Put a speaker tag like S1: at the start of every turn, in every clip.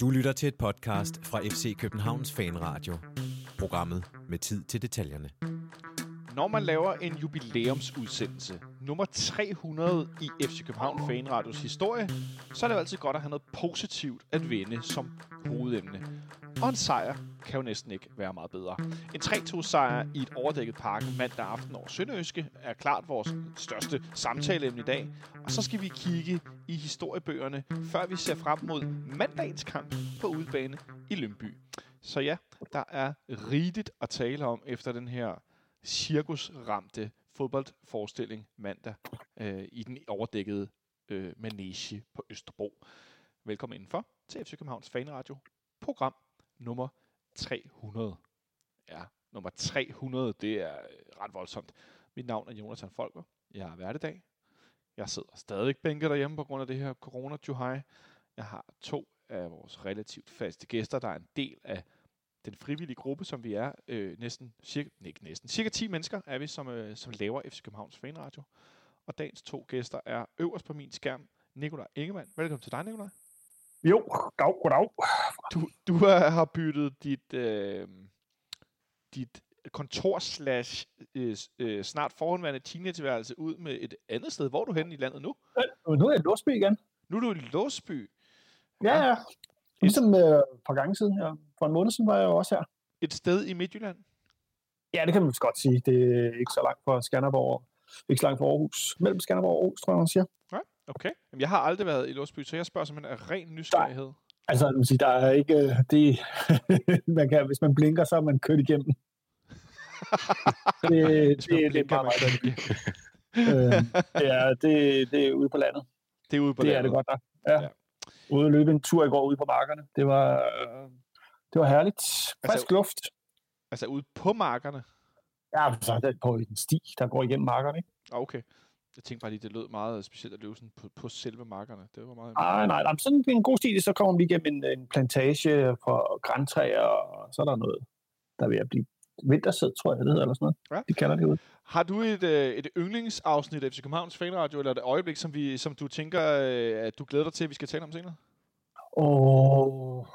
S1: Du lytter til et podcast fra FC Københavns Fanradio. Programmet med tid til detaljerne.
S2: Når man laver en jubilæumsudsendelse, nummer 300 i FC København Fanradios historie, så er det jo altid godt at have noget positivt at vende som hovedemne. Og en sejr kan jo næsten ikke være meget bedre. En 3-2 sejr i et overdækket parken mandag aften over Sønderøske er klart vores største samtaleemne i dag. Og så skal vi kigge i historiebøgerne, før vi ser frem mod mandagens kamp på udebane i Lønby. Så ja, der er rigeligt at tale om efter den her cirkusramte fodboldforestilling mandag øh, i den overdækkede øh, manege på Østerbro. Velkommen indenfor til FC Københavns Fanradio, program nummer 300. Ja, nummer 300, det er øh, ret voldsomt. Mit navn er Jonathan Folker. Jeg er hverdag. Jeg sidder stadig bænket derhjemme på grund af det her corona -juhai. Jeg har to af vores relativt faste gæster, der er en del af den frivillige gruppe, som vi er, øh, næsten, cirka, ikke næsten, cirka 10 mennesker er vi, som, øh, som laver FC Københavns Fanradio. Og dagens to gæster er øverst på min skærm, Nikolaj Ingemann. Velkommen til dig, Nikolaj.
S3: Jo, dag, goddag.
S2: Du, du er, har byttet dit, øh, dit kontor slash øh, øh, snart forhåndværende teenageværelse ud med et andet sted. Hvor er du henne i landet nu?
S3: Øh, Nu er jeg i Låsby igen.
S2: Nu er du i Låsby.
S3: Ja, ja. Ligesom øh, et par gange siden. Ja. For en måned siden var jeg jo også her.
S2: Et sted i Midtjylland.
S3: Ja, det kan man godt sige. Det er ikke så langt fra Skanderborg. Ikke så langt fra Aarhus. Mellem Skanderborg og Aarhus, tror jeg, man siger.
S2: Ja, okay. Jamen, jeg har aldrig været i Låsby, så jeg spørger simpelthen af ren nysgerrighed.
S3: Altså, man siger, der er ikke... øh, Det, man kan, hvis man blinker, så er man kørt igennem. det, det, det, det er bare meget øh, det, er, det, det er ude på landet.
S2: Det er ude på
S3: det er
S2: landet.
S3: det godt nok. Ja.
S2: Ja.
S3: ja. Ude at løbe en tur i går ude på markerne. Det var, øh, det var herligt. Frisk
S2: Altså-
S3: luft.
S2: Altså ude på markerne.
S3: Ja, så der på en sti, der går igennem markerne. Ikke?
S2: Okay. Jeg tænkte bare lige, det lød meget specielt at løbe sådan på, på selve markerne. Det var meget...
S3: Nej, nej, nej. Sådan en god stil, så kommer man lige igennem en, en plantage for græntræer, og så er der noget, der er at blive vintersæd, tror jeg, det hedder, eller sådan noget.
S2: Ja.
S3: De kalder det ud.
S2: Har du et, øh, et yndlingsafsnit af FC Københavns Fanradio, eller et øjeblik, som, vi, som du tænker, øh, at du glæder dig til, at vi skal tale om senere?
S3: Åh, oh,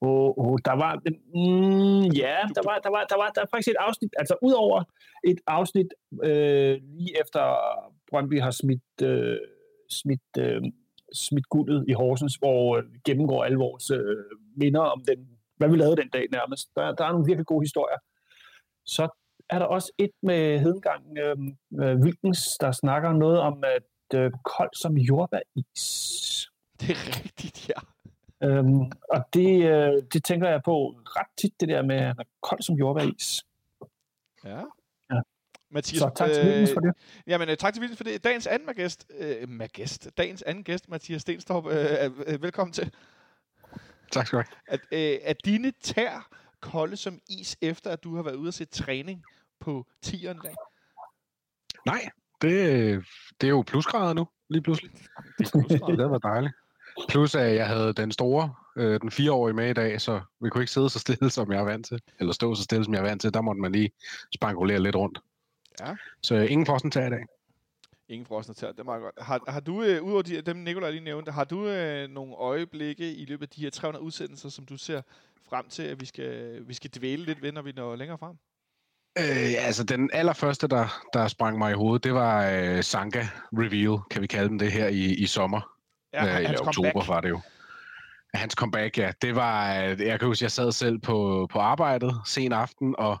S3: oh, der var, mm, ja, der var, der var, der var, der var faktisk et afsnit, altså udover et afsnit øh, lige efter Brøndby har smidt, øh, smidt, øh, smidt guldet i Horsens, hvor øh, gennemgår alle vores øh, minder om den, hvad vi lavede den dag nærmest. Der, der er nogle virkelig gode historier. Så er der også et med Hedengang øh, øh, Wilkens, der snakker noget om, at øh, kold som jordbæris.
S2: Det er rigtigt, ja.
S3: Øhm, og det, øh, det tænker jeg på ret tit, det der med, at han er kold som jordbæris.
S2: Ja.
S3: Ja.
S2: Mathias,
S3: Så tak til Wilkens for det.
S2: Jamen, øh, tak til Wilkens for det. Dagens anden gæst, øh, magæst, dagens anden gæst, Mathias Stenstrup, øh, er- øh, velkommen til.
S4: Tak skal du have.
S2: At, øh, er dine tær kolde som is, efter at du har været ude og se træning på tieren dag?
S4: Nej, det, det er jo plusgrader nu, lige pludselig.
S2: Det er.
S4: Det var dejligt. Plus at jeg havde den store, øh, den fireårige med i dag, så vi kunne ikke sidde så stille, som jeg er vant til. Eller stå så stille, som jeg er vant til. Der måtte man lige spankulere lidt rundt.
S2: Ja.
S4: Så øh, ingen frosten tager i dag.
S2: Ingen frosne tær, det er meget godt. Har, har du, øh, udover de, dem Nikolaj lige nævnte, har du øh, nogle øjeblikke i løbet af de her 300 udsendelser, som du ser frem til, at vi skal, vi skal dvæle lidt ved, når vi når længere frem?
S4: Øh, altså, den allerførste, der, der sprang mig i hovedet, det var øh, Sanka Reveal, kan vi kalde den det her i, i sommer.
S2: Ja,
S4: eller
S2: hans
S4: oktober
S2: comeback.
S4: var det jo. Hans comeback, ja. Det var, øh, jeg kan huske, jeg sad selv på, på arbejdet sen aften, og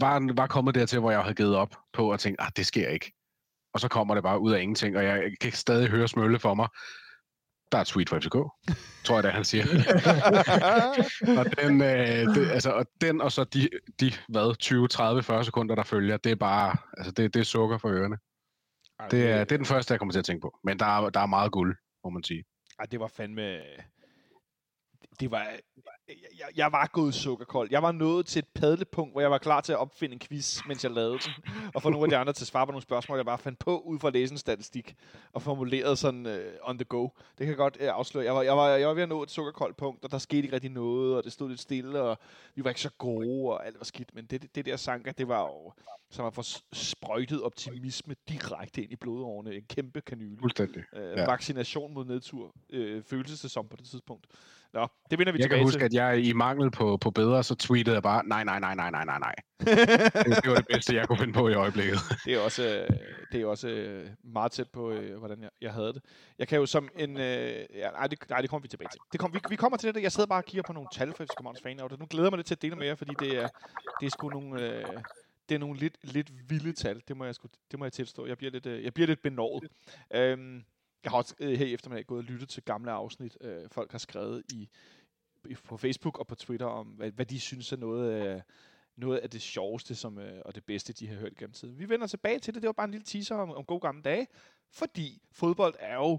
S4: var, var kommet dertil, hvor jeg havde givet op på at tænke, ah, det sker ikke. Og så kommer det bare ud af ingenting, og jeg kan stadig høre smølle for mig. Der er et tweet fra FCK, tror jeg, det er, han siger. og, den, øh, det, altså, og den, og så de, de hvad, 20, 30, 40 sekunder, der følger, det er bare, altså det, det er sukker for ørerne. Det er, det er den første, jeg kommer til at tænke på. Men der er, der er meget guld, må man sige.
S2: Ej, det var fandme... Det var jeg, jeg var gået sukkerkold. Jeg var nået til et padlepunkt, hvor jeg var klar til at opfinde en quiz, mens jeg lavede den. Og få nogle af de andre til at svare på nogle spørgsmål, jeg bare fandt på, ud fra at læse en statistik. Og formuleret sådan uh, on the go. Det kan jeg godt uh, afsløre. Jeg var, jeg, var, jeg var ved at nå et sukkerkoldt punkt, og der skete ikke rigtig noget, og det stod lidt stille, og vi var ikke så gode, og alt var skidt. Men det, det der Sanka, det var jo som at få sprøjtet optimisme direkte ind i blodårene. En kæmpe kanyle.
S4: Fuldstændig.
S2: Uh, ja. Vaccination mod nedtur. Uh, følelsesæson på det tidspunkt. Nå, det vinder vi
S4: jeg
S2: tilbage
S4: kan huske,
S2: til.
S4: at jeg i mangel på, på bedre, så tweetede jeg bare, nej, nej, nej, nej, nej, nej, nej. det, var det bedste, jeg kunne finde på i øjeblikket.
S2: det er også, øh, det er også øh, meget tæt på, øh, hvordan jeg, jeg havde det. Jeg kan jo som en... Øh, ja, nej, det, nej, det kommer vi tilbage til. Det kom, vi, vi kommer til det. Jeg sidder bare og kigger på nogle tal for FC Københavns fan Nu glæder jeg mig lidt til at dele med jer, fordi det er, det er sgu nogle... Øh, det er nogle lidt, lidt vilde tal. Det må jeg, sgu, det må jeg tilstå. Jeg bliver lidt, øh, jeg bliver lidt benådet. Øhm, jeg har også øh, her i eftermiddag gået og lyttet til gamle afsnit, øh, folk har skrevet i, på Facebook og på Twitter om, hvad, hvad de synes er noget øh, noget af det sjoveste som, øh, og det bedste, de har hørt gennem tiden. Vi vender tilbage til det. Det var bare en lille teaser om, om gode gamle dage, fordi fodbold er jo,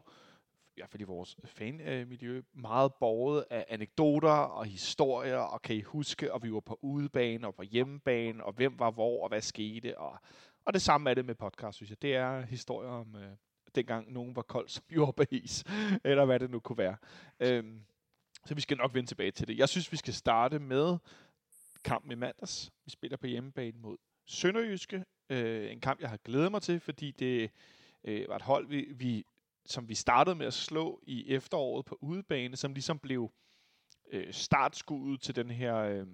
S2: i hvert fald i vores fanmiljø, meget borget af anekdoter og historier, og kan I huske, og vi var på udebane og på hjemmebane, og hvem var hvor, og hvad skete, og, og det samme er det med podcast, synes jeg. Det er historier om, øh, dengang nogen var kold som jordbæs, eller hvad det nu kunne være. Øhm, så vi skal nok vende tilbage til det. Jeg synes, vi skal starte med kampen i mandags. Vi spiller på hjemmebane mod Sønderjyske. Øh, en kamp, jeg har glædet mig til, fordi det øh, var et hold, vi, vi, som vi startede med at slå i efteråret på udebane, som ligesom blev øh, startskuddet til den her... Øh,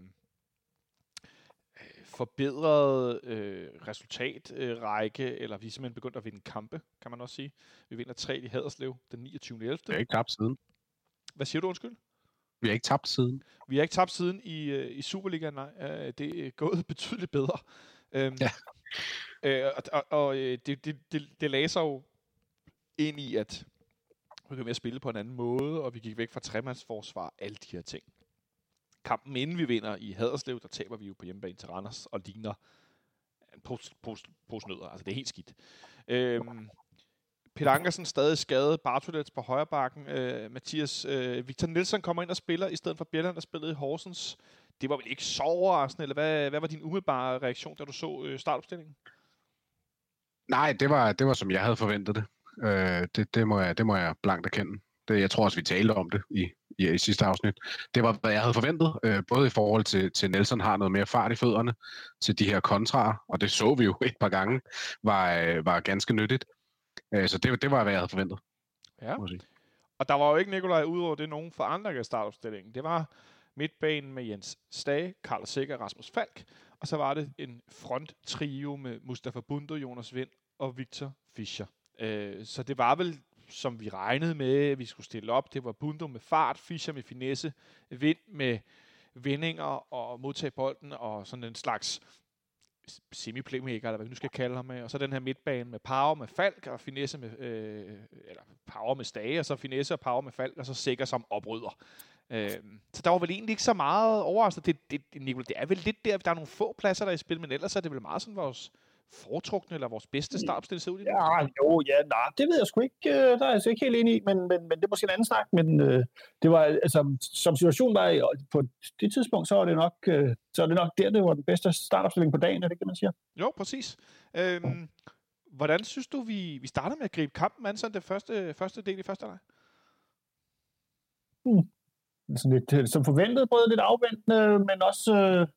S2: forbedret øh, resultatrække, eller vi er simpelthen begyndt at vinde kampe, kan man også sige. Vi vinder 3 i Haderslev den 29. 11.
S4: Vi har ikke tabt siden.
S2: Hvad siger du, undskyld?
S4: Vi har ikke tabt siden.
S2: Vi har ikke tabt siden i, øh, i Superligaen, nej. Øh, det er gået betydeligt bedre. Øhm, ja. Øh, og og, og øh, det, det, det, det lagde sig jo ind i, at vi kan med at spille på en anden måde, og vi gik væk fra tremandsforsvar, alle de her ting kampen, inden vi vinder i Haderslev, der taber vi jo på hjemmebane til Randers og ligner en pose, pose. Altså, det er helt skidt. Øhm, Peter Ankersen stadig skadet, Bartolets på højre bakken, øh, Mathias øh, Victor Nielsen kommer ind og spiller, i stedet for Bjelland, der spillede i Horsens. Det var vel ikke så overraskende, eller hvad, hvad var din umiddelbare reaktion, da du så øh, startopstillingen?
S4: Nej, det var, det var som jeg havde forventet det. Øh, det, det, må jeg, det må jeg blankt erkende. Det, jeg tror også, vi talte om det i, i, i sidste afsnit. Det var, hvad jeg havde forventet, øh, både i forhold til, til Nelson har noget mere fart i fødderne til de her kontraer, og det så vi jo et par gange, var, øh, var ganske nyttigt. Øh, så det, det var, hvad jeg havde forventet.
S2: Ja. Og der var jo ikke, Nikolaj, udover det, nogen forandring af startopstillingen. Det var midtbanen med Jens Stage, Karl Sikker og Rasmus Falk. Og så var det en front-trio med Mustafa Bundu, Jonas Vind og Victor Fischer. Øh, så det var vel som vi regnede med, at vi skulle stille op. Det var Bundo med fart, Fischer med finesse, Vind med vendinger og modtage bolden, og sådan en slags semi-playmaker, eller hvad vi nu skal kalde ham med. Og så den her midtbane med power med Falk, og finesse med, øh, eller power med Stage, og så finesse og power med Falk, og så sikker som oprydder. Øh, så der var vel egentlig ikke så meget overraskende. Det, det, det, det er vel lidt der, der er nogle få pladser, der er i spil, men ellers er det vel meget sådan vores foretrukne eller vores bedste startopstilling ser ud i
S3: Ja, jo, ja, nej, det ved jeg sgu ikke. Øh, der er jeg altså ikke helt enig i, men, men, men det er måske en anden snak. Men øh, det var, altså, som situationen var på det tidspunkt, så var det nok, øh, så er det nok der, det var den bedste startopstilling på dagen, er det kan man sige?
S2: Jo, præcis. Øhm, hvordan synes du, vi, vi starter med at gribe kampen an, sådan det første, første del i første leg?
S3: Hmm. Sådan lidt, øh, som forventet, både lidt afventende, men også... Øh,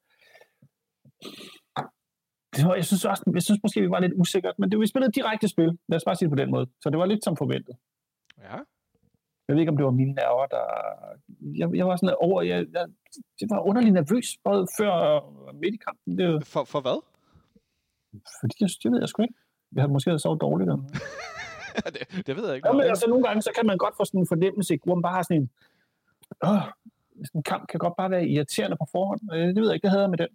S3: det var, jeg synes også, jeg synes måske, vi var lidt usikkert, men det, vi spillede direkte spil. Lad os bare sige det på den måde. Så det var lidt som forventet.
S2: Ja.
S3: Jeg ved ikke, om det var mine nerver, der... Jeg, jeg var sådan over... Jeg, jeg, det var underligt nervøs, både før og midt i kampen. Det,
S2: for, for hvad?
S3: Fordi jeg, det ved jeg sgu ikke. Jeg havde måske sovet dårligt.
S2: det, det ved jeg ikke.
S3: Ja, men altså, nogle gange, så kan man godt få sådan en fornemmelse, hvor man bare har sådan en... Åh, sådan en kamp kan godt bare være irriterende på forhånd. Øh, det ved jeg ikke, det havde jeg med den.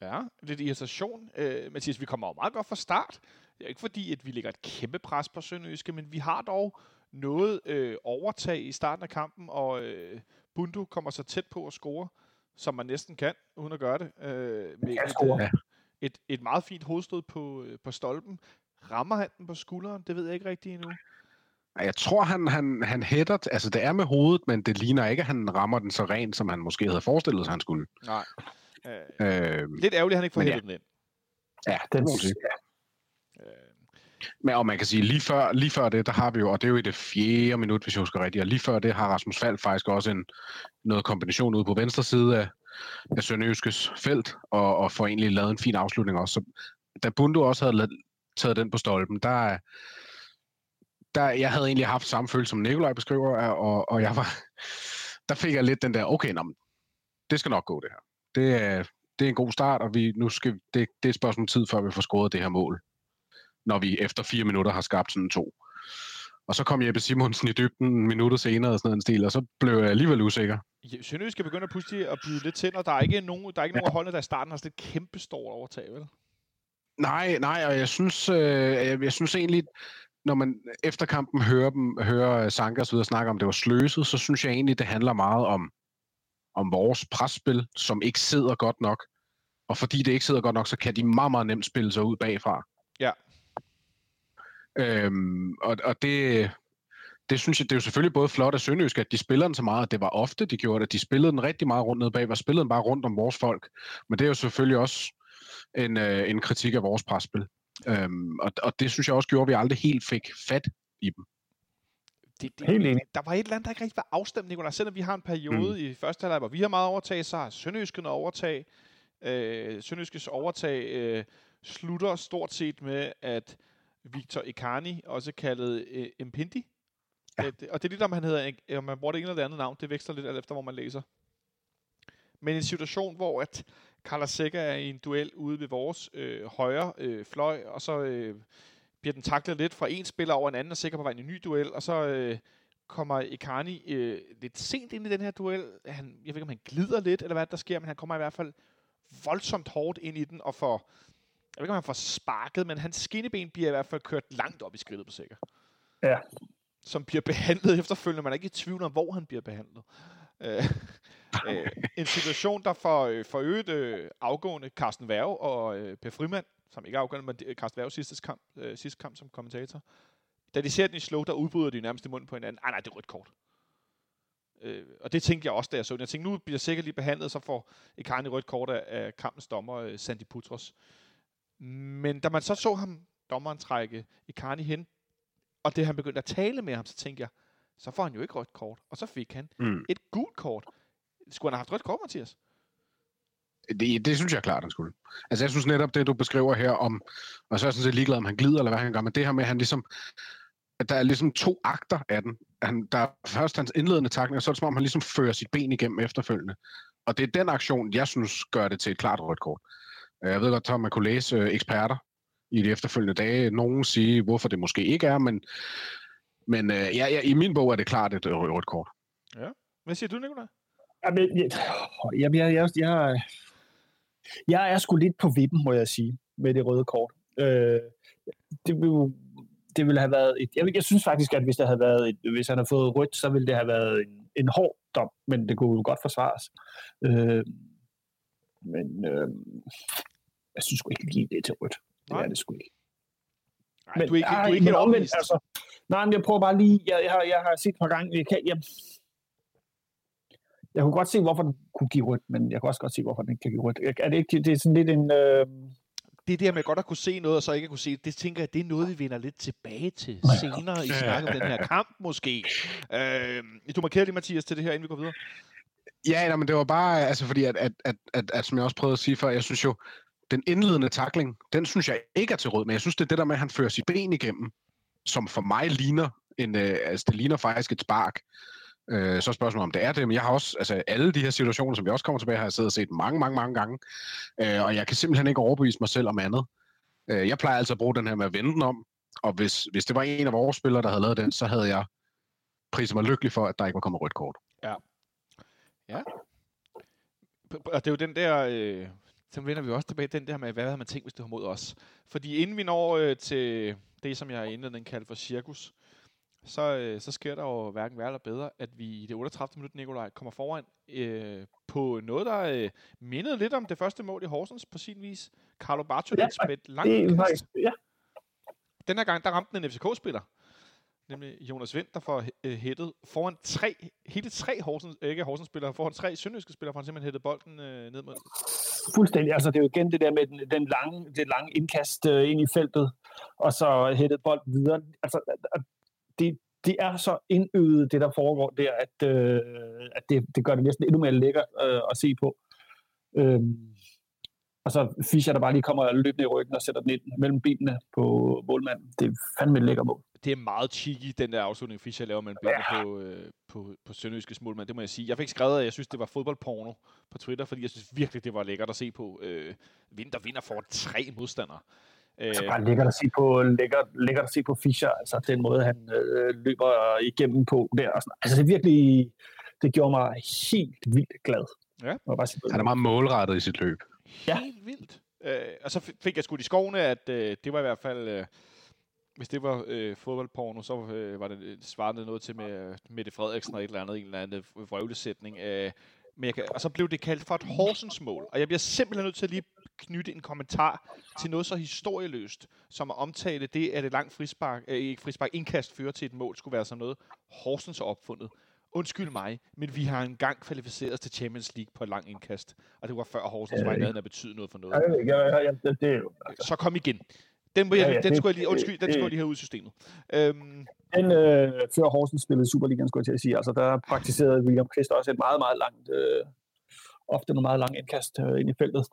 S2: Ja, lidt irritation. Øh, Mathias, vi kommer jo meget godt fra start. Det er ikke fordi, at vi lægger et kæmpe pres på Sønderjyske, men vi har dog noget øh, overtag i starten af kampen, og øh, Bundu kommer så tæt på at score, som man næsten kan, uden at gøre det. Øh, med et, øh, et, et meget fint hovedstød på, øh, på stolpen. Rammer han den på skulderen? Det ved jeg ikke rigtigt endnu.
S4: Jeg tror, han, han, han hætter, altså det er med hovedet, men det ligner ikke, at han rammer den så rent, som han måske havde forestillet sig, han skulle.
S2: Nej. Øh,
S4: Øh,
S2: lidt ærgerligt, at han ikke får
S4: men ja.
S2: den ind.
S4: ja, det må sige.
S2: Øh,
S4: Men, og man kan sige, lige før, lige før det, der har vi jo, og det er jo i det fjerde minut, hvis jeg husker rigtigt, og lige før det har Rasmus Fald faktisk også en noget kombination ude på venstre side af, af Sønderjyskes felt, og, og får egentlig lavet en fin afslutning også. Så, da Bundu også havde la- taget den på stolpen, der, der jeg havde egentlig haft samme følelse, som Nikolaj beskriver, og, og jeg var, der fik jeg lidt den der, okay, nå, det skal nok gå det her. Det er, det er en god start, og vi, nu skal, det, det er et spørgsmål tid, før vi får scoret det her mål når vi efter fire minutter har skabt sådan to. Og så kom Jeppe Simonsen i dybden minutter senere og sådan en stil, og så blev jeg alligevel usikker.
S2: Ja, Sønderjysk skal begynde at pludselig at byde lidt til, og der er ikke nogen, der er ikke nogen af holdene, der i starten har sådan et kæmpe stort overtag, vel?
S4: Nej, nej, og jeg synes, øh, jeg, jeg synes egentlig, når man efter kampen hører dem, hører ud og snakke om, det var sløset, så synes jeg egentlig, det handler meget om, om vores presspil, som ikke sidder godt nok. Og fordi det ikke sidder godt nok, så kan de meget, meget nemt spille sig ud bagfra.
S2: Ja.
S4: Øhm, og, og det, det synes jeg, det er jo selvfølgelig både flot af Sønderjysk, at de spiller den så meget, at det var ofte, de gjorde det. De spillede den rigtig meget rundt ned bag, og spillede den bare rundt om vores folk. Men det er jo selvfølgelig også en, øh, en kritik af vores presspil. Øhm, og, og det synes jeg også gjorde, at vi aldrig helt fik fat i dem.
S2: Det, det,
S3: Helt enig.
S2: Der var et eller andet, der ikke rigtig var afstemt, Nicolaj. Selvom vi har en periode mm. i første halvleg, hvor vi har meget overtag, så har Sønderjyske noget overtag. Øh, Sønderjyskes overtag øh, slutter stort set med, at Victor Ikani, også kaldet øh, Impindi,
S4: Ja.
S2: det, og det er lidt, om han hedder, om man bruger det ene eller det andet navn, det veksler lidt alt efter, hvor man læser. Men en situation, hvor at Carla Sækker er i en duel ude ved vores øh, højre øh, fløj, og så øh, bliver den taklet lidt fra en spiller over en anden, og sikker på vej i en ny duel, og så øh, kommer Ikani øh, lidt sent ind i den her duel. Han, jeg ved ikke, om han glider lidt, eller hvad der sker, men han kommer i hvert fald voldsomt hårdt ind i den, og får, jeg ved ikke, om han får sparket, men hans skinneben bliver i hvert fald kørt langt op i skridtet på sikker.
S3: Ja.
S2: Som bliver behandlet efterfølgende. Man er ikke i tvivl om, hvor han bliver behandlet. Øh, øh, en situation, der for, øh, for øget øh, afgående Carsten Værge og øh, Per Frimand, som ikke er afgående, men Carsten Værge sidste kamp, øh, sidste kamp som kommentator. Da de ser den i slow, der udbryder de nærmest i munden på hinanden. Ej, nej, det er rødt kort. Øh, og det tænkte jeg også, da jeg så den. Jeg tænkte, nu bliver jeg sikkert lige behandlet, så får Icardi rødt kort af, af kampens dommer, øh, Sandy Putros. Men da man så så ham, dommeren trække Icardi hen, og det han begyndte at tale med ham, så tænkte jeg, så får han jo ikke rødt kort. Og så fik han
S4: Mm.
S2: et gult kort. Skulle han have haft rødt kort, Mathias?
S4: Det, det synes jeg klart, han skulle. Altså jeg synes netop det, du beskriver her om, og så er jeg sådan set ligeglad, om han glider eller hvad han gør, men det her med, at han ligesom, at der er ligesom to akter af den. Han, der er først hans indledende takning, og så er det som om, han ligesom fører sit ben igennem efterfølgende. Og det er den aktion, jeg synes gør det til et klart rødt kort. Øh, Jeg ved godt, at man kunne læse øh, eksperter i de efterfølgende dage, nogen sige, hvorfor det måske ikke er, men, men øh, ja, ja, i min bog er det klart et rødt kort.
S2: Hvad siger du, Nicolaj?
S3: Jamen, jeg, jeg, jeg, jeg, jeg, jeg er sgu lidt på vippen, må jeg sige, med det røde kort. Øh, det, ville, det ville have været et, jeg, jeg synes faktisk, at hvis, der havde været et, hvis han havde fået rødt, så ville det have været en, en hård dom, men det kunne jo godt forsvares. Øh, men øh, jeg synes sgu ikke lige, det er til rødt. Det
S2: Nej.
S3: er det sgu ikke.
S2: Nej, men, du er ikke, du er ikke
S3: men omvendt,
S2: overbevist.
S3: altså, nej, men jeg prøver bare lige, jeg, jeg, har, jeg har set et par gange, jeg, kan, jeg, jeg kunne godt se, hvorfor den kunne give rødt, men jeg kan også godt se, hvorfor den ikke kan give rødt. Er det ikke, det er sådan lidt en, øh,
S2: det der med godt at kunne se noget, og så ikke at kunne se det, det tænker jeg, det er noget, vi vender lidt tilbage til senere i snakken om den her kamp, måske. Øh, du markerer lige, Mathias, til det her, inden vi går videre.
S4: Ja, nej, men det var bare, altså fordi, at, at, at, at, at, som jeg også prøvede at sige før, jeg synes jo, den indledende takling, den synes jeg ikke er til råd, men jeg synes, det er det der med, at han fører sit ben igennem, som for mig ligner, en, øh, altså det ligner faktisk et spark. Øh, så er spørgsmålet, om det er det, men jeg har også, altså alle de her situationer, som vi også kommer tilbage, har jeg siddet og set mange, mange, mange gange, øh, og jeg kan simpelthen ikke overbevise mig selv om andet. Øh, jeg plejer altså at bruge den her med at vende den om, og hvis, hvis det var en af vores spillere, der havde lavet den, så havde jeg priset mig lykkelig for, at der ikke var kommet rødt kort. Ja.
S2: Og det er jo den der, øh, så vender vi også tilbage, den der med, hvad havde man tænkt, hvis det var mod os? Fordi inden vi når øh, til det, som jeg i indledningen kaldte for cirkus, så, øh, så sker der jo hverken værre eller bedre, at vi i det 38. minut, Nikolaj, kommer foran øh, på noget, der øh, mindede lidt om det første mål i Horsens på sin vis. Carlo Bartolets
S3: Ja,
S2: med et langt kast.
S3: ja,
S2: Den her gang, der ramte den en FCK-spiller. nemlig Jonas Vind, der får øh, hættet foran tre, hele tre Horsens, øh, ikke Horsens-spillere, foran tre sønderjyske spillere, for han simpelthen hættet bolden øh, ned mod.
S3: Fuldstændig. Altså, det er jo igen det der med den, den lange, det lange indkast øh, ind i feltet, og så hættet bolden videre. Altså, det, det er så indøvet, det der foregår der, at, øh, at det, det gør det næsten endnu mere lækkert øh, at se på. Øhm, og så Fischer, der bare lige kommer løbende i ryggen og sætter den ind mellem benene på målmanden. Det er fandme et lækker mål.
S2: Det er meget cheeky, den der afslutning, Fischer laver mellem benene ja. på, øh, på, på Sønderjyskes målmand. Det må jeg sige. Jeg fik skrevet, at jeg synes, det var fodboldporno på Twitter, fordi jeg synes virkelig, det var lækkert at se på. Øh, Vinter vinder for tre modstandere.
S3: Øh, så bare lækkert at se på, lækkert, lækkert at se på Fischer, altså den måde, han øh, løber igennem på der. Og sådan. Altså det virkelig, det gjorde mig helt vildt glad.
S2: Ja.
S4: Bare han er meget målrettet i sit løb.
S2: Ja. Helt vildt. Øh, og så fik jeg skudt i skovene, at øh, det var i hvert fald... Øh, hvis det var øh, fodboldporno, så øh, var det øh, svarende noget til med øh, Mette Frederiksen og et eller andet, en eller anden vrøvlesætning. Øh, men jeg kan, og så blev det kaldt for et Horsens mål. Og jeg bliver simpelthen nødt til at lige knytte en kommentar til noget så historieløst, som at omtale det, at et langt frispark, øh, ikke frispark, indkast fører til et mål, skulle være sådan noget Horsens opfundet undskyld mig, men vi har engang kvalificeret os til Champions League på et langt indkast. Og det var før Horsens var i nærheden betyde noget for noget.
S3: Ja, ja, ja, det, det
S2: altså. Så kom igen. Den, må jeg, ja, ja, den det, skulle jeg lige, undskyld, den skulle jeg lige have ud i systemet. Øhm,
S3: den, øh, før Horsens spillede Superligaen, skulle jeg til at sige, altså der praktiserede William Christ også et meget, meget langt, øh, ofte nogle meget lange indkast øh, ind i feltet.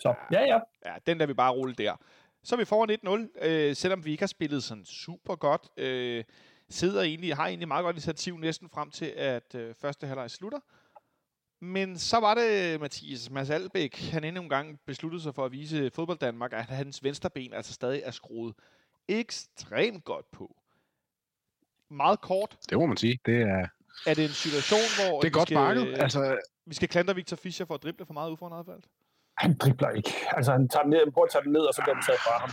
S3: Så ja, ja.
S2: Ja, den der vi bare rulle der. Så er vi foran 1-0, øh, selvom vi ikke har spillet sådan super godt. Øh, sidder egentlig, har egentlig meget godt initiativ næsten frem til, at øh, første halvleg slutter. Men så var det Mathias Mads Albæk, han endnu en gang besluttede sig for at vise fodbold Danmark, at hans venstre ben altså stadig er skruet ekstremt godt på. Meget kort.
S4: Det må man sige. Det er,
S2: er det en situation, hvor
S4: det er godt skal, altså,
S2: vi skal klandre Victor Fischer for at drible for meget ud for en
S3: Han dribler ikke. Altså, han tager den ned, prøver at tage den ned, og så bliver den taget fra ham.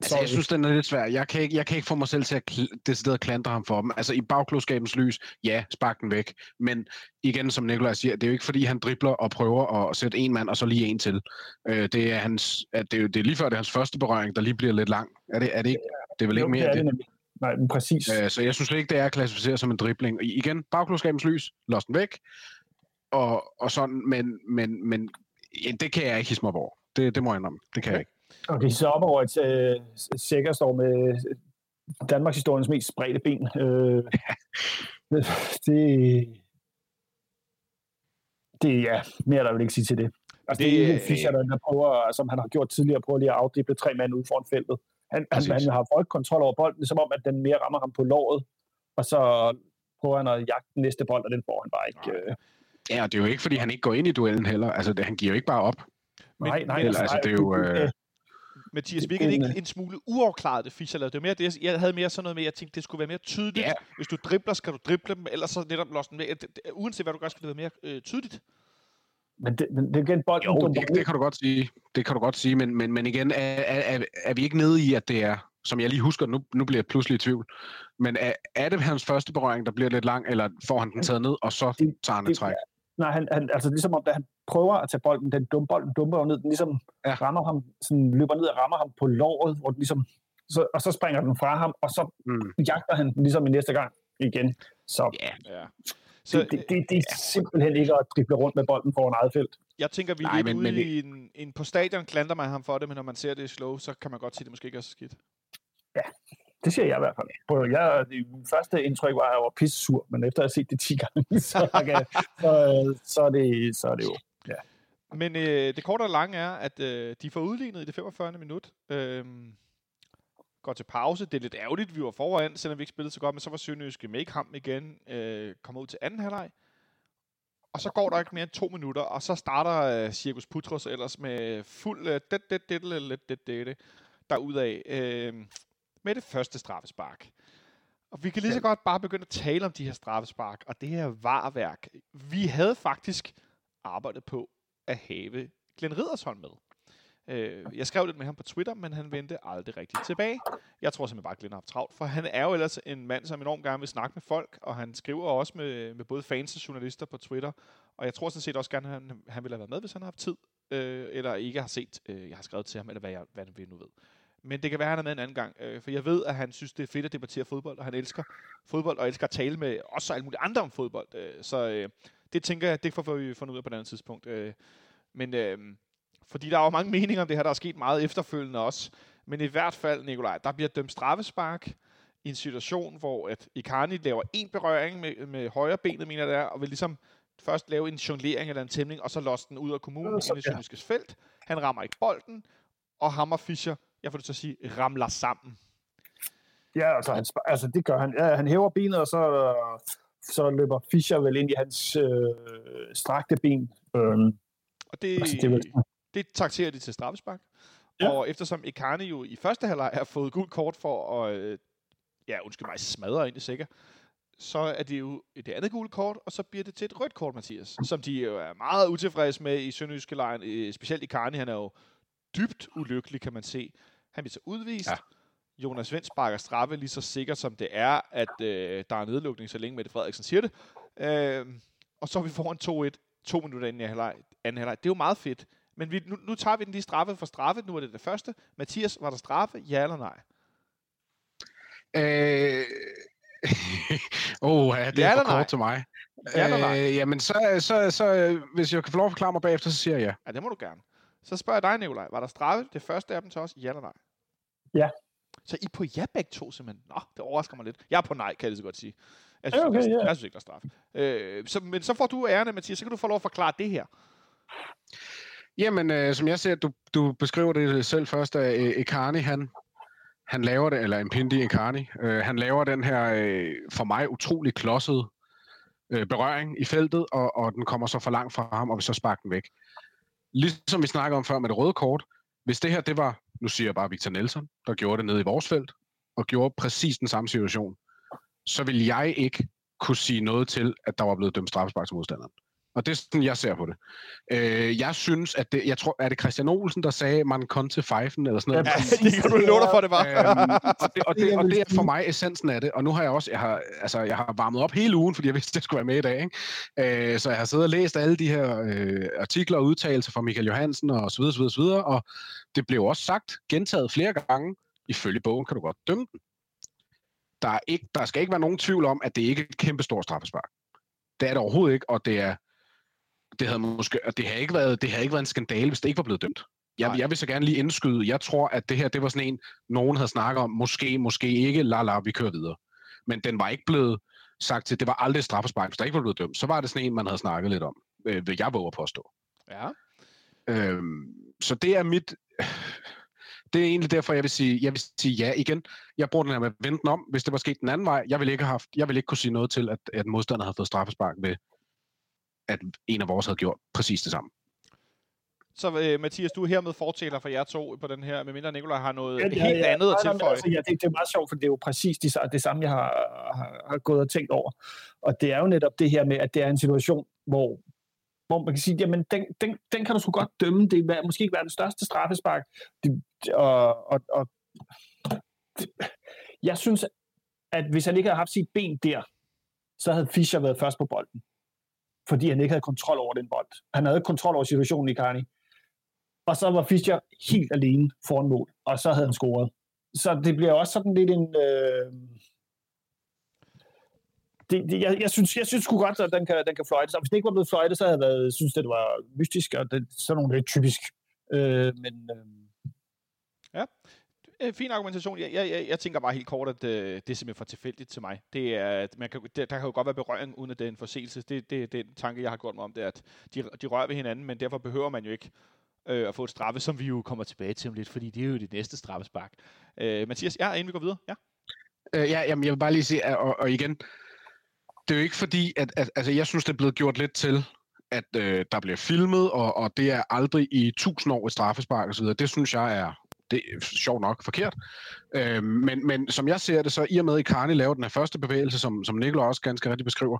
S4: Altså, jeg synes, den er lidt svær. Jeg kan ikke, jeg kan ikke få mig selv til at kl- decideret klandre ham for dem. Altså, i bagklodskabens lys, ja, spark den væk. Men igen, som Nikolaj siger, det er jo ikke, fordi han dribler og prøver at sætte en mand, og så lige en til. Øh, det, er hans, at det, er, det er lige før, det er hans første berøring, der lige bliver lidt lang. Er det, er det ikke? Det er vel ikke mere det? det.
S3: Nej, men præcis.
S4: Øh, så jeg synes ikke, det er klassificeret som en dribling. I, igen, bagklodskabens lys, lås den væk. Og, og sådan, men, men, men ja, det kan jeg ikke hisse mig over. Det, det må jeg indrømme. Det kan okay. jeg ikke.
S3: Okay, så op over et øh, Sækker står med Danmarks historiens mest spredte ben. Øh, det, det, ja, mere er der vil ikke sige til det. Altså, det, det er ikke Fischer, der, der prøver, som han har gjort tidligere, prøver lige at afdrible tre mand ud foran feltet. Han, han, han har fået kontrol over bolden, som om, at den mere rammer ham på låret, og så prøver han at jagte den næste bold, og den får han bare ikke. Øh.
S4: Ja, og det er jo ikke, fordi han ikke går ind i duellen heller. Altså, det, han giver jo ikke bare op.
S3: Nej, nej.
S4: Men, altså, altså, det er jo... Øh,
S2: Mathias, virkede ikke en smule uafklaret, det Fischer lavede? Det var mere det, jeg havde mere sådan noget med, jeg tænkte, det skulle være mere tydeligt. Ja. Hvis du dribler, skal du drible dem, ellers så netop låse den med. Uanset hvad du gør, skal det være mere øh, tydeligt.
S3: Men det, men det er igen bolden.
S4: Jo, det, det, kan du godt sige. Det kan du godt sige, men, men, men igen, er, er, er, er vi ikke nede i, at det er, som jeg lige husker, nu, nu bliver jeg pludselig i tvivl, men er, er det hans første berøring, der bliver lidt lang, eller får han den taget ned, og så tager han et træk?
S3: Nej, han, han, altså ligesom om, da han prøver at tage bolden, den dum, bolden dumper jo ned, den ligesom ja. rammer ham, sådan løber ned og rammer ham på låret, hvor den ligesom, så, og så springer den fra ham, og så mm. jagter han den ligesom i næste gang igen. Så,
S2: yeah. ja.
S3: så det, det, det, det er simpelthen ikke at drible rundt med bolden foran eget felt.
S2: Jeg tænker, vi er lidt men, ude men, i en, en, på stadion klander man ham for det, men når man ser det i slow, så kan man godt sige, at det måske ikke er så skidt.
S3: Ja, det siger jeg i hvert fald. Prøv, jeg, det første indtryk var, at jeg var pisse sur, men efter at have set det 10 gange, så, okay, så, så, er det, så er det jo...
S2: Men øh, det korte og lange er, at øh, de får udlignet i det 45. minut. Øh, går til pause. Det er lidt ærgerligt, vi var foran, selvom vi ikke spillede så godt, men så var Sønderjyske med ham igen, øh, kommer ud til anden halvleg. Og så går der ikke mere end to minutter, og så starter øh, Cirkus Putros ellers med fuld øh, det, det, det, det, det, det, det, derudad. Øh, med det første straffespark. Og vi kan lige så godt bare begynde at tale om de her straffespark, og det her varværk. Vi havde faktisk arbejdet på at have Glenn Riddersholm med. Øh, jeg skrev lidt med ham på Twitter, men han vendte aldrig rigtigt tilbage. Jeg tror simpelthen bare, at Glenn har haft travlt, for han er jo ellers en mand, som enormt gerne vil snakke med folk, og han skriver også med, med både fans og journalister på Twitter, og jeg tror sådan set også gerne, at han, han ville have været med, hvis han har haft tid, øh, eller ikke har set, øh, jeg har skrevet til ham, eller hvad, jeg, hvad vi nu ved. Men det kan være, at han er med en anden gang. Øh, for jeg ved, at han synes, det er fedt at debattere fodbold, og han elsker fodbold, og elsker at tale med også alle mulige andre om fodbold. Øh, så øh, det tænker jeg, det får vi fundet ud af på et andet tidspunkt. Øh, men øh, fordi der er jo mange meninger om det her, der er sket meget efterfølgende også. Men i hvert fald, Nikolaj, der bliver dømt straffespark i en situation, hvor at Ikani laver en berøring med, med højre benet, mener det er, og vil ligesom først lave en jonglering eller en tæmning, og så losse den ud af kommunen
S3: så,
S2: ind i Sønderskes felt. Han rammer ikke bolden, og Hammer Fischer, jeg får det til at sige, ramler sammen.
S3: Ja, altså, han, altså det gør han. Ja, han hæver benet, og så, så løber Fischer vel ind i hans øh, strakte ben. Øhm,
S2: Og det,
S3: altså, det vel,
S2: det takterer de til straffespark.
S3: Ja.
S2: Og eftersom Ikani jo i første halvleg har fået gult kort for at, øh, ja, undskyld mig, smadre ind i sikker, så er det jo det andet gule kort, og så bliver det til et rødt kort, Mathias, som de jo er meget utilfredse med i Sønderjyske lejen, øh, specielt Ikani, han er jo dybt ulykkelig, kan man se. Han bliver så udvist.
S4: Ja.
S2: Jonas Vendt sparker straffe lige så sikkert, som det er, at øh, der er nedlukning, så længe Mette Frederiksen siger det. Øh, og så er vi foran 2-1, to minutter inden i halvleg, anden halvleg. Det er jo meget fedt. Men vi, nu, nu tager vi den lige straffe for straffe. Nu er det det første. Mathias, var der straffe? Ja eller nej?
S4: Øh... oh, ja, det
S2: Ja
S4: er for
S2: nej?
S4: kort til mig.
S2: Ja eller nej?
S4: Øh, jamen, så, så, så, hvis jeg kan få lov at forklare mig bagefter, så siger jeg ja.
S2: Ja, det må du gerne. Så spørger jeg dig, Nikolaj. Var der straffe? Det første af dem til os? Ja eller nej?
S3: Ja.
S2: Så I på ja begge to, simpelthen? Nå, det overrasker mig lidt. Jeg er på nej, kan jeg lige så godt sige. Jeg synes,
S3: okay,
S2: ikke, der,
S3: ja.
S2: jeg synes ikke, der er straf. Øh, så, men så får du ærende, Mathias. Så kan du få lov at forklare det her.
S4: Jamen, øh, som jeg ser, du, du beskriver det selv først, at øh, Ekani, han, han laver det, eller Impindi Ekani, øh, han laver den her, øh, for mig, utrolig klodsede øh, berøring i feltet, og, og den kommer så for langt fra ham, og vi så sparker den væk. Ligesom vi snakker om før med det røde kort, hvis det her, det var, nu siger jeg bare Victor Nelson, der gjorde det nede i vores felt, og gjorde præcis den samme situation, så vil jeg ikke kunne sige noget til, at der var blevet dømt straffespark til modstanderen. Og det er sådan, jeg ser på det. Øh, jeg synes, at det, jeg tror, er det Christian Olsen, der sagde, man kom til fejfen, eller sådan noget.
S2: Ja, det kan du love dig for, det var.
S4: Øhm, og, det, og,
S3: Det er
S4: det, og det er for mig essensen af det. Og nu har jeg også, jeg har, altså, jeg har varmet op hele ugen, fordi jeg vidste, at jeg skulle være med i dag. Ikke? Øh, så jeg har siddet og læst alle de her øh, artikler og udtalelser fra Michael Johansen og så videre, så videre, så videre. Og det blev også sagt, gentaget flere gange, ifølge bogen kan du godt dømme den. Der, er ikke, der skal ikke være nogen tvivl om, at det ikke er et kæmpe stort straffespark. Det er det overhovedet ikke, og det er det havde måske, det havde ikke været, det havde ikke været en skandale, hvis det ikke var blevet dømt. Jeg,
S2: Nej.
S4: jeg vil så gerne lige indskyde, jeg tror, at det her, det var sådan en, nogen havde snakket om, måske, måske ikke, la la, vi kører videre. Men den var ikke blevet sagt til, det var aldrig straffespark, hvis der ikke var blevet dømt. Så var det sådan en, man havde snakket lidt om, øh, vil jeg våge at påstå.
S2: Ja.
S4: Øhm, så det er mit... Det er egentlig derfor, jeg vil sige, jeg vil sige ja igen. Jeg bruger den her med at vente den om. Hvis det var sket den anden vej, jeg vil ikke, have haft, jeg vil ikke kunne sige noget til, at, at modstander havde fået straffespark ved, at en af vores havde gjort præcis det samme.
S2: Så øh, Mathias, du er hermed fortæller for jer to på den her, medmindre Nikolaj har noget
S3: Ja,
S2: ja,
S3: ja,
S2: helt
S3: ja.
S2: andet at tilføje.
S3: Altså, ja, det, det er meget sjovt, for det er jo præcis det, det samme, jeg har, har, har gået og tænkt over. Og det er jo netop det her med, at det er en situation, hvor, hvor man kan sige, jamen, den, den, den kan du sgu godt dømme. Det er måske ikke være den største straffespark. Det, og, og, og det, jeg synes, at hvis han ikke havde haft sit ben der, så havde Fischer været først på bolden. Fordi han ikke havde kontrol over den bold. Han havde ikke kontrol over situationen i Carney. Og så var Fischer helt alene foran mål, og så havde han scoret. Så det bliver også sådan lidt en... Øh... Det, det, jeg, jeg, synes, jeg synes sgu godt, at den kan, den kan fløjtes. Og hvis det ikke var blevet fløjtet, så havde jeg været, synes, det var mystisk, og det, sådan nogle lidt typisk. Øh, men øh,
S2: Øh, fin argumentation. Jeg, jeg, jeg, jeg tænker bare helt kort, at øh, det er simpelthen for tilfældigt til mig. Det er, at man kan, der, der kan jo godt være berøring, uden at det er en forseelse. Det, det, det er den tanke, jeg har gjort mig om, det er, at de, de rører ved hinanden, men derfor behøver man jo ikke øh, at få et straffe, som vi jo kommer tilbage til om lidt, fordi det er jo det næste straffespark. Øh, Mathias, ja, inden vi går videre. Ja.
S4: Øh, ja, jamen, jeg vil bare lige sige, og, og igen, det er jo ikke fordi, at, at altså, jeg synes, det er blevet gjort lidt til, at øh, der bliver filmet, og, og det er aldrig i tusind år et straffespark osv. Det synes jeg er, det er sjovt nok forkert. Øh, men, men som jeg ser det, så i og med, at Icarni laver den her første bevægelse, som, som Nikolaj også ganske rigtigt beskriver,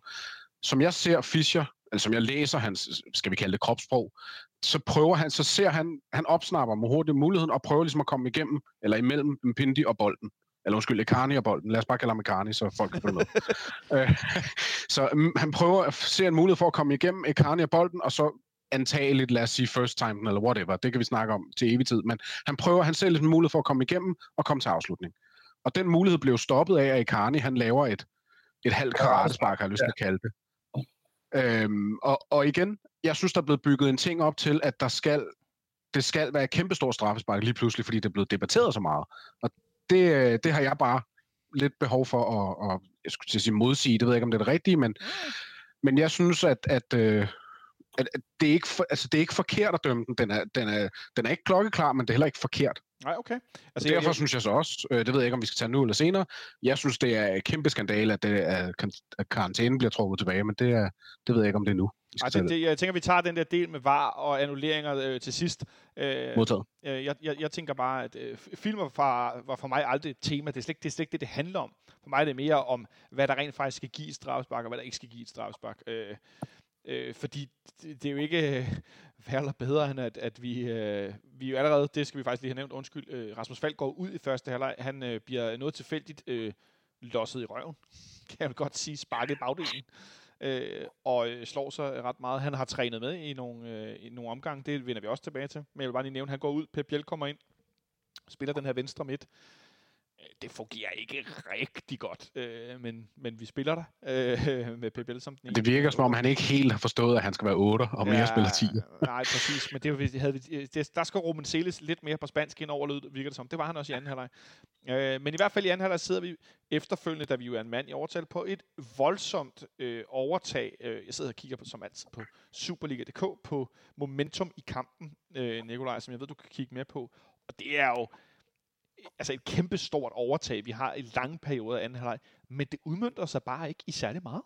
S4: som jeg ser Fischer, altså som jeg læser hans, skal vi kalde det kropssprog, så prøver han, så ser han, han opsnapper med hurtigt muligheden, og prøver ligesom at komme igennem, eller imellem Mpindi og bolden. Eller undskyld, Ekani og bolden. Lad os bare kalde ham Ekani, så folk kan følge med. Øh, så mm, han prøver at se en mulighed for at komme igennem Ekani og bolden, og så antageligt, lad os sige first time, eller whatever, det kan vi snakke om til evig tid, men han prøver, han selv en mulighed for at komme igennem og komme til afslutning. Og den mulighed blev stoppet af, at Ikani, han laver et, et halvt karatespark, har jeg lyst til at kalde det. Øhm, og, og igen, jeg synes, der er blevet bygget en ting op til, at der skal, det skal være et kæmpestort straffespark lige pludselig, fordi det er blevet debatteret så meget. Og det, øh, det har jeg bare lidt behov for at, at jeg skulle til at sige modsige, det ved jeg ikke, om det er det rigtige, men, men jeg synes, at, at, øh, at, at det, er ikke for, altså, det er ikke forkert at dømme den. Den er, den, er, den er ikke klokkeklar, men det er heller ikke forkert.
S2: Nej, okay.
S4: Altså, derfor jeg, synes jeg så også, øh, det ved jeg ikke, om vi skal tage nu eller senere, jeg synes, det er et kæmpe skandale, at, det, at karantænen bliver trukket tilbage, men det, er, det ved jeg ikke, om det er nu.
S2: Ej, det, det, jeg tænker, vi tager den der del med var og annulleringer øh, til sidst.
S4: Øh, Modtaget.
S2: Øh, jeg, jeg, jeg tænker bare, at øh, filmer var, var for mig aldrig et tema. Det er, slet, det er slet ikke det, det handler om. For mig er det mere om, hvad der rent faktisk skal give et straffespark, og hvad der ikke skal give et straffespark. Øh, øh, fordi det, det er jo ikke øh, værre eller bedre, end at, at vi, øh, vi jo allerede, det skal vi faktisk lige have nævnt, undskyld, øh, Rasmus Falk går ud i første halvleg. Han øh, bliver noget tilfældigt øh, losset i røven, kan jeg godt sige, sparket bagdelen øh, og øh, slår sig ret meget. Han har trænet med i nogle, øh, i nogle omgange, det vender vi også tilbage til. Men jeg vil bare lige nævne, at han går ud, Pep Biel kommer ind, spiller den her venstre midt. Det fungerer ikke rigtig godt, øh, men, men vi spiller der øh, med Biel som den
S4: Det virker som om, han ikke helt har forstået, at han skal være 8 og mere ja, spiller 10.
S2: Nej, præcis, men det, havde vi, det, der skal Roman Celis lidt mere på spansk ind over, virker det som. Det var han også i anden halvleg. Øh, men i hvert fald i anden halvleg sidder vi efterfølgende, da vi jo er en mand i overtal, på et voldsomt øh, overtag. Øh, jeg sidder og kigger på, som altid på Superliga.dk på momentum i kampen, øh, Nikolaj, som jeg ved, du kan kigge mere på. Og det er jo altså et kæmpe stort overtag, vi har i lange perioder af anden halvleg, men det udmyndter sig bare ikke i særlig meget.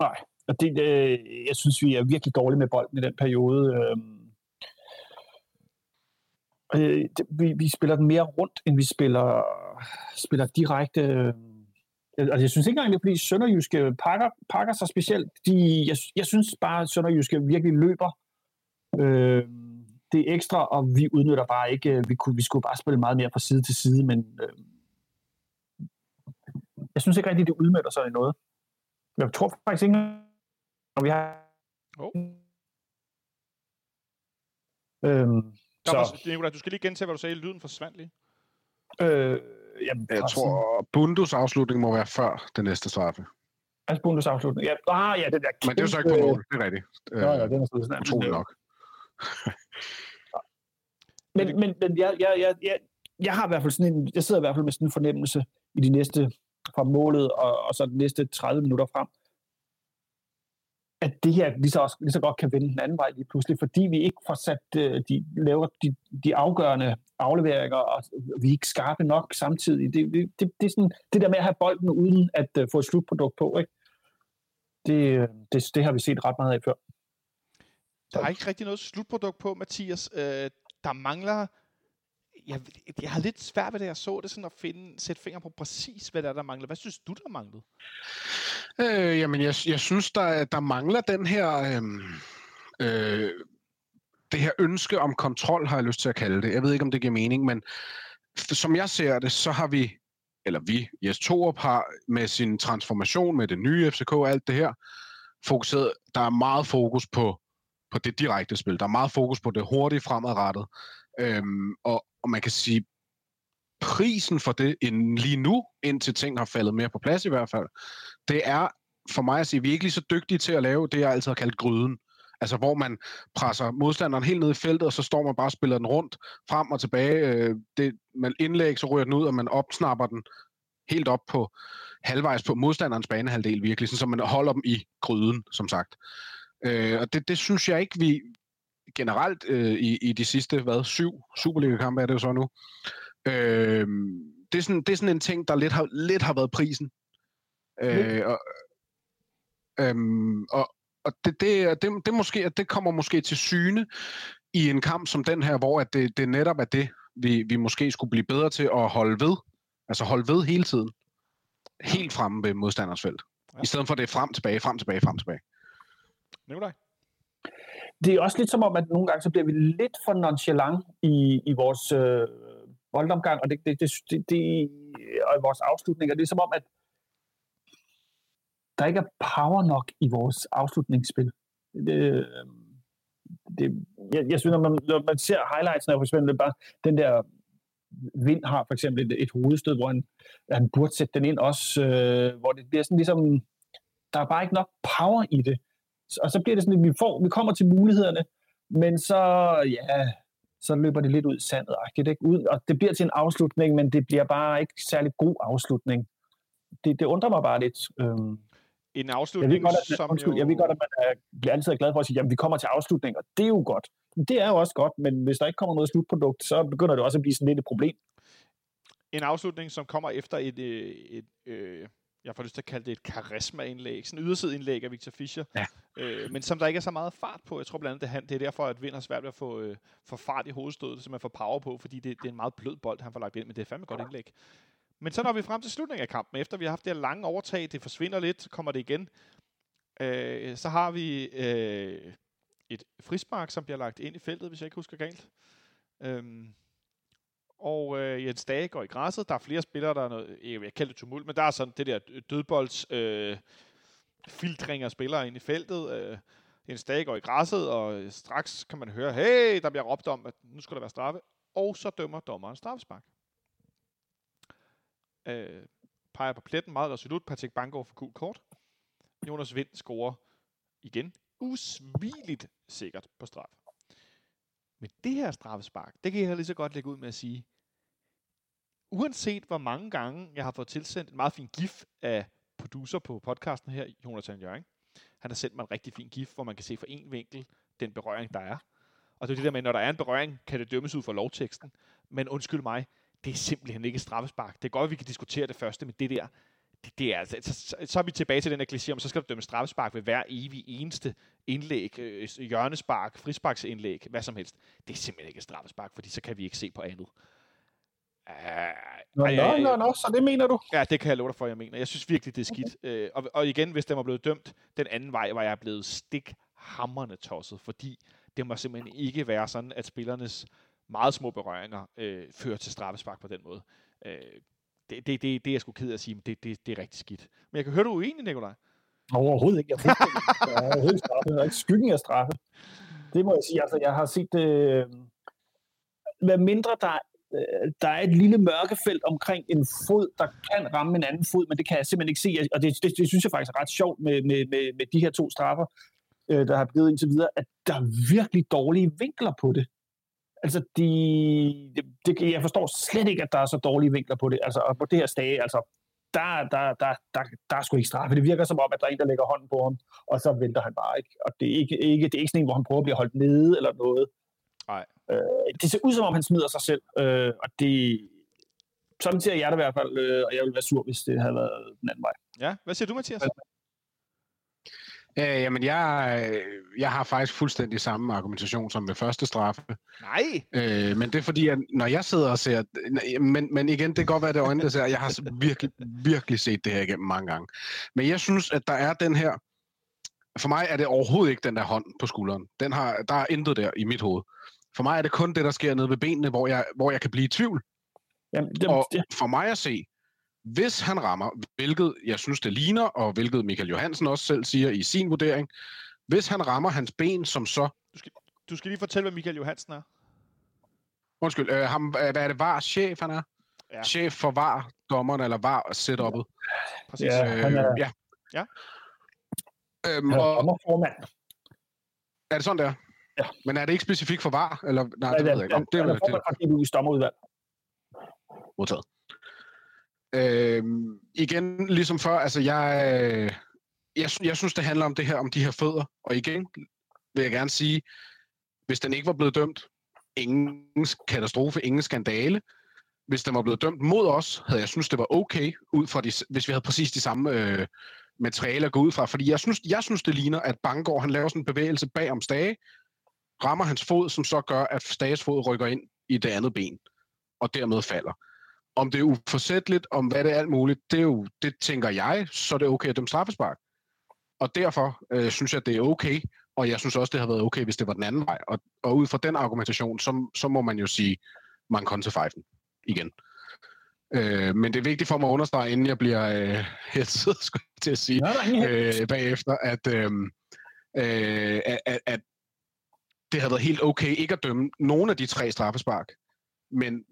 S3: Nej, og det, øh, jeg synes, vi er virkelig dårlige med bolden i den periode. Øh, øh, det, vi, vi spiller den mere rundt, end vi spiller, spiller direkte. Øh, altså, jeg synes ikke engang, det er fordi Sønderjyske pakker, pakker sig specielt. De, jeg, jeg synes bare, at Sønderjyske virkelig løber. Øh, det er ekstra, og vi udnytter bare ikke, øh, vi, kunne, vi skulle bare spille meget mere fra side til side, men øh, jeg synes ikke rigtigt, det udmønter sig i noget. Jeg tror faktisk ikke, når vi har... Oh.
S2: Øhm, så... Var, Nicolai, du skal lige gentage, hvad du sagde. Lyden forsvandt lige.
S3: Øh,
S4: jamen, jeg tror, Bundus afslutning må være før den næste straffe.
S3: Altså Bundus afslutning. Ja, ah, ja, det der
S4: kæmpe... Men det er så ikke på mål, det er rigtigt.
S3: Ja, ja, det er sådan,
S4: utroligt nok.
S3: Men, men, men jeg, jeg, jeg, jeg, jeg har i hvert fald sådan en, jeg sidder i hvert fald med sådan en fornemmelse i de næste fra målet og, og så de næste 30 minutter frem, at det her lige så, også, lige så godt kan vende den anden vej lige pludselig, fordi vi ikke får sat, uh, de laver de, de afgørende afleveringer, og vi er ikke skarpe nok samtidig. Det, det, det, det, er sådan, det der med at have bolden uden at uh, få et slutprodukt på, ikke? Det, øh, det, det har vi set ret meget af før.
S2: Der er ikke rigtig noget slutprodukt på, Mathias. Øh, der mangler... Jeg, jeg har lidt svært ved det, jeg så det, sådan at finde, sætte fingre på præcis, hvad der er, der mangler. Hvad synes du, der manglede?
S4: Øh, jamen, jeg, jeg synes, der, der mangler den her... Øh, øh, det her ønske om kontrol, har jeg lyst til at kalde det. Jeg ved ikke, om det giver mening, men som jeg ser det, så har vi, eller vi, Jes Torup har med sin transformation, med det nye FCK og alt det her, fokuseret, der er meget fokus på på det direkte spil. Der er meget fokus på det hurtige fremadrettet. Øhm, og, og man kan sige, prisen for det end lige nu, indtil ting har faldet mere på plads i hvert fald, det er for mig at sige, vi er ikke lige så dygtige til at lave det, jeg altid har kaldt gryden. Altså hvor man presser modstanderen helt ned i feltet, og så står man bare og spiller den rundt, frem og tilbage. Øh, det, man indlæg, så ryger den ud, og man opsnapper den helt op på halvvejs på modstanderens banehalvdel virkelig, sådan, så man holder dem i gryden, som sagt. Øh, og det, det synes jeg ikke, vi generelt øh, i, i de sidste, hvad, syv Superliga-kampe er det jo så nu. Øh, det, er sådan, det er sådan en ting, der lidt har, lidt har været prisen. Øh, og, øhm, og, og det, det, det, det, måske, det kommer måske til syne i en kamp som den her, hvor at det, det netop er det, vi, vi måske skulle blive bedre til at holde ved. Altså holde ved hele tiden. Helt fremme ved modstanders felt. Ja. I stedet for det frem, tilbage, frem, tilbage, frem, tilbage.
S2: Nikolaj?
S3: Det er også lidt som om, at nogle gange så bliver vi lidt for nonchalant i, i vores øh, boldomgang, og, det, det, det, det, det, og i vores afslutninger. Det er som om, at der ikke er power nok i vores afslutningsspil. Det, øh, det, jeg, jeg synes, når man, når man ser highlights, når for eksempel bare den der Vind har for eksempel et, et hovedstød, hvor han, han burde sætte den ind også, øh, hvor det bliver sådan ligesom, der er bare ikke nok power i det. Og så bliver det sådan, at vi, får, vi kommer til mulighederne, men så, ja, så løber det lidt ud i sandet, ikke? Ud, og det bliver til en afslutning, men det bliver bare ikke særlig god afslutning. Det, det undrer mig bare lidt. Øhm,
S2: en afslutning,
S3: jeg ved godt, at,
S2: som
S3: undskyld,
S2: jo...
S3: jeg ved godt, at man er, bliver altid glad for at sige, at vi kommer til afslutning, og det er jo godt. Det er jo også godt, men hvis der ikke kommer noget slutprodukt, så begynder det også at blive sådan lidt et problem.
S2: En afslutning, som kommer efter et, øh, et, et øh, jeg får lyst til at kalde det et karisma-indlæg, sådan et indlæg af Victor Fischer,
S4: ja.
S2: øh, men som der ikke er så meget fart på. Jeg tror blandt andet, det, det er derfor, at Vind har svært ved at få, øh, få fart i hovedstødet, så man får power på, fordi det, det er en meget blød bold, han får lagt ind, men det er fandme godt indlæg. Men så når vi frem til slutningen af kampen, efter vi har haft det her lange overtag, det forsvinder lidt, så kommer det igen. Øh, så har vi øh, et frispark, som bliver lagt ind i feltet, hvis jeg ikke husker galt. Øh, og øh, Jens Dage går i græsset. Der er flere spillere, der er noget, øh, jeg kalder det tumult, men der er sådan det der dødbolds øh, filtring af spillere ind i feltet. Øh, Jens Dage går i græsset, og øh, straks kan man høre, hey, der bliver råbt om, at nu skal der være straffe. Og så dømmer dommeren straffespark. Øh, peger på pletten meget resolut. Patrick Bangor for kul kort. Jonas Vind scorer igen usvigeligt sikkert på straf. Men det her straffespark, det kan jeg lige så godt lægge ud med at sige, uanset hvor mange gange jeg har fået tilsendt en meget fin gif af producer på podcasten her, Jonathan Jørgen, han har sendt mig en rigtig fin gif, hvor man kan se fra en vinkel den berøring, der er. Og det er det der med, når der er en berøring, kan det dømmes ud fra lovteksten. Men undskyld mig, det er simpelthen ikke straffespark. Det er godt, at vi kan diskutere det første, men det der, det, det er altså, så, så er vi tilbage til den her kliché om, så skal du dømme straffespark ved hver evig eneste indlæg, øh, hjørnespark, frisparksindlæg, hvad som helst. Det er simpelthen ikke straffespark, fordi så kan vi ikke se på andet.
S3: Uh, nå, nå, nå, nå, så det mener du?
S2: Ja, det kan jeg love dig for, jeg mener. Jeg synes virkelig, det er skidt. Okay. Øh, og, og igen, hvis den var blevet dømt den anden vej, var jeg blevet stikhammerne tosset, fordi det må simpelthen ikke være sådan, at spillernes meget små berøringer øh, fører til straffespark på den måde. Øh, det, det, det, det er jeg sgu ked af at sige, men det, det, det er rigtig skidt. Men jeg kan høre, du er uenig, Nikolaj.
S3: Overhovedet ikke. Jeg er helt straffet. Jeg er ikke skyggen af straffe. Det må jeg sige. Altså, jeg har set. Øh, hvad mindre der øh, der er et lille mørkefelt omkring en fod, der kan ramme en anden fod, men det kan jeg simpelthen ikke se. Og det, det, det synes jeg faktisk er ret sjovt med, med, med, med de her to straffer, øh, der har blevet indtil videre, at der er virkelig dårlige vinkler på det. Altså, de, det, jeg forstår slet ikke, at der er så dårlige vinkler på det. Altså, og på det her stage, altså, der, der, der, der, der er sgu ikke straffe. Det virker som om, at der er en, der lægger hånden på ham, og så venter han bare ikke. Og det er ikke, ikke, det er ikke sådan en, hvor han prøver at blive holdt nede eller noget.
S2: Nej.
S3: Øh, det ser ud som om, han smider sig selv, øh, og det, sådan ser jeg det i hvert fald, øh, og jeg ville være sur, hvis det havde været den anden vej.
S2: Ja, hvad siger du, Mathias?
S4: Øh, jamen, jeg, jeg har faktisk fuldstændig samme argumentation som med første straffe.
S2: Nej!
S4: Øh, men det er fordi, at når jeg sidder og ser... Men, men igen, det kan godt være, det øjnene, der ser. Jeg har virkelig, virkelig set det her igennem mange gange. Men jeg synes, at der er den her... For mig er det overhovedet ikke den der hånd på skulderen. Den har, der er intet der i mit hoved. For mig er det kun det, der sker nede ved benene, hvor jeg, hvor jeg kan blive i tvivl. Jamen, det, og for mig at se, hvis han rammer, hvilket jeg synes, det ligner, og hvilket Michael Johansen også selv siger i sin vurdering, hvis han rammer hans ben som så...
S2: Du skal, du skal lige fortælle, hvad Michael Johansen er.
S4: Undskyld, øh, ham, hvad er det, var chef han er? Ja. Chef for var dommeren, eller var setup'et.
S3: Præcis. Ja, han er...
S4: ja.
S2: ja.
S3: Øhm, han er dommerformand.
S4: Er det sådan, der?
S3: Ja.
S4: Men er det ikke specifikt for var? Eller, nej,
S3: nej det,
S4: det
S3: ved jeg ikke. Det er, det, det, det, det, det, dommerudvalg.
S4: Modtaget. Øh, igen, ligesom før, altså jeg, øh, jeg, jeg synes, det handler om det her, om de her fødder. Og igen vil jeg gerne sige, hvis den ikke var blevet dømt, ingen katastrofe, ingen skandale. Hvis den var blevet dømt mod os, havde jeg synes det var okay, ud fra de, hvis vi havde præcis de samme øh, materialer at gå ud fra. Fordi jeg synes, jeg synes, det ligner, at Bangor han laver sådan en bevægelse bag om Stage, rammer hans fod, som så gør, at Stages fod rykker ind i det andet ben, og dermed falder. Om det er uforsætteligt, om hvad det er alt muligt, det, er jo, det tænker jeg, så er det okay at dømme straffespark. Og derfor øh, synes jeg, det er okay, og jeg synes også, det har været okay, hvis det var den anden vej. Og, og ud fra den argumentation, så, så må man jo sige, man kon til fejfen igen. Øh, men det er vigtigt for mig at understrege, inden jeg bliver øh, hetset, skulle jeg til at sige, øh, bagefter, at, øh, øh, at, at det havde været helt okay ikke at dømme nogen af de tre straffespark, men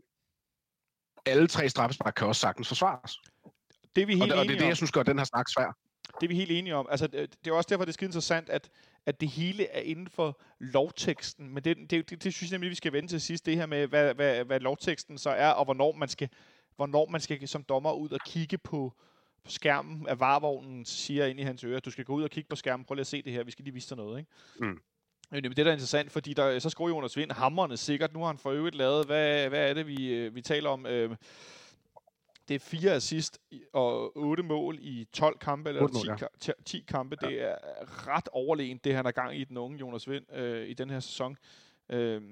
S4: alle tre straffespark kan også sagtens forsvares.
S2: Det er vi
S4: Og
S2: helt
S4: det, og det er det, jeg synes gør den her snak svær.
S2: Det er vi helt enige om. Altså, det er også derfor, det er skide interessant, at, at det hele er inden for lovteksten. Men det, det, det, det synes jeg nemlig, vi skal vende til sidst, det her med, hvad, hvad, hvad lovteksten så er, og hvornår man skal, hvornår man skal som dommer ud og kigge på, på skærmen af varevognen, siger ind i hans øre, du skal gå ud og kigge på skærmen, prøv lige at se det her, vi skal lige vise dig noget, ikke?
S4: Mm.
S2: Men det der er interessant, fordi der, så skriver Jonas Vind hammerne sikkert. Nu har han for øvrigt lavet, hvad, hvad er det, vi, øh, vi taler om? Øh, det er fire assist og otte mål i 12 kampe, eller
S4: Otte
S2: 10,
S4: mål,
S2: ja. 10 kampe. Det er ret overlegent, det han er gang i, den unge Jonas Vind, øh, i den her sæson. Øh,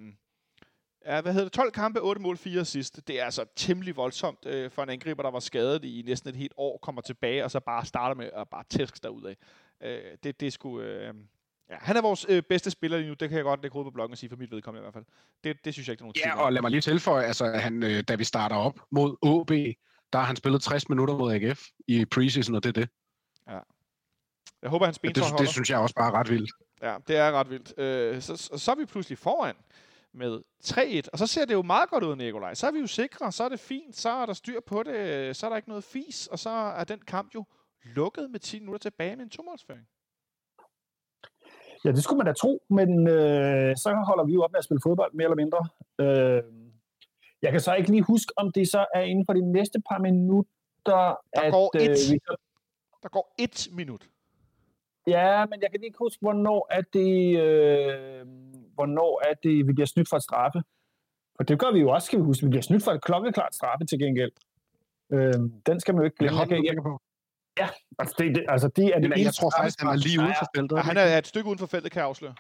S2: ja, hvad hedder det? 12 kampe, 8 mål, 4 assist. Det er altså temmelig voldsomt øh, for en angriber, der var skadet i næsten et helt år, kommer tilbage, og så bare starter med at bare tæske derudad. Øh, det, det sgu... Øh, Ja, han er vores øh, bedste spiller lige nu. Det kan jeg godt lægge hovedet på bloggen og sige, for mit vedkommende i hvert fald. Det, det synes jeg ikke, der er nogen
S4: Ja, og lad mig lige tilføje, altså, han, øh, da vi starter op mod OB, der har han spillet 60 minutter mod AGF i preseason, og det er det.
S2: Jeg håber, hans
S4: Det,
S2: bentor
S4: det,
S2: holder.
S4: det synes jeg også bare er ret vildt.
S2: Ja, det er ret vildt. Øh, så, så, så er vi pludselig foran med 3-1, og så ser det jo meget godt ud, Nikolaj. Så er vi jo sikre, så er det fint, så er der styr på det, så er der ikke noget fis, og så er den kamp jo lukket med 10 minutter tilbage med en tomålsføring.
S3: Ja, det skulle man da tro, men øh, så holder vi jo op med at spille fodbold, mere eller mindre. Øh, jeg kan så ikke lige huske, om det så er inden for de næste par minutter,
S2: Der
S3: at
S2: går
S3: øh,
S2: et.
S3: vi
S2: Der går et minut.
S3: Ja, men jeg kan ikke huske, hvornår er det, øh, hvornår er det, vi bliver snydt for et straffe. For det gør vi jo også, skal vi huske. Vi bliver snydt for et klokkeklart straffe til gengæld. Øh, den skal man jo ikke glemme. Jeg,
S4: jeg,
S3: jeg,
S4: på.
S3: altså, det, det, altså, det er det
S4: Men jeg
S3: eneste
S4: tror faktisk, han er lige ude
S3: straffespark,
S4: for feltet.
S2: Ja, han er et stykke uden for feltet, kan jeg afsløre.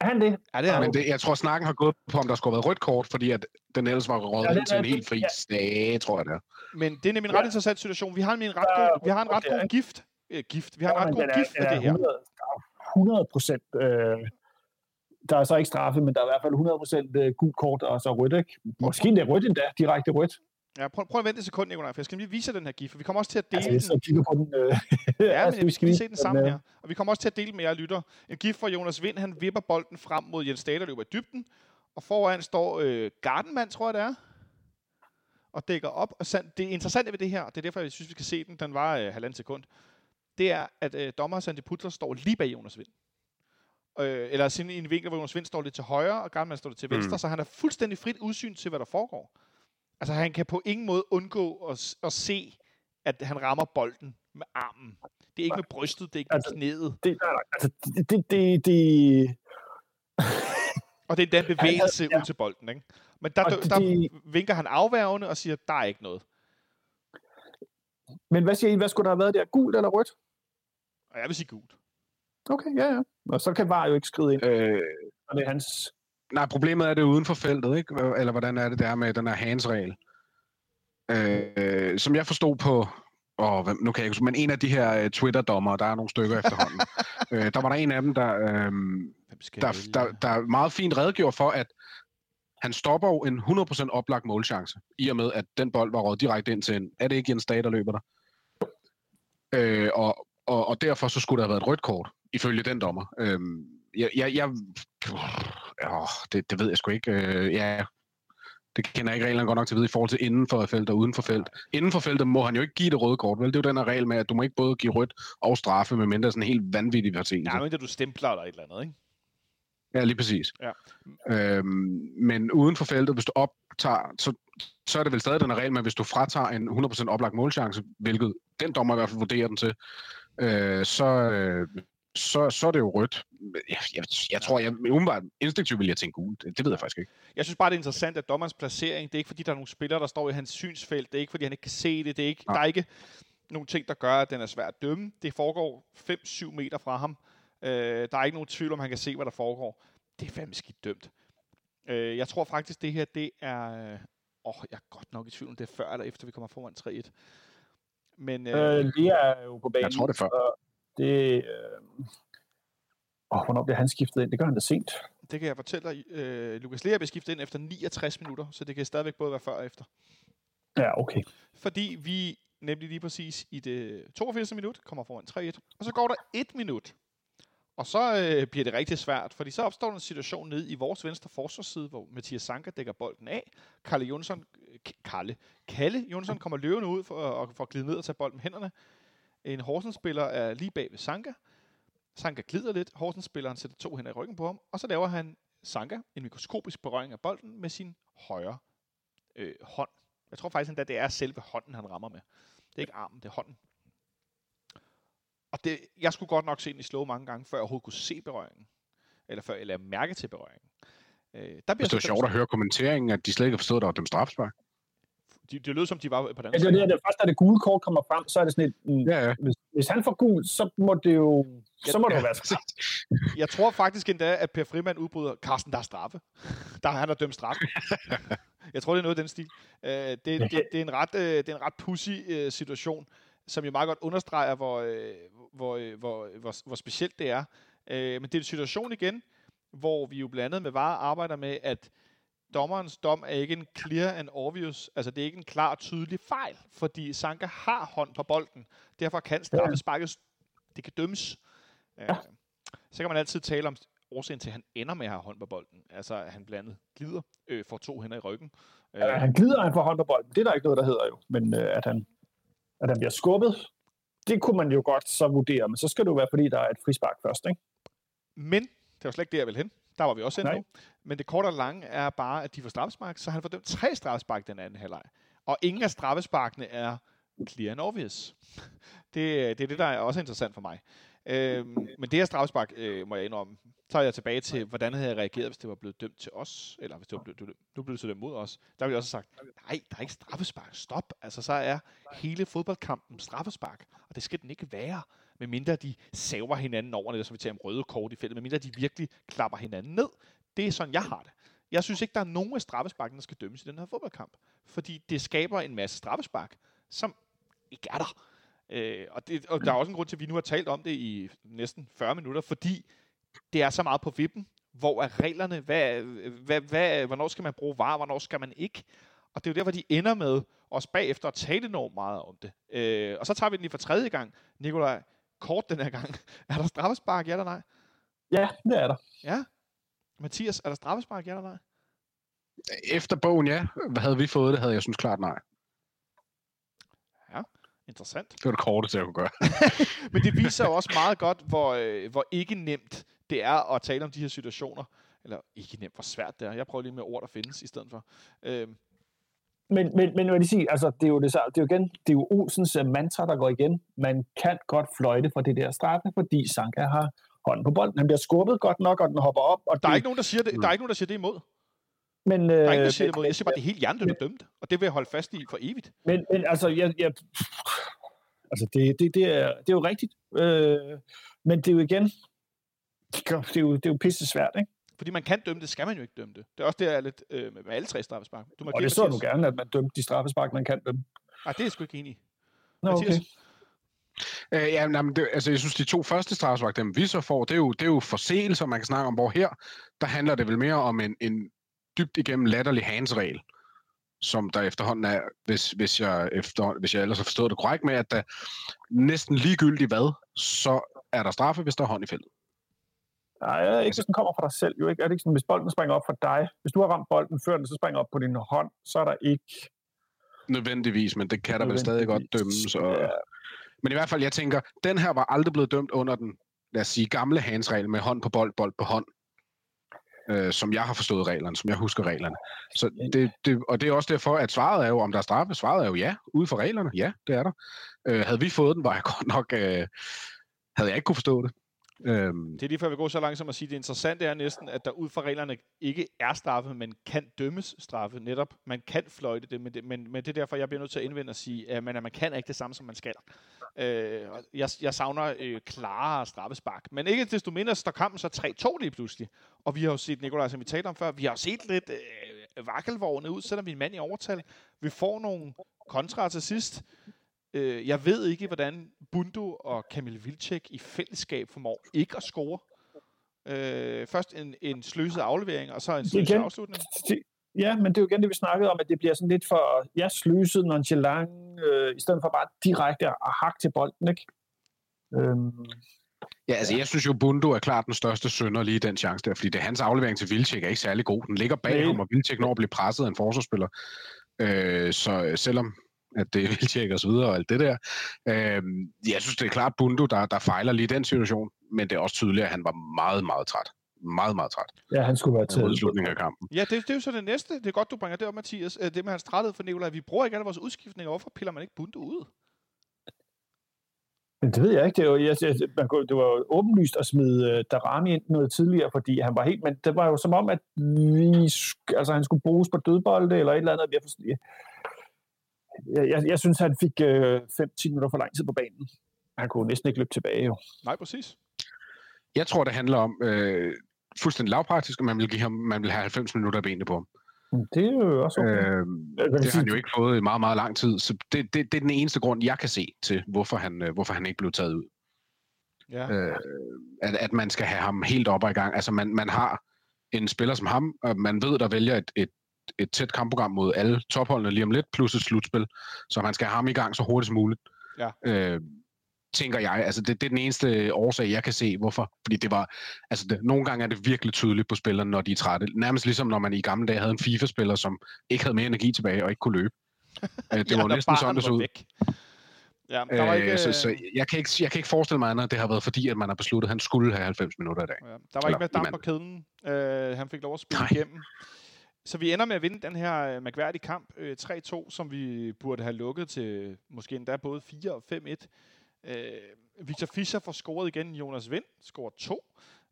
S3: Er han det?
S2: Ja, det er.
S4: Men det, jeg tror, snakken har gået på, om der skulle have været rødt kort, fordi at den ellers var røget
S3: Ja,
S4: ja, til
S3: er
S4: en helt fri stage, tror jeg det er.
S2: Men det er nemlig en ret
S3: Ja.
S2: interessant situation. Vi har en ret
S3: Ja,
S2: god, vi har en ret
S3: okay,
S2: god gift. Øh, gift. Vi har en
S3: Ja,
S2: ret god
S3: er-
S2: gift
S3: er
S2: det her.
S3: 100, der er 100 procent... Øh, der er så ikke straffe, men der er i hvert fald 100 procent øh, gul kort og så rødt, ikke? Måske endda rødt endda, direkte rødt.
S2: Ja, prøv, prøv at vente et sekund, Nikolaj, for jeg skal lige vise den her gif, for vi kommer også til at dele
S3: Altså,
S2: den.
S3: kigger på den. Øh,
S2: Ja, men vi skal lige se den sammen her. Og vi kommer også til at dele med jer lytter. En gift fra Jonas Vind, han vipper bolden frem mod Jens Dage, der løber i dybden. Og foran står øh, Gardenman, tror jeg det er. Og dækker op. Og sand, det interessante ved det her, og det er derfor, jeg synes, vi skal se den, den var øh, halvanden sekund, det er, at øh, dommer Sandy Putler står lige bag Jonas Vind. Øh, eller sådan i en vinkel, hvor Jonas Vind står lidt til højre, og Gardenman står lidt til venstre,
S4: Mm.
S2: så han har fuldstændig frit udsyn til, hvad der foregår. Altså, han kan på ingen måde undgå at, at se, at han rammer bolden med armen. Det er ikke med brystet, det er ikke med
S3: Altså,
S2: knæet.
S3: det, nej, nej, altså, det, det, det, det,
S2: Og det er den bevægelse
S3: ja.
S2: ud til bolden, ikke? Men der,
S3: det-
S2: der vinker han afværgende og siger, der er ikke noget.
S3: Men hvad siger I? Hvad skulle der have været der? Gult eller rødt?
S2: Jeg vil sige gult.
S3: Okay, ja, ja. Og så kan VAR jo ikke skride ind,
S4: Øh,
S3: og det er hans...
S4: nej, problemet er det uden for feltet, ikke? Eller hvordan er det der med den her hands-regel? Øh, som jeg forstod på, og hvem- nu kan jeg ikke men en af de her uh, Twitter-dommer, der er nogle stykker efterhånden, øh, der var der en af dem, der, øh, der, der, der meget fint redegjorde for, at han stopper jo en 100% oplagt målchance, i og med, at den bold var råd direkte ind til en. Er det ikke Jens Dage, der løber der? Øh, og, og, og derfor så skulle der have været et rødt kort, ifølge den dommer. Øh, jeg, jeg, jeg, åh, det, det ved jeg sgu ikke. Øh, ja, det kender jeg ikke reglerne godt nok til at vide i forhold til inden for felt og uden for felt. Inden for feltet må han jo ikke give det røde kort, vel? Det er jo den her regel med, at du må ikke både give rødt og straffe, medmindre sådan en helt vanvittig forseelse.
S2: Ja, men det du stempler eller et eller andet, ikke?
S4: Ja, lige præcis.
S2: Ja.
S4: Øhm, men uden for feltet, hvis du optager, så, så er det vel stadig den her regel, men hvis du fratager en 100% oplagt målchance, hvilket den dommer i hvert fald vurderer den til, øh, så, øh, så, så er det jo rødt. Jeg, jeg, jeg tror, jeg umiddelbart instinktivt vil jeg tænke gul. Det, det ved jeg faktisk ikke.
S2: Jeg synes bare, det er interessant, at dommerens placering, det er ikke fordi, der er nogle spillere, der står i hans synsfelt. Det er ikke fordi, han ikke kan se det. det er ikke,
S4: Nej.
S2: der er ikke nogle ting, der gør, at den er svær at dømme. Det foregår 5-7 meter fra ham. Øh, der er ikke nogen tvivl om, han kan se, hvad der foregår. Det er fandme skidt dømt. Øh, jeg tror faktisk, det her, det er... Øh, åh, jeg er godt nok i tvivl om det er før eller efter, vi kommer foran 3-1. Men øh,
S3: Øh, Lea er jo på banen.
S4: Jeg tror, det er før.
S3: og Det, øh... oh, hvornår bliver han skiftet ind? Det gør han da sent.
S2: det kan jeg fortælle dig. Øh, Lukas Lea bliver skiftet ind efter 69 minutter, så det kan stadigvæk både være før og efter.
S3: Ja, okay.
S2: Fordi vi nemlig lige præcis i det 82. minut kommer foran 3-1. Og så går der et minut. Og så øh, bliver det rigtig svært, fordi så opstår der en situation nede i vores venstre forsvarsside, hvor Mathias Sanka dækker bolden af. Kalle Jonsson, Kalle, Kalle Jonsson kommer løvende ud for at, for at glide ned og tage bolden med hænderne. En Horsens-spiller er lige bag ved Sanka. Sanka glider lidt. Horsens-spilleren sætter to hænder i ryggen på ham, og så laver han Sanka en mikroskopisk berøring af bolden med sin højre øh, hånd. Jeg tror faktisk at det er selve hånden, han rammer med. Det er ikke armen, det er hånden. Og det, jeg skulle godt nok se den i slow mange gange, før jeg overhovedet kunne se berøringen. Eller før jeg lavede mærke til berøringen.
S4: Øh, der bliver det er sjovt at høre kommenteringen, at de slet ikke har forstået, at der var dem strafspark.
S2: De, det lød som, de var på den
S3: ja, det er det, det først, da det gule kort kommer frem, så er det sådan et, mm, ja, ja. Hvis, hvis han får gul, så må det jo, ja, så må det jo være straf.
S2: Jeg tror faktisk endda, at Per Frimand udbryder, Carsten, der er straffe. Der han har dømt straffe. jeg tror, det er noget af den stil. Uh, det, det, det, det, er en ret, uh, det er en ret pussy uh, situation, som jo meget godt understreger, hvor, uh, hvor, hvor, hvor, hvor specielt det er. Uh, men det er en situation igen, hvor vi jo blandt andet med VAR arbejder med, at dommerens dom er ikke en clear and obvious, altså det er ikke en klar og tydelig fejl, fordi Sanka har hånd på bolden. Derfor kan straffesparket, det kan dømmes. Ja. Uh, så kan man altid tale om årsagen til, at han ender med at have hånd på bolden. Altså, at han blandt andet glider, øh, får to hænder i ryggen.
S3: Ja, han glider, han får hånd på bolden. Det er der ikke noget, der hedder jo. Men øh, at, han, at han bliver skubbet, det kunne man jo godt så vurdere. Men så skal det jo være, fordi der er et frispark først, ikke?
S2: Men, det var slet ikke det, jeg ville hen. Der var vi også inde Men det korte og lange er bare, at de får straffespark, så han får dømt tre straffespark den anden halvleg. Og ingen af straffesparkene er clear and obvious. Det, det er det, der er også interessant for mig. Øhm, men det her straffespark, øh, må jeg indrømme, så er jeg tilbage til, hvordan havde jeg reageret, hvis det var blevet dømt til os, eller hvis det var blevet, nu blev det så dømt mod os. Der ville jeg også have sagt, nej, der er ikke straffespark, stop. Altså, så er hele fodboldkampen straffespark, og det skal den ikke være, medmindre de saver hinanden over, eller som vi tager om røde kort i feltet, medmindre de virkelig klapper hinanden ned. Det er sådan, jeg har det. Jeg synes ikke, der er nogen af straffesparkene, der skal dømmes i den her fodboldkamp, fordi det skaber en masse straffespark, som ikke er der. Øh, og, det, og der er også en grund til, at vi nu har talt om det i næsten 40 minutter, fordi det er så meget på vippen. Hvor er reglerne? Hvad, hvad, hvad, hvornår skal man bruge var? Hvornår skal man ikke? Og det er jo derfor, de ender med os bagefter at tale enormt meget om det. Øh, og så tager vi den lige for tredje gang. Nikolaj, kort den her gang. Er der straffespark, ja eller nej?
S3: Ja, det er der.
S2: Ja. Mathias, er der straffespark, ja eller nej?
S4: Efter bogen, ja. Hvad havde vi fået det, havde jeg synes klart nej.
S2: Interessant.
S4: Det var det korte til at kunne gøre.
S2: Men det viser jo også meget godt, hvor, øh, hvor ikke nemt det er at tale om de her situationer. Eller ikke nemt, hvor svært det er. Jeg prøver lige med ord, der findes i stedet for. Øhm.
S3: Men, men, men hvad de siger, altså, det er jo det, det er jo igen, det er jo Olsens uh, mantra, der går igen. Man kan godt fløjte for det der straffe, fordi Sanka har hånden på bolden. Han bliver skubbet godt nok, og den hopper op. Og
S2: der, er
S3: det,
S2: ikke nogen, der siger det, der er ikke nogen, der siger det imod. Men, der er ikke, der siger det imod. Jeg siger bare, det er helt hjernedødt dømt, og det vil jeg holde fast i for evigt.
S3: Men, men altså, jeg, jeg, Altså, det, det, det, er, det er jo rigtigt. Øh, men det er jo igen, det er jo, det er jo pisse svært, ikke?
S2: Fordi man kan dømme det, skal man jo ikke dømme det. Det er også det, jeg er lidt øh, med alle tre straffespark.
S3: Du og det så du gerne, at man dømte de straffespark, man kan dømme.
S2: Nej, det er jeg sgu ikke enig i.
S3: Nå, okay.
S4: Øh, ja, nej, men det, altså, jeg synes, de to første straffespark, dem vi så får, det er jo, det er jo forseelser, man kan snakke om, hvor her, der handler det vel mere om en, en dybt igennem latterlig handsregel som der efterhånden er, hvis, hvis, jeg, efter, hvis jeg ellers har forstået det korrekt med, at der næsten ligegyldigt hvad, så er der straffe, hvis der er hånd i feltet.
S3: Nej, ikke hvis den kommer fra dig selv. Jo, ikke? Er det ikke sådan, hvis bolden springer op for dig, hvis du har ramt bolden, før den så springer op på din hånd, så er der ikke...
S4: Nødvendigvis, men det kan der vel stadig godt dømmes. Og... Ja. Men i hvert fald, jeg tænker, den her var aldrig blevet dømt under den, lad os sige, gamle handsregel med hånd på bold, bold på hånd øh, som jeg har forstået reglerne, som jeg husker reglerne. Så det, det, og det er også derfor, at svaret er jo, om der er straffe. Svaret er jo ja, ude for reglerne. Ja, det er der. Øh, havde vi fået den, var jeg godt nok... Øh, havde jeg ikke kunne forstå det.
S2: Øhm. Det er lige før vi går så langt som at sige, at det interessante er næsten, at der ud fra reglerne ikke er straffe, men kan dømmes straffe netop. Man kan fløjte det, men det, men, men det er derfor, jeg bliver nødt til at indvende og sige, at man, at man kan ikke det samme, som man skal. Øh, jeg, jeg savner øh, klarere straffespark. Men ikke desto mindre står kampen så 3-2 lige pludselig. Og vi har jo set, Nikolaj, som vi talte om før, vi har set lidt øh, vakkelvogne ud, selvom vi er en mand i overtal. Vi får nogle kontra til sidst. Øh, jeg ved ikke, hvordan Bundu og Kamil Vilcek i fællesskab formår ikke at score. Øh, først en, en sløset aflevering, og så en sløset igen, afslutning.
S3: Det, ja, men det er jo igen det, vi snakkede om, at det bliver sådan lidt for, ja, sløset, nonchalant, øh, i stedet for bare direkte at hakke til bolden, ikke? Øhm,
S4: Ja, altså jeg synes jo, Bundo er klart den største sønder lige i den chance der, fordi det er hans aflevering til Vilcek er ikke særlig god. Den ligger bag
S3: Nej.
S4: ham, og Vilcek når at blive presset af en forsvarsspiller. Øh, så selvom at det er Vilcek og så videre og alt det der, øh, jeg synes det er klart Bundo, der, der fejler lige i den situation, men det er også tydeligt, at han var meget, meget træt. Meget, meget træt
S3: Ja, han skulle være taget.
S4: slutningen af kampen.
S2: Ja, det, det er jo så det næste. Det er godt, du bringer det op, Mathias. Øh, Det med hans træthed for Nikolaj. Vi bruger ikke alle vores udskiftninger. Hvorfor piller man ikke Bunde ud?
S3: Men det ved jeg ikke. Det, er jo, jeg, man kunne, det var jo åbenlyst at smide uh, Darami ind noget tidligere, fordi han var helt... Men det var jo som om, at vi, altså, han skulle bruges på dødbolde eller et eller andet. Jeg, forstår, jeg, jeg, jeg synes, han fik uh, 5-10 minutter for lang tid på banen. Han kunne næsten ikke løbe tilbage, jo.
S2: Nej, præcis.
S4: Jeg tror, det handler om øh, fuldstændig lavpraktisk, at man vil, give ham, man vil have 90 minutter af benene på ham.
S3: Men Det er jo også okay.
S4: Øh,
S3: Jeg
S4: det har han jo ikke fået i meget, meget lang tid, så det, det, det er den eneste grund, jeg kan se til, hvorfor han, øh, hvorfor han ikke blev taget ud.
S2: Ja.
S4: øh, at, at man skal have ham helt op og i gang. Altså man, man har en spiller som ham, og man ved, der vælger et, et, et tæt kampprogram mod alle topholdene lige om lidt, plus et slutspil, så man skal have ham i gang så hurtigt som muligt.
S2: Ja.
S4: Øh, tænker jeg. Altså det, det er den eneste årsag, jeg kan se, hvorfor. Fordi det var, altså det, nogle gange er det virkelig tydeligt på spillerne, når de er trætte. Nærmest ligesom når man i gamle dage havde en FIFA-spiller, som ikke havde mere energi tilbage og ikke kunne løbe. Øh, det
S2: ja,
S4: var næsten sådan, det så ud.
S2: Væk. Ja, der var ikke,
S4: Øh, så,
S2: øh,
S4: så jeg, kan ikke, jeg kan ikke forestille mig andet, at det har været fordi, at man har besluttet, at han skulle have 90 minutter i dag.
S2: Ja, der var
S4: Eller
S2: ikke mere damp på kæden. Øh, han fik lov at spille
S4: Nej.
S2: igennem. Så vi ender med at vinde den her øh, mærkværdige kamp øh, 3-2, som vi burde have lukket til måske endda både 4 og 5-1. Øh, Victor Fischer får scoret igen. Jonas Vind scorer to.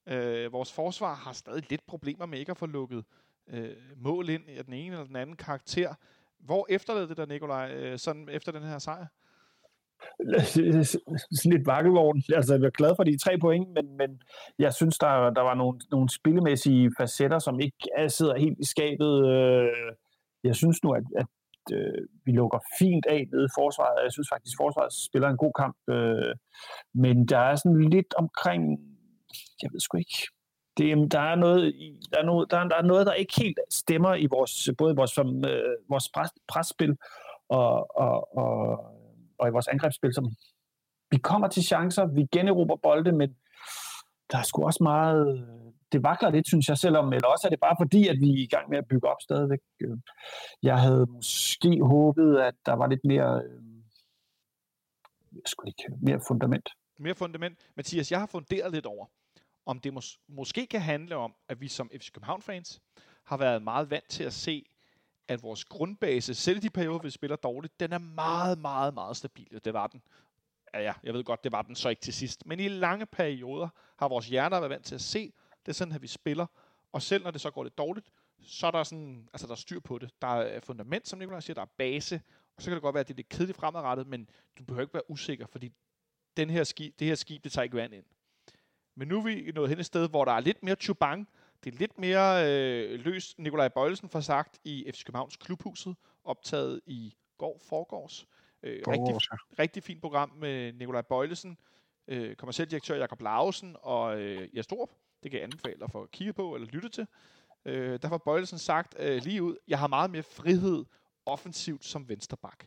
S2: Øh, vores forsvar har stadig lidt problemer med ikke at få lukket øh, mål ind af den ene eller den anden karakter. Hvor efterlader det der, Nikolaj, øh, sådan efter den her sejr?
S3: Sådan lidt vakkelvogn. Altså, jeg er glad for de tre point, men, men jeg synes, der, der var nogle, nogle spillemæssige facetter, som ikke er- sidder helt i skabet. Øh, jeg synes nu, at, at øh, vi lukker fint af nede i forsvaret. Jeg synes faktisk, at forsvaret spiller en god kamp. Øh, men der er sådan lidt omkring... Jeg ved sgu ikke. Det, der, er noget, der, er noget, der, er, der er noget, der ikke helt stemmer i vores, både i vores, som, øh, vores pres, presspil og, og, og, og i vores angrebsspil. Som, vi kommer til chancer, vi generober bolde, men der er sgu også meget... Øh, det vakler lidt, synes jeg, selvom, eller også er det bare fordi, at vi er i gang med at bygge op stadigvæk. Øh, jeg havde måske håbet, at der var lidt mere... Øh, jeg skulle ikke, mere fundament.
S2: mere fundament. Mathias, jeg har funderet lidt over, om det mås- måske kan handle om, at vi som FC København-fans har været meget vant til at se, at vores grundbase, selv i de perioder, vi spiller dårligt, den er meget, meget, meget stabil. Det var den. Ja, ja, jeg ved godt, det var den så ikke til sidst. Men i lange perioder har vores hjerner været vant til at se, det er sådan, at vi spiller. Og selv når det så går lidt dårligt, så er der sådan, altså der er styr på det. Der er fundament, som Nicolaj siger, der er base, og så kan det godt være, at det er lidt kedeligt fremadrettet, men du behøver ikke være usikker, fordi den her skib, det her skib, det tager ikke vand ind. Men nu er vi nået hen et sted, hvor der er lidt mere chubang, det er lidt mere øh, løst. Nikolaj Bøjlesen får sagt i FC Københavns Klubhuset, optaget i går forgårs. Øh, rigtig,
S4: ja.
S2: rigtig fint program med Nikolaj Bøjlesen, øh, kommerciel direktør Jakob Lausen og øh, Jes Torup. Det kan jeg anbefale dig for at kigge på eller lytte til. Øh, der får Bøjlesen sagt øh, lige ud, jeg har meget mere frihed offensivt som vensterbak.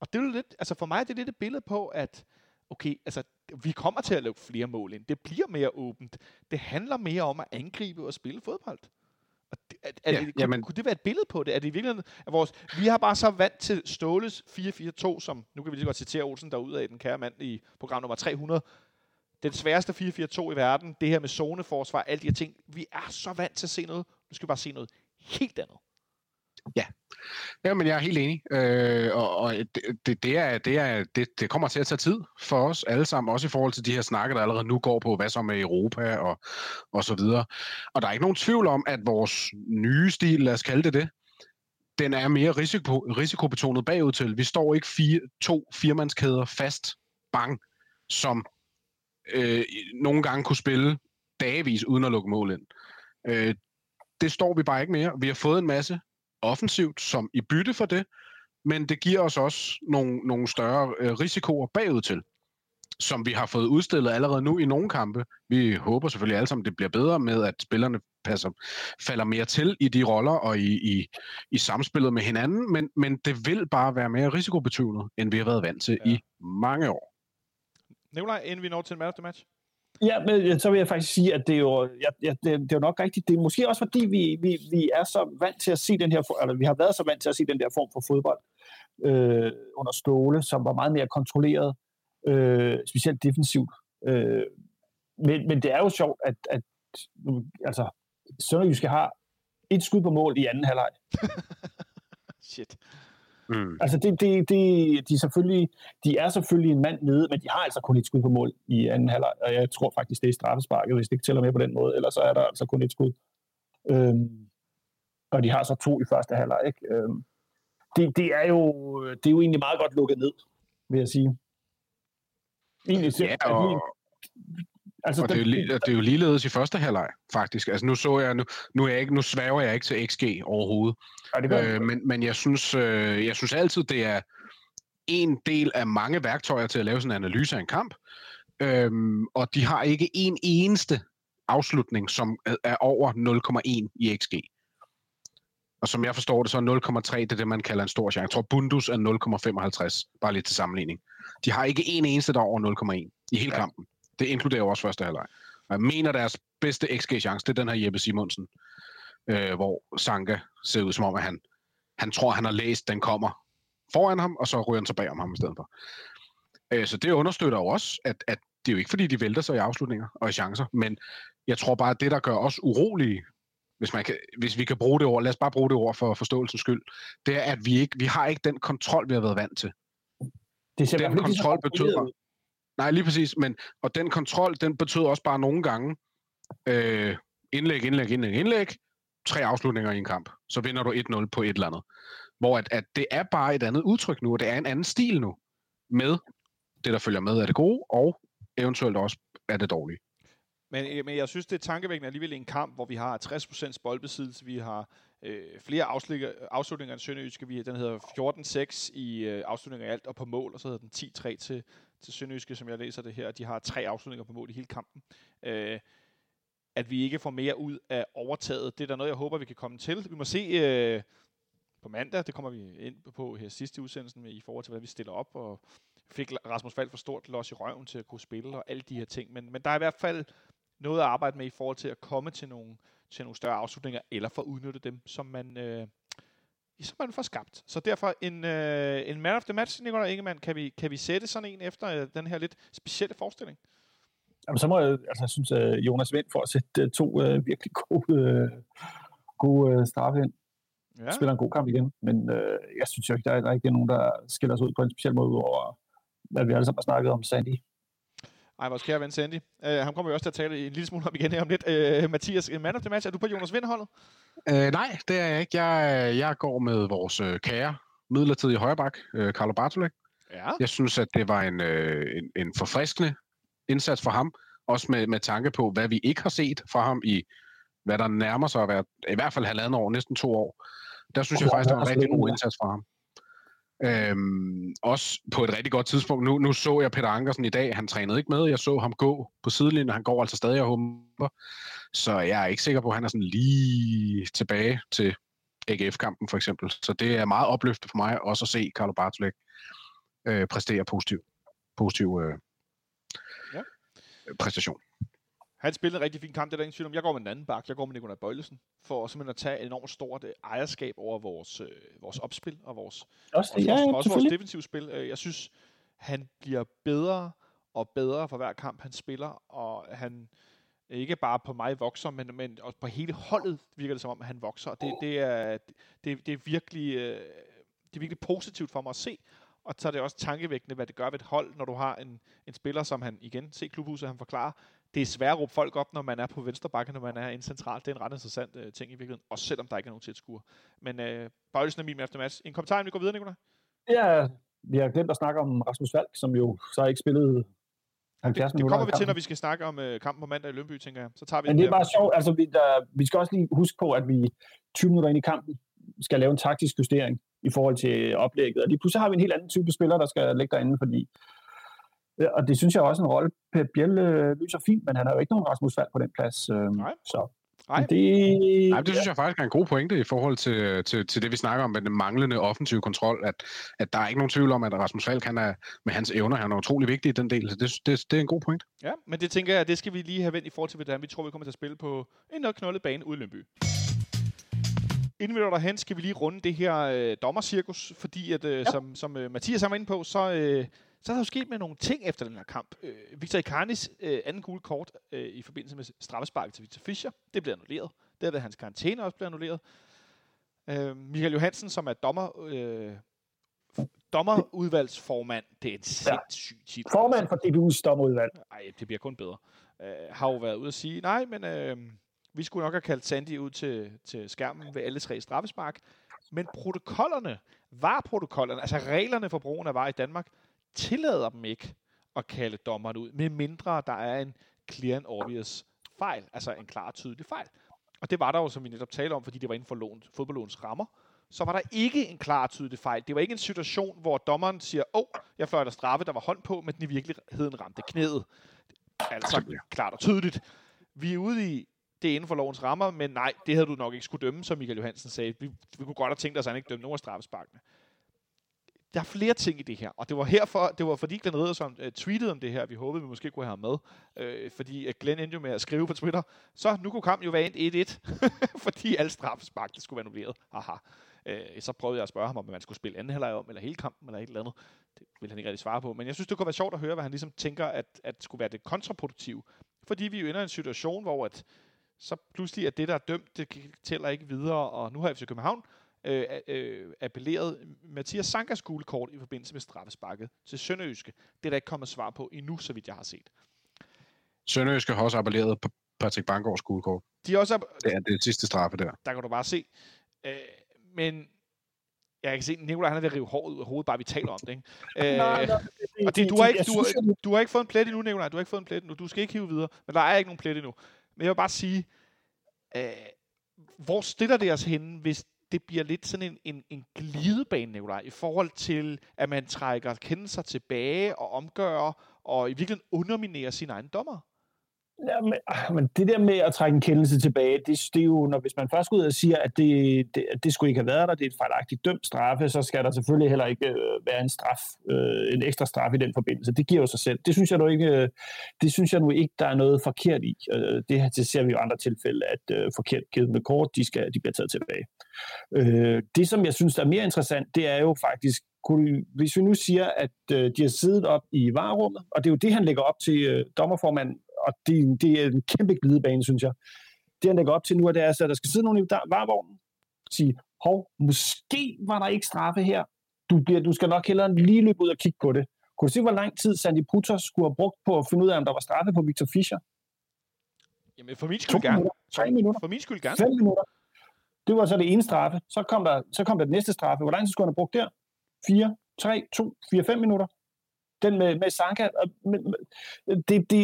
S2: Og det er lidt, altså for mig er det lidt et billede på, at okay, altså vi kommer til at lave flere mål ind. Det bliver mere åbent. Det handler mere om at angribe og spille fodbold. Og det, er, er
S4: Ja,
S2: det, kunne,
S4: jamen-
S2: kunne det være et billede på det? Er det i virkeligheden, at vores, vi har bare så vant til Ståles 4-4-2, som nu kan vi lige godt citere Olsen derude af den kære mand i program nummer 300. Den sværeste 4-4-2 i verden, det her med zoneforsvar, alle de her ting. Vi er så vant til at se noget. Nu skal vi bare se noget helt andet.
S4: Ja, men jeg er helt enig. Øh, og og det, det, er, det, er, det, det kommer til at tage tid for os alle sammen, også i forhold til de her snakker, der allerede nu går på, hvad så med Europa og, og så videre. Og der er ikke nogen tvivl om, at vores nye stil, lad os kalde det det, den er mere risiko, risikobetonet bagud til. Vi står ikke fire, to firmandskæder fast, bang, som øh, nogle gange kunne spille dagevis uden at lukke mål ind. Øh, det står vi bare ikke mere. Vi har fået en masse offensivt som i bytte for det, men det giver os også nogle, nogle større øh, risikoer bagud til, som vi har fået udstillet allerede nu i nogle kampe. Vi håber selvfølgelig alle sammen, det bliver bedre med, at spillerne passer, falder mere til i de roller og i, i, i samspillet med hinanden, men, men det vil bare være mere risikobetonet, end vi har været vant til
S2: Ja.
S4: i mange år.
S2: Nikolaj, inden vi når til en match.
S3: Ja, men så vil jeg faktisk sige, at det er jo, ja, ja, det, det er jo nok rigtigt. Det er måske også fordi, vi, vi, vi er så vant til at se den her, eller vi har været så vant til at se den der form for fodbold øh, under Ståle, som var meget mere kontrolleret, øh, specielt defensivt. Øh, men, men det er jo sjovt, at, at altså, Sønderjyske har et skud på mål i anden halvleg.
S2: Shit.
S3: Mm. Altså, det, det, det, de, er selvfølgelig, de er selvfølgelig en mand nede, men de har altså kun et skud på mål i anden halvleg, og jeg tror faktisk, det er straffesparket, hvis det ikke tæller med på den måde, ellers så er der altså kun et skud. Øhm, og de har så to i første halvleg, ikke? Øhm, det, det, er jo, det er jo egentlig meget godt lukket ned, vil jeg sige.
S4: Egentlig, ja, og, Altså, og det, er jo, det er jo ligeledes i første halvleg, faktisk. Altså, nu så jeg, nu, nu, er jeg ikke, nu svæver jeg ikke til XG overhovedet.
S3: Ja, det øh,
S4: men, men jeg synes, øh, jeg synes altid, det er en del af mange værktøjer til at lave sådan en analyse af en kamp. Øhm, og de har ikke en eneste afslutning, som er over 0,1 i XG. Og som jeg forstår det, så er 0,3 det er det, man kalder en stor chance. Jeg tror, Bundus er 0,55, bare lidt til sammenligning. De har ikke en eneste, der er over 0,1 i hele ja. kampen. Det inkluderer også første halvleg. Jeg mener, deres bedste XG-chance, det er den her Jeppe Simonsen, øh, hvor Sanka ser ud som om, at han, han tror, han har læst, den kommer foran ham, og så ryger han så bag om ham i stedet for. Øh, så det understøtter jo også, at, at det er jo ikke, fordi de vælter sig i afslutninger og i chancer, men jeg tror bare, at det, der gør os urolige, hvis, man kan, hvis vi kan bruge det ord, lad os bare bruge det ord for forståelsens skyld, det er, at vi ikke vi har ikke den kontrol, vi har været vant til. Det ser den kontrol betyder, Nej, lige præcis. Men, og den kontrol, den betød også bare nogle gange øh, indlæg, indlæg, indlæg, indlæg, tre afslutninger i en kamp. Så vinder du 1-0 på et eller andet. Hvor at, at det er bare et andet udtryk nu, og det er en anden stil nu, med det, der følger med af det gode, og eventuelt også af det dårlige.
S2: Men, øh, men jeg synes, det er tankevækkende alligevel en kamp, hvor vi har 60% boldbesiddelse, vi har øh, flere afslutninger end Sønderjyske. Vi, den hedder 14-6 i øh, afslutninger i alt, og på mål, og så hedder den 10-3 til, til Sønderjyske, som jeg læser det her. De har tre afslutninger på mål i hele kampen. Øh, at vi ikke får mere ud af overtaget, det er der noget, jeg håber, vi kan komme til. Vi må se øh, på mandag, det kommer vi ind på her sidste udsendelsen, med, i forhold til, hvordan vi stiller op, og fik Rasmus Fald for stort los i røven til at kunne spille, og alle de her ting. Men, men der er i hvert fald noget at arbejde med i forhold til at komme til nogle, til nogle større afslutninger, eller få udnyttet dem, som man, øh, som man får skabt. Så derfor en, øh, en man of the match, Nicolai Ingemann, kan vi, kan vi sætte sådan en efter øh, den her lidt specielle forestilling?
S3: Jamen, så må jeg, altså, jeg synes, uh, Jonas Vind for at sætte uh, to uh, virkelig gode, uh, gode uh, straffe ind. Ja. Spiller en god kamp igen, men uh, jeg synes jo ikke, der er, der er ikke nogen, der skiller sig ud på en speciel måde, over hvad vi alle sammen har snakket om Sandy.
S2: Ej, vores kære ven Sandy. Uh, han kommer jo også til at tale en lille smule om igen her om lidt. Uh, Mathias, man of the match, er du på Jonas Vind-holdet?
S4: Uh, nej, det er jeg ikke. Jeg, jeg går med vores uh, kære midlertidige højrebak, uh, Carlo Bartolek. Ja. Jeg synes, at det var en, uh, en, en forfriskende indsats for ham. Også med, med tanke på, hvad vi ikke har set fra ham i, hvad der nærmer sig at være, i hvert fald halvandet år, næsten to år. Der synes jeg faktisk, der var en rigtig god indsats fra ham. Øhm, også på et rigtig godt tidspunkt. Nu, nu så jeg Peter Ankersen i dag. Han trænede ikke med. Jeg så ham gå på sidelinjen. Han går altså stadig og humper. Så jeg er ikke sikker på, at han er sådan lige tilbage til AGF-kampen for eksempel. Så det er meget opløftende for mig også at se Carlo Bartolek øh, præstere positiv, positiv øh, ja. præstation.
S2: Han spillede en rigtig fin kamp, det er der ingen tvivl om. Jeg går med en anden bak, jeg går med Nikolaj Bøjlesen, for simpelthen at tage et enormt stort øh, ejerskab over vores, øh, vores opspil og vores, også, også, ja, vores, også vores defensive spil. Øh, jeg synes, han bliver bedre og bedre for hver kamp, han spiller, og han ikke bare på mig vokser, men, men også på hele holdet virker det som om, at han vokser. Det, det, er, det, det, er virkelig, det er virkelig positivt for mig at se, og så er det også tankevækkende, hvad det gør ved et hold, når du har en, en spiller, som han igen, se klubhuset, han forklarer, det er svært at råbe folk op, når man er på venstre bakke, når man er en central. Det er en ret interessant uh, ting i virkeligheden, også selvom der ikke er nogen til at skue. Men uh, Bøjlesen er min efter match. En kommentar, vi går videre, Nicolaj?
S3: Ja, vi har glemt at snakke om Rasmus Falk, som jo så ikke spillede
S2: 70 det, det kommer vi til, når vi skal snakke om uh, kampen på mandag i Lønby, tænker jeg. Så tager vi
S3: Men det er bare sjovt. Altså, vi, der, vi skal også lige huske på, at vi 20 minutter ind i kampen skal lave en taktisk justering i forhold til oplægget. Og lige pludselig har vi en helt anden type spiller, der skal ligge derinde, fordi og det synes jeg også en rolle. Per Biel øh, lyser fint, men han har jo ikke nogen Rasmus Fald på den plads. Øh, Nej. Så
S4: Nej. Det, Nej, det synes jeg faktisk er en god pointe i forhold til, til, til det, vi snakker om med den manglende offensive kontrol, at, at der er ikke nogen tvivl om, at Rasmus Falk han er, med hans evner, han er utrolig vigtig i den del, så det, det, det er en god point.
S2: Ja, men det tænker jeg, det skal vi lige have vendt i forhold til, hvordan vi tror, vi kommer til at spille på en noget knoldet bane ude i Lønby. Inden vi når derhen, skal vi lige runde det her øh, dommercirkus, fordi at, øh, ja. som, som øh, Mathias har inde på, så, øh, så er der jo sket med nogle ting efter den her kamp. Øh, Victor Icarnis øh, anden gule kort øh, i forbindelse med straffesparket til Victor Fischer, det blev annulleret. Det er hans karantæne også blev annulleret. Øh, Michael Johansen, som er dommer, øh, dommerudvalgsformand, det er en sindssyg titel.
S3: Formand for DBU's dommerudvalg.
S2: Nej, det bliver kun bedre. Øh, har jo været ude at sige, nej, men øh, vi skulle nok have kaldt Sandy ud til, til skærmen ved alle tre straffespark. Men protokollerne, var protokollerne, altså reglerne for brugen af var i Danmark, tillader dem ikke at kalde dommeren ud, med mindre der er en clear and obvious fejl, altså en klar og tydelig fejl. Og det var der jo, som vi netop talte om, fordi det var inden for lån, fodboldlåns rammer, så var der ikke en klar og tydelig fejl. Det var ikke en situation, hvor dommeren siger, åh, oh, jeg fløjter straffe, der var hånd på, men den i virkeligheden ramte knæet. Altså klart og tydeligt. Vi er ude i det inden for lovens rammer, men nej, det havde du nok ikke skulle dømme, som Michael Johansen sagde. Vi, vi kunne godt have tænkt os, at han ikke dømte nogen af straffesparkene der er flere ting i det her, og det var herfor, det var fordi Glenn Riddersson uh, øh, tweetede om det her, vi håbede, vi måske kunne have ham med, uh, fordi uh, Glenn endte jo med at skrive på Twitter, så nu kunne kampen jo være endt 1-1, fordi alle straffespark, det skulle være annulleret. Haha. Uh, øh, så prøvede jeg at spørge ham, om man skulle spille anden halvleg om, eller hele kampen, eller et eller andet. Det ville han ikke rigtig svare på, men jeg synes, det kunne være sjovt at høre, hvad han ligesom tænker, at, at skulle være det kontraproduktive. Fordi vi jo ender i en situation, hvor at, så pludselig er det, der er dømt, det tæller ikke videre, og nu har FC København øh, øh, appelleret Mathias Sankas gule kort i forbindelse med straffesparket til Sønderjyske. Det er der ikke kommet svar på endnu, så vidt jeg har set.
S4: Sønderjyske har også appelleret på Patrick Bangårds gule kort.
S2: De også
S4: det er det sidste straffe der.
S2: Der kan du bare se. Øh, men jeg kan se, at Nicolaj han er ved at rive håret ud af hovedet, bare vi taler om det. Ikke? Øh, nej, nej, det, og det, du, har ikke, du, har, du har ikke fået en plet endnu, Nicolaj. Du har ikke fået en plet endnu. Du skal ikke hive videre. Men der er ikke nogen plet endnu. Men jeg vil bare sige, øh, hvor stiller det os henne, hvis det bliver lidt sådan en, en, en glidebane, Nicolaj, i forhold til, at man trækker kendelser tilbage og omgør, og i virkeligheden underminerer sine egne dommer.
S3: Ja, men, ah, men det der med at trække en kendelse tilbage, det, det er jo, når hvis man først går ud og siger, at det, det, det skulle ikke have været der, det er et fejlagtigt dømt straffe, så skal der selvfølgelig heller ikke øh, være en straf, øh, en ekstra straf i den forbindelse. Det giver jo sig selv. Det synes jeg nu ikke, øh, det synes jeg nu ikke, der er noget forkert i. Øh, det, det ser vi jo andre tilfælde, at øh, forkert givet med kort, de, skal, de bliver taget tilbage. Øh, det, som jeg synes der er mere interessant, det er jo faktisk, kunne, hvis vi nu siger, at øh, de har siddet op i varerummet, og det er jo det, han lægger op til øh, dommerformanden og det, det er en kæmpe glidebane, synes jeg. Det, han lægger op til nu, er, det er, at der skal sidde nogen i varevognen og sige, hov, måske var der ikke straffe her. Du, bliver, du skal nok hellere lige løbe ud og kigge på det. Kunne du se, hvor lang tid Sandy Putos skulle have brugt på at finde ud af, om der var straffe på Victor Fischer?
S2: Jamen, for min skyld gerne.
S3: Tre minutter.
S2: For min skyld gerne.
S3: Fem minutter. Det var så det ene straffe. Så kom der, så kom der det næste straffe. Hvor lang tid skulle han have brugt der? 4, 3, 2, 4, 5 minutter den med, med Sanka, det, det,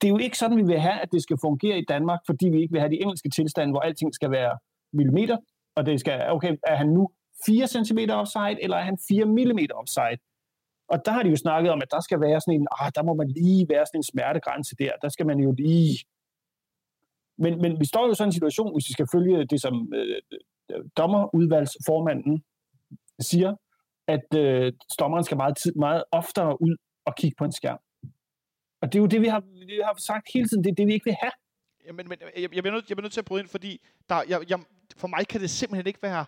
S3: det er jo ikke sådan, vi vil have, at det skal fungere i Danmark, fordi vi ikke vil have de engelske tilstande, hvor alting skal være millimeter, og det skal, okay, er han nu 4 cm offside, eller er han 4 mm offside? Og der har de jo snakket om, at der skal være sådan en, ah, der må man lige være sådan en smertegrænse der, der skal man jo lige... Men, men vi står jo i sådan en situation, hvis vi skal følge det, som øh, øh dommerudvalgsformanden siger, at øh, stommeren skal meget, tid, meget oftere ud og kigge på en skærm. Og det er jo det, vi har, vi har sagt hele tiden, det er det, vi ikke vil have.
S2: Ja, men, jeg, jeg, bliver nødt, jeg bliver nødt til at bryde ind, fordi der, jeg, jeg, for mig kan det simpelthen ikke være,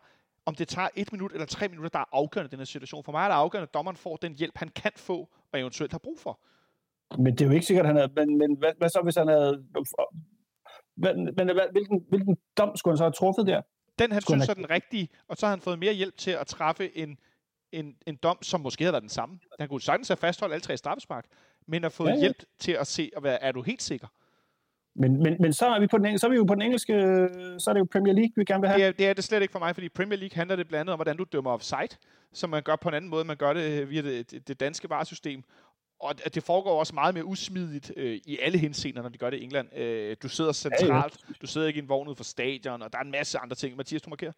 S2: om det tager et minut eller tre minutter, der er afgørende i den her situation. For mig er det afgørende, at dommeren får den hjælp, han kan få, og eventuelt har brug for.
S3: Men det er jo ikke sikkert, at han havde... Men, men hvad, hvad så, hvis han havde... Men, men hvilken, hvilken dom skulle han så have truffet der?
S2: Den, han skulle synes han... er den rigtige, og så har han fået mere hjælp til at træffe en en, en dom, som måske havde været den samme. Han kunne sagtens have fastholdt alle tre straffespark, men har fået ja, ja. hjælp til at se, og være, er du helt sikker?
S3: Men, men, men så, er vi på den, så er vi jo på den engelske, så er det jo Premier League, vi gerne vil have.
S2: Det er, det er det slet ikke for mig, fordi Premier League handler det blandt andet om, hvordan du dømmer offside, som man gør på en anden måde. Man gør det via det, det, danske varesystem. Og det foregår også meget mere usmidigt øh, i alle henseender, når de gør det i England. Øh, du sidder centralt, ja, ja. du sidder ikke i en vogn ud for stadion, og der er en masse andre ting. Mathias, du markerer?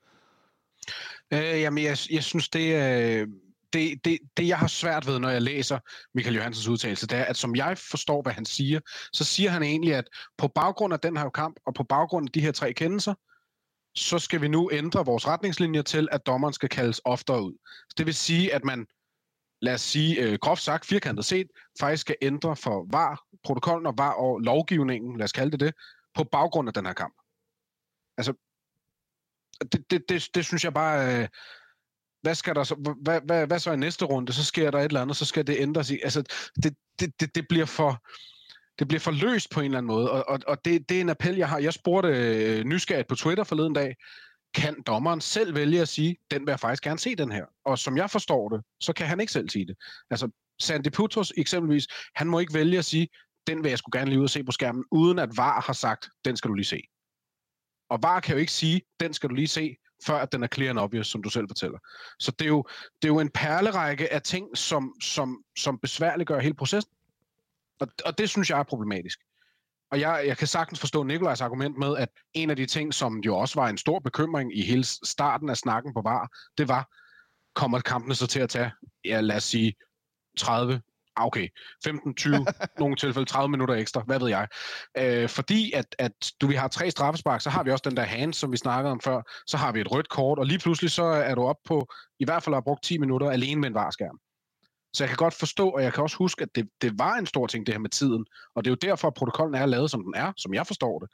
S4: Øh, jamen, jeg, jeg synes, det øh, det, det, det, jeg har svært ved, når jeg læser Michael Johansens udtalelse, det er, at som jeg forstår, hvad han siger, så siger han egentlig, at på baggrund af den her kamp, og på baggrund af de her tre kendelser, så skal vi nu ændre vores retningslinjer til, at dommeren skal kaldes oftere ud. Det vil sige, at man, lad os sige, øh, groft sagt, firkantet set, faktisk skal ændre for var protokollen og var og lovgivningen, lad os kalde det det, på baggrund af den her kamp. Altså, det, det, det, det synes jeg bare... Øh, hvad skal der så, hvad, hvad, hvad så i næste runde? Så sker der et eller andet, så skal det ændres i. Altså, det, det, det, det bliver for det bliver for løst på en eller anden måde, og, og, og det, det er en appel, jeg har. Jeg spurgte øh, nysgerrigt på Twitter forleden dag, kan dommeren selv vælge at sige, den vil jeg faktisk gerne se den her. Og som jeg forstår det, så kan han ikke selv sige det. Altså, Sandy Putros eksempelvis, han må ikke vælge at sige, den vil jeg skulle gerne lige ud og se på skærmen, uden at VAR har sagt, den skal du lige se. Og VAR kan jo ikke sige, den skal du lige se, før at den er clear and obvious, som du selv fortæller. Så det er jo, det er jo en perlerække af ting, som, som, som besværliggør hele processen. Og, og det synes jeg er problematisk. Og jeg, jeg kan sagtens forstå Nikolajs argument med, at en af de ting, som jo også var en stor bekymring i hele starten af snakken på VAR, det var, kommer kampene så til at tage, ja, lad os sige, 30, okay, 15, 20, nogle tilfælde 30 minutter ekstra, hvad ved jeg. Øh, fordi at, at du vi har tre straffespark, så har vi også den der hand, som vi snakkede om før, så har vi et rødt kort, og lige pludselig så er du op på, i hvert fald har brugt 10 minutter alene med en varskærm. Så jeg kan godt forstå, og jeg kan også huske, at det, det var en stor ting, det her med tiden. Og det er jo derfor, at protokollen er lavet, som den er, som jeg forstår det.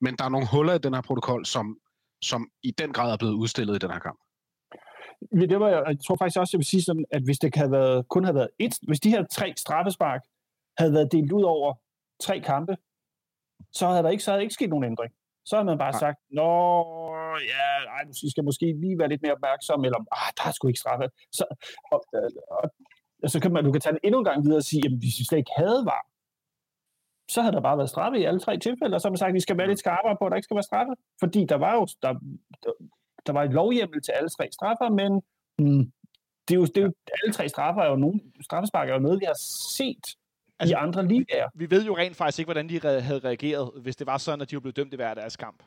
S4: Men der er nogle huller i den her protokol, som, som i den grad er blevet udstillet i den her kamp.
S3: Det var, jeg tror faktisk også, jeg vil sige sådan, at hvis det havde været, kun havde været et, hvis de her tre straffespark havde været delt ud over tre kampe, så havde der ikke, så havde ikke sket nogen ændring. Så havde man bare Nej. sagt, nå, ja, ej, vi skal måske lige være lidt mere opmærksom, eller, ah, der er sgu ikke straffe. Så, og, og, og så kan man, du kan tage den endnu en gang videre og sige, jamen hvis vi slet ikke havde var, så havde der bare været straffe i alle tre tilfælde, og så har man sagt, at vi skal være lidt skarpere på, at der ikke skal være straffe. Fordi der var jo der, der, var et lovhjemmel til alle tre straffer, men hmm, det er jo, det er jo, alle tre straffer er jo nogle, straffespark er jo noget, vi har set altså, i andre ligaer.
S2: Vi ved jo rent faktisk ikke, hvordan de havde reageret, hvis det var sådan, at de var blevet dømt i hver deres kamp.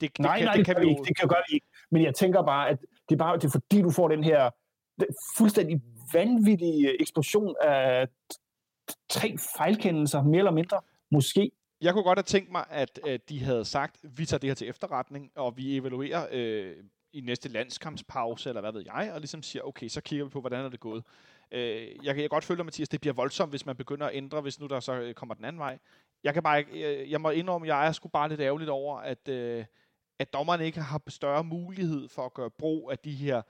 S3: Det, det nej, kan, nej, det, kan, det, vi ikke. det kan jo gøre vi ikke. Men jeg tænker bare, at det er bare det er fordi, du får den her den fuldstændig vanvittige eksplosion af tre fejlkendelser, mere eller mindre, måske.
S2: Jeg kunne godt have tænkt mig, at, at de havde sagt, vi tager det her til efterretning, og vi evaluerer øh, i næste landskampspause, eller hvad ved jeg, og ligesom siger, okay, så kigger vi på, hvordan er det gået. Øh, jeg kan jeg godt føle, Mathias, det bliver voldsomt, hvis man begynder at ændre, hvis nu der så øh, kommer den anden vej. Jeg kan bare ikke, jeg, jeg må indrømme, at jeg er sgu bare lidt ærgerligt over, at, øh, at dommerne ikke har større mulighed for at gøre brug af de her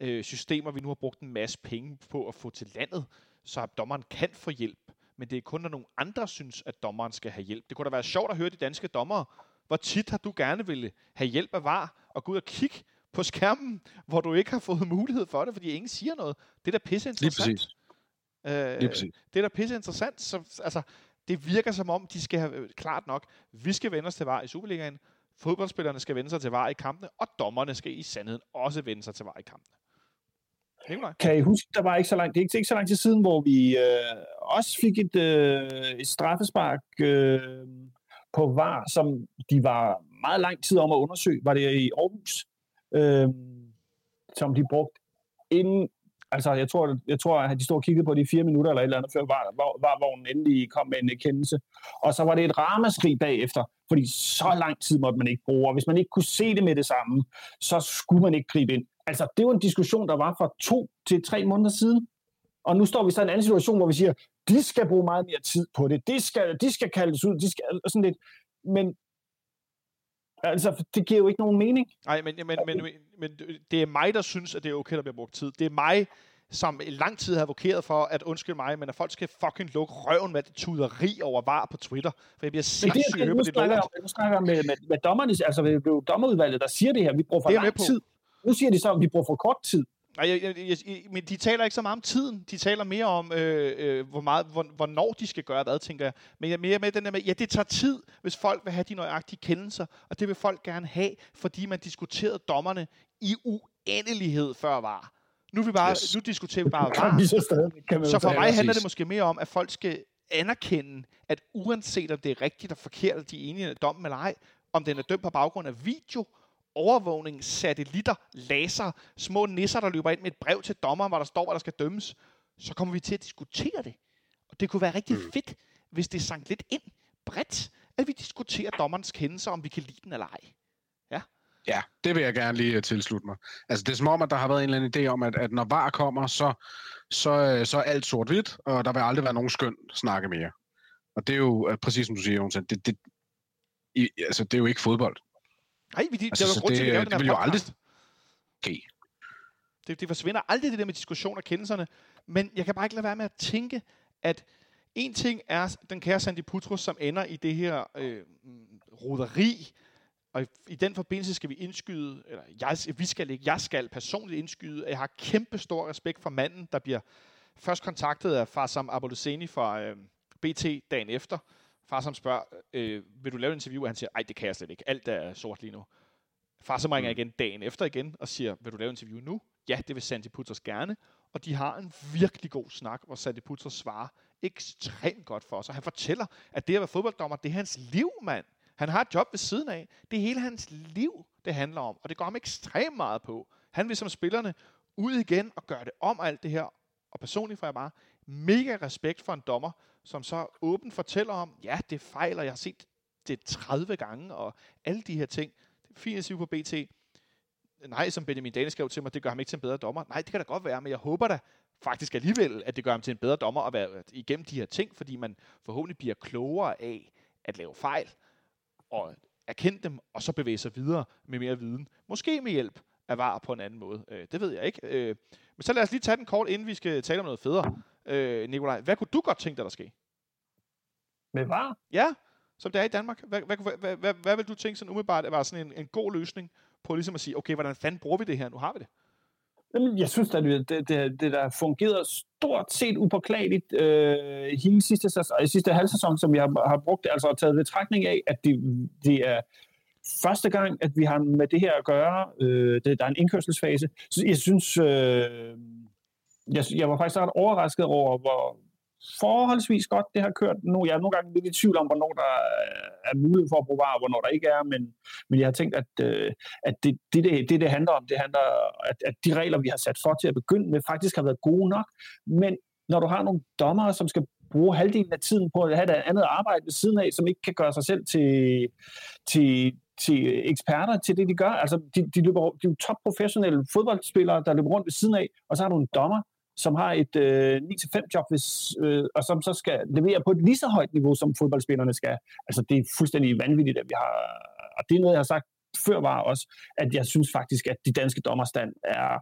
S2: øh, systemer, vi nu har brugt en masse penge på at få til landet, så dommeren kan få hjælp. Men det er kun, når nogle andre synes, at dommeren skal have hjælp. Det kunne da være sjovt at høre de danske dommere. Hvor tit har du gerne ville have hjælp af var og gå ud og kigge på skærmen, hvor du ikke har fået mulighed for det, fordi ingen siger noget. Det er da pisse interessant. Lige præcis. Øh, Lige præcis. Det er da pisse interessant. Så, altså, det virker som om, de skal have klart nok, vi skal vende os til var i Superligaen, fodboldspillerne skal vende sig til var i kampene, og dommerne skal i sandheden også vende sig til var i kampene.
S3: Kan I huske, der var ikke så langt, det er ikke, ikke så lang tid siden, hvor vi øh, også fik et, øh, et straffespark øh, på VAR, som de var meget lang tid om at undersøge. Var det i Aarhus? Øh, som de brugte inden, altså jeg tror, jeg tror, at de stod og kiggede på de fire minutter eller et eller andet, før var, var, var vognen endelig kom med en kendelse. Og så var det et ramaskrig bagefter, fordi så lang tid måtte man ikke bruge, og hvis man ikke kunne se det med det samme, så skulle man ikke gribe ind. Altså, det var en diskussion, der var for to til tre måneder siden. Og nu står vi så i en anden situation, hvor vi siger, de skal bruge meget mere tid på det. De skal, de skal kaldes ud. De skal, sådan lidt. Men altså, det giver jo ikke nogen mening.
S2: Nej, men, men, men, men, men det er mig, der synes, at det er okay, der bliver brugt tid. Det er mig, som i lang tid har advokeret for, at undskyld mig, men at folk skal fucking lukke røven med det tuderi over var på Twitter. For jeg bliver sindssygt
S3: hørt på det. Nu snakker jeg med, med, med dommerne, altså det er jo dommerudvalget, der siger det her. Vi bruger for lang tid. Nu siger de så, at vi bruger for kort tid.
S2: Nej, jeg, jeg, jeg, men de taler ikke så meget om tiden. De taler mere om, øh, øh, hvor meget, hvor, hvornår de skal gøre hvad, tænker jeg. Men jeg er mere med den der med, ja, det tager tid, hvis folk vil have de nøjagtige kendelser, og det vil folk gerne have, fordi man diskuterede dommerne i uendelighed før var. Nu, vi bare, yes. nu diskuterer vi bare var.
S3: så, stadig, kan
S2: så for mig handler det måske mere om, at folk skal anerkende, at uanset om det er rigtigt og forkert, at de er enige i dommen eller ej, om den er dømt på baggrund af video, overvågning, satellitter, laser, små nisser, der løber ind med et brev til dommeren, hvor der står, hvad der skal dømmes, så kommer vi til at diskutere det. Og det kunne være rigtig mm. fedt, hvis det sank lidt ind bredt, at vi diskuterer dommerens kendelser, om vi kan lide den eller ej. Ja.
S4: Ja, det vil jeg gerne lige øh, tilslutte mig. Altså, det er som om, at der har været en eller anden idé om, at, at når VAR kommer, så, så, øh, så er alt sort-hvidt, og der vil aldrig være nogen skøn snakke mere. Og det er jo øh, præcis som du siger, Jonsson, det, det, i, altså, det er jo ikke fodbold.
S2: Nej, vi, altså, det, det, det, det, det,
S4: det vil jo aldrig
S2: Okay. Det, det forsvinder aldrig det der med diskussion af kendelserne, men jeg kan bare ikke lade være med at tænke, at en ting er den kære Sandy Putros, som ender i det her øh, roderi, og i, i den forbindelse skal vi indskyde, eller jeg, vi skal ikke, jeg skal personligt indskyde, at jeg har kæmpe stor respekt for manden, der bliver først kontaktet af Farsam Aboloseni fra øh, BT dagen efter. Farsam spørger, øh, vil du lave et interview? Og han siger, nej, det kan jeg slet ikke. Alt er sort lige nu. Farsam ringer mm. igen dagen efter igen og siger, vil du lave et interview nu? Ja, det vil Sandy Putros gerne. Og de har en virkelig god snak, hvor Sandy Putros svarer ekstremt godt for os. Og han fortæller, at det at være fodbolddommer, det er hans liv, mand. Han har et job ved siden af. Det er hele hans liv, det handler om. Og det går ham ekstremt meget på. Han vil som spillerne ud igen og gøre det om alt det her. Og personligt får jeg bare mega respekt for en dommer, som så åbent fortæller om, ja, det fejler, jeg har set det 30 gange, og alle de her ting. Det er fint at sige på BT. Nej, som Benjamin Dane skrev til mig, det gør ham ikke til en bedre dommer. Nej, det kan da godt være, men jeg håber da faktisk alligevel, at det gør ham til en bedre dommer at være igennem de her ting, fordi man forhåbentlig bliver klogere af at lave fejl, og erkende dem, og så bevæge sig videre med mere viden. Måske med hjælp af var på en anden måde. Øh, det ved jeg ikke. Øh, men så lad os lige tage den kort, inden vi skal tale om noget federe. Øh, Nikolaj, hvad kunne du godt tænke dig, der ske?
S3: Med var?
S2: Ja, som det er i Danmark. Hvad, hvad, hvad, hvad, hvad, vil du tænke sådan umiddelbart, at var sådan en, en god løsning på ligesom at sige, okay, hvordan fanden bruger vi det her? Nu har vi det.
S3: Jamen, jeg synes, at det, det, det der fungerede stort set upåklageligt øh, hele sidste, sæson, sidste halvsæson, som jeg har, har brugt, altså taget betragtning af, at det, det er første gang, at vi har med det her at gøre. Øh, det, der er en indkørselsfase. Så jeg synes, øh, jeg, jeg var faktisk ret overrasket over, hvor, forholdsvis godt, det har kørt. Nu jeg er nogle gange lidt i tvivl om, hvornår der øh, er mulighed for at bruge varer, og hvornår der ikke er, men, men jeg har tænkt, at, øh, at det, det, det, det, handler om, det handler at, at de regler, vi har sat for til at begynde med, faktisk har været gode nok. Men når du har nogle dommere, som skal bruge halvdelen af tiden på at have et andet arbejde ved siden af, som ikke kan gøre sig selv til, til, til eksperter til det, de gør. Altså, de, de, løber, de er jo top professionelle fodboldspillere, der løber rundt ved siden af, og så har du en dommer, som har et øh, 9-5 job, hvis, øh, og som så skal levere på et lige så højt niveau, som fodboldspillerne skal. Altså, det er fuldstændig vanvittigt, at vi har, og det er noget, jeg har sagt før var også, at jeg synes faktisk, at de danske dommerstand er,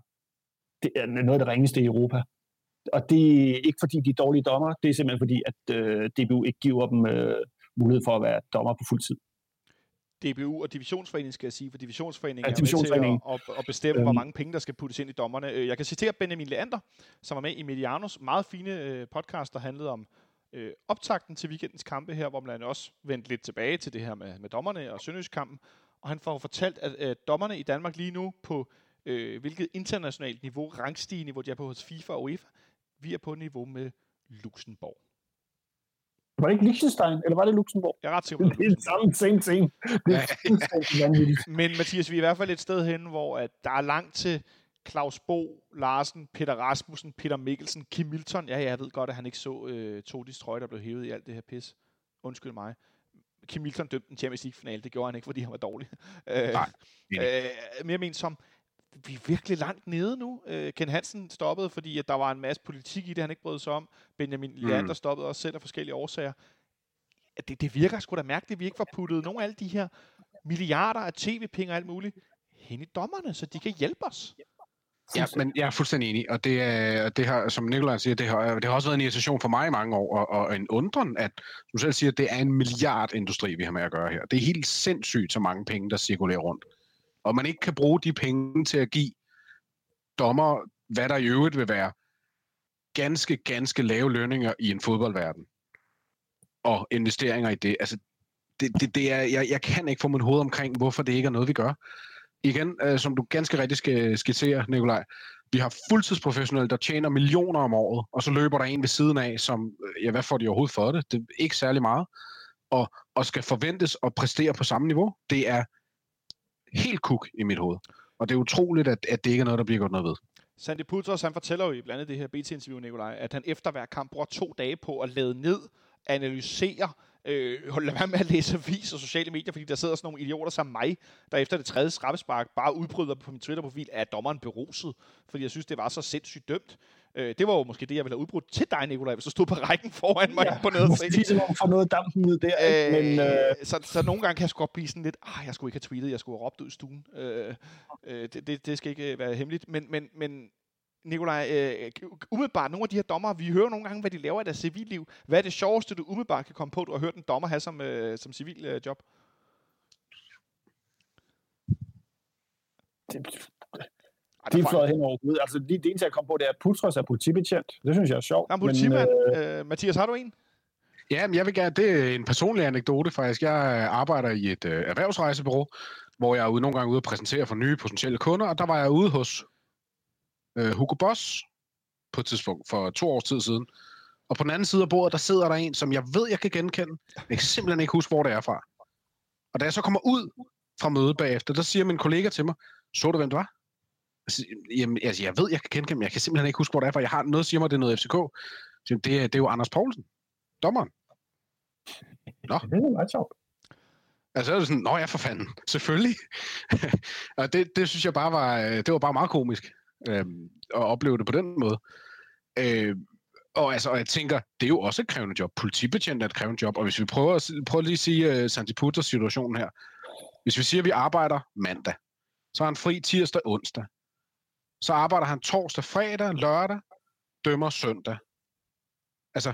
S3: det er noget af det ringeste i Europa. Og det er ikke fordi, de er dårlige dommer, det er simpelthen fordi, at øh, DBU ikke giver dem øh, mulighed for at være dommer på fuld tid.
S2: DBU og divisionsforeningen, skal jeg sige, for divisionsforeningen ja, divisionsforeningen. er med til at, at bestemme, øhm. hvor mange penge, der skal puttes ind i dommerne. Øh, jeg kan citere Benjamin Leander, som var med i Medianos meget fine øh, podcast, der handlede om øh, optakten til weekendens kampe her, hvor man også vendte lidt tilbage til det her med, med dommerne og Sønderjyskampen. Og han får fortalt, at øh, dommerne i Danmark lige nu på øh, hvilket internationalt niveau, rangstige-niveau, de er på hos FIFA og UEFA, vi er på niveau med Luxembourg.
S3: Var det ikke Liechtenstein, eller var det Luxembourg?
S2: Jeg er ret sikker
S3: Det er det samme, same ting. Det er.
S2: Men Mathias, vi er i hvert fald et sted hen, hvor at der er langt til Claus Bo, Larsen, Peter Rasmussen, Peter Mikkelsen, Kim Milton. Ja, jeg ved godt, at han ikke så øh, Todis trøje, der blev hævet i alt det her pis. Undskyld mig. Kim Milton dømte en Champions League-finale. Det gjorde han ikke, fordi han var dårlig. Øh, Nej. Øh, mere men som, vi er virkelig langt nede nu. Øh, Ken Hansen stoppede, fordi at der var en masse politik i det, han ikke brød sig om. Benjamin mm. Leander stoppede også selv af forskellige årsager. Det, det virker sgu da mærkeligt, at vi ikke får puttet nogle af alle de her milliarder af tv-penge og alt muligt hen i dommerne, så de kan hjælpe os.
S4: Ja, men jeg er fuldstændig enig, og det, er, det har, som Nikolaj siger, det har, det har også været en irritation for mig i mange år, og, og en undren, at du selv siger, at det er en milliardindustri, vi har med at gøre her. Det er helt sindssygt, så mange penge, der cirkulerer rundt og man ikke kan bruge de penge til at give dommer, hvad der i øvrigt vil være ganske, ganske lave lønninger i en fodboldverden, og investeringer i det. Altså, det, det, det er, jeg, jeg kan ikke få min hoved omkring, hvorfor det ikke er noget, vi gør. Igen, øh, som du ganske rigtigt skal skitsere, Nikolaj, vi har fuldtidsprofessionelle, der tjener millioner om året, og så løber der en ved siden af, som, øh, ja, hvad får de overhovedet for det? Det er ikke særlig meget. Og, og skal forventes at præstere på samme niveau. Det er helt kuk i mit hoved. Og det er utroligt, at, at det ikke er noget, der bliver gjort noget ved.
S2: Sandy Putros, han fortæller jo i blandt andet det her BT-interview, Nikolaj, at han efter hver kamp bruger to dage på at lade ned, analysere, øh, lade være med at læse avis og sociale medier, fordi der sidder sådan nogle idioter som mig, der efter det tredje straffespark bare udbryder på min Twitter-profil, at dommeren beruset, fordi jeg synes, det var så sindssygt dømt. Øh, det var jo måske det, jeg ville have udbrudt til dig, Nikolaj, hvis du stod på rækken foran mig
S3: Ja,
S2: på noget.
S3: måske ligesom at få noget dampen ud der, ikke? men... Øh,
S2: så, så nogle gange kan jeg sgu godt blive sådan lidt, ah, jeg skulle ikke have tweetet, jeg skulle have råbt ud i stuen. Øh, øh, det, det, det skal ikke øh, være hemmeligt. Men, men, men Nikolaj, øh, umiddelbart, nogle af de her dommer, vi hører nogle gange, hvad de laver i deres civilliv. Hvad er det sjoveste, du umiddelbart kan komme på, du har hørt en dommer have som, øh, som civil øh, job?
S3: det,
S2: Ej,
S3: de er fløjet hen over hovedet. Altså, det, det eneste, jeg kom på, det er, at Putros er politibetjent. Det synes jeg er sjovt.
S2: Der er politimand.
S3: Men, øh,
S2: Øh, Mathias, har du en?
S4: Ja, men jeg vil gerne, det er en personlig anekdote faktisk. Jeg arbejder i et øh, erhvervsrejsebureau, hvor jeg er ude, nogle gange ude og præsentere for nye potentielle kunder, og der var jeg ude hos øh, Hugo Boss på et tidspunkt for to års tid siden. Og på den anden side af bordet, der sidder der en, som jeg ved, jeg kan genkende. Jeg kan simpelthen ikke huske, hvor det er fra. Og da jeg så kommer ud fra mødet bagefter, der siger min kollega til mig, så du, hvem det var? Jeg siger, Jamen, altså, jeg ved, jeg kan genkende, men jeg kan simpelthen ikke huske, hvor det er fra. Jeg har noget, siger mig, det er noget FCK. Siger, Det er, det er jo Anders Poulsen, dommeren.
S3: det er meget sjovt.
S4: Altså, så er det sådan, nå ja, for fanden, selvfølgelig. og det, det synes jeg bare var, øh, det var bare meget komisk øhm, at opleve det på den måde. Øh, og altså, og jeg tænker, det er jo også et krævende job. Politibetjent er et krævende job, og hvis vi prøver, at, prøver lige at sige uh, Santi Putters situationen her. Hvis vi siger, at vi arbejder mandag, så er han fri tirsdag, onsdag. Så arbejder han torsdag, fredag, lørdag, dømmer søndag. Altså,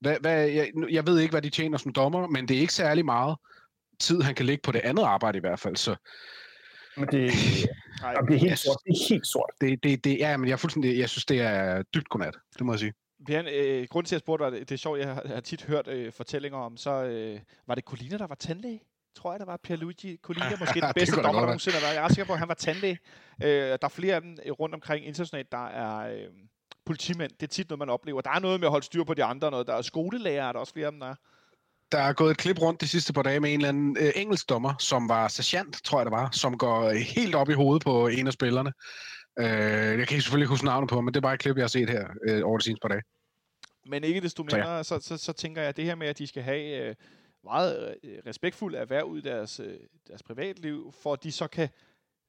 S4: hvad, hvad, jeg, jeg ved ikke, hvad de tjener som dommer, men det er ikke særlig meget tid, han kan lægge på det andet arbejde i hvert fald. Så
S3: Men det,
S2: Nej,
S3: det er helt
S4: jeg
S3: sort. Det er helt sort.
S4: det, det, det, ja, men jeg, er fuldstændig, jeg synes, det er dybt godnat. Det må jeg sige.
S2: Bjørn, øh, grunden til, at jeg spurgte, var, det, det er sjovt, jeg har, jeg har tit hørt øh, fortællinger om, så øh, var det Colina, der var tandlæge? Tror jeg, der var Pierluigi Colina, måske den bedste dommer, der nogensinde har været. Jeg er ret sikker på, at han var tandlæge. Øh, der er flere af dem øh, rundt omkring internationalt, der er øh, politimænd. Det er tit noget, man oplever. Der er noget med at holde styr på de andre. Noget. Der er skolelærer, er der også flere af dem, der er.
S4: Der er gået et klip rundt de sidste par dage med en eller anden øh, engelsk dommer, som var sergeant, tror jeg det var, som går øh, helt op i hovedet på en af spillerne. Øh, jeg kan ikke selvfølgelig huske navnet på, men det er bare et klip, jeg har set her øh, over de seneste par dage.
S2: Men ikke desto
S4: Så ja.
S2: mindre, så, så, så tænker jeg, at det her med, at de skal have øh, meget øh, respektfuld erhverv i deres, øh, deres privatliv, for at de så kan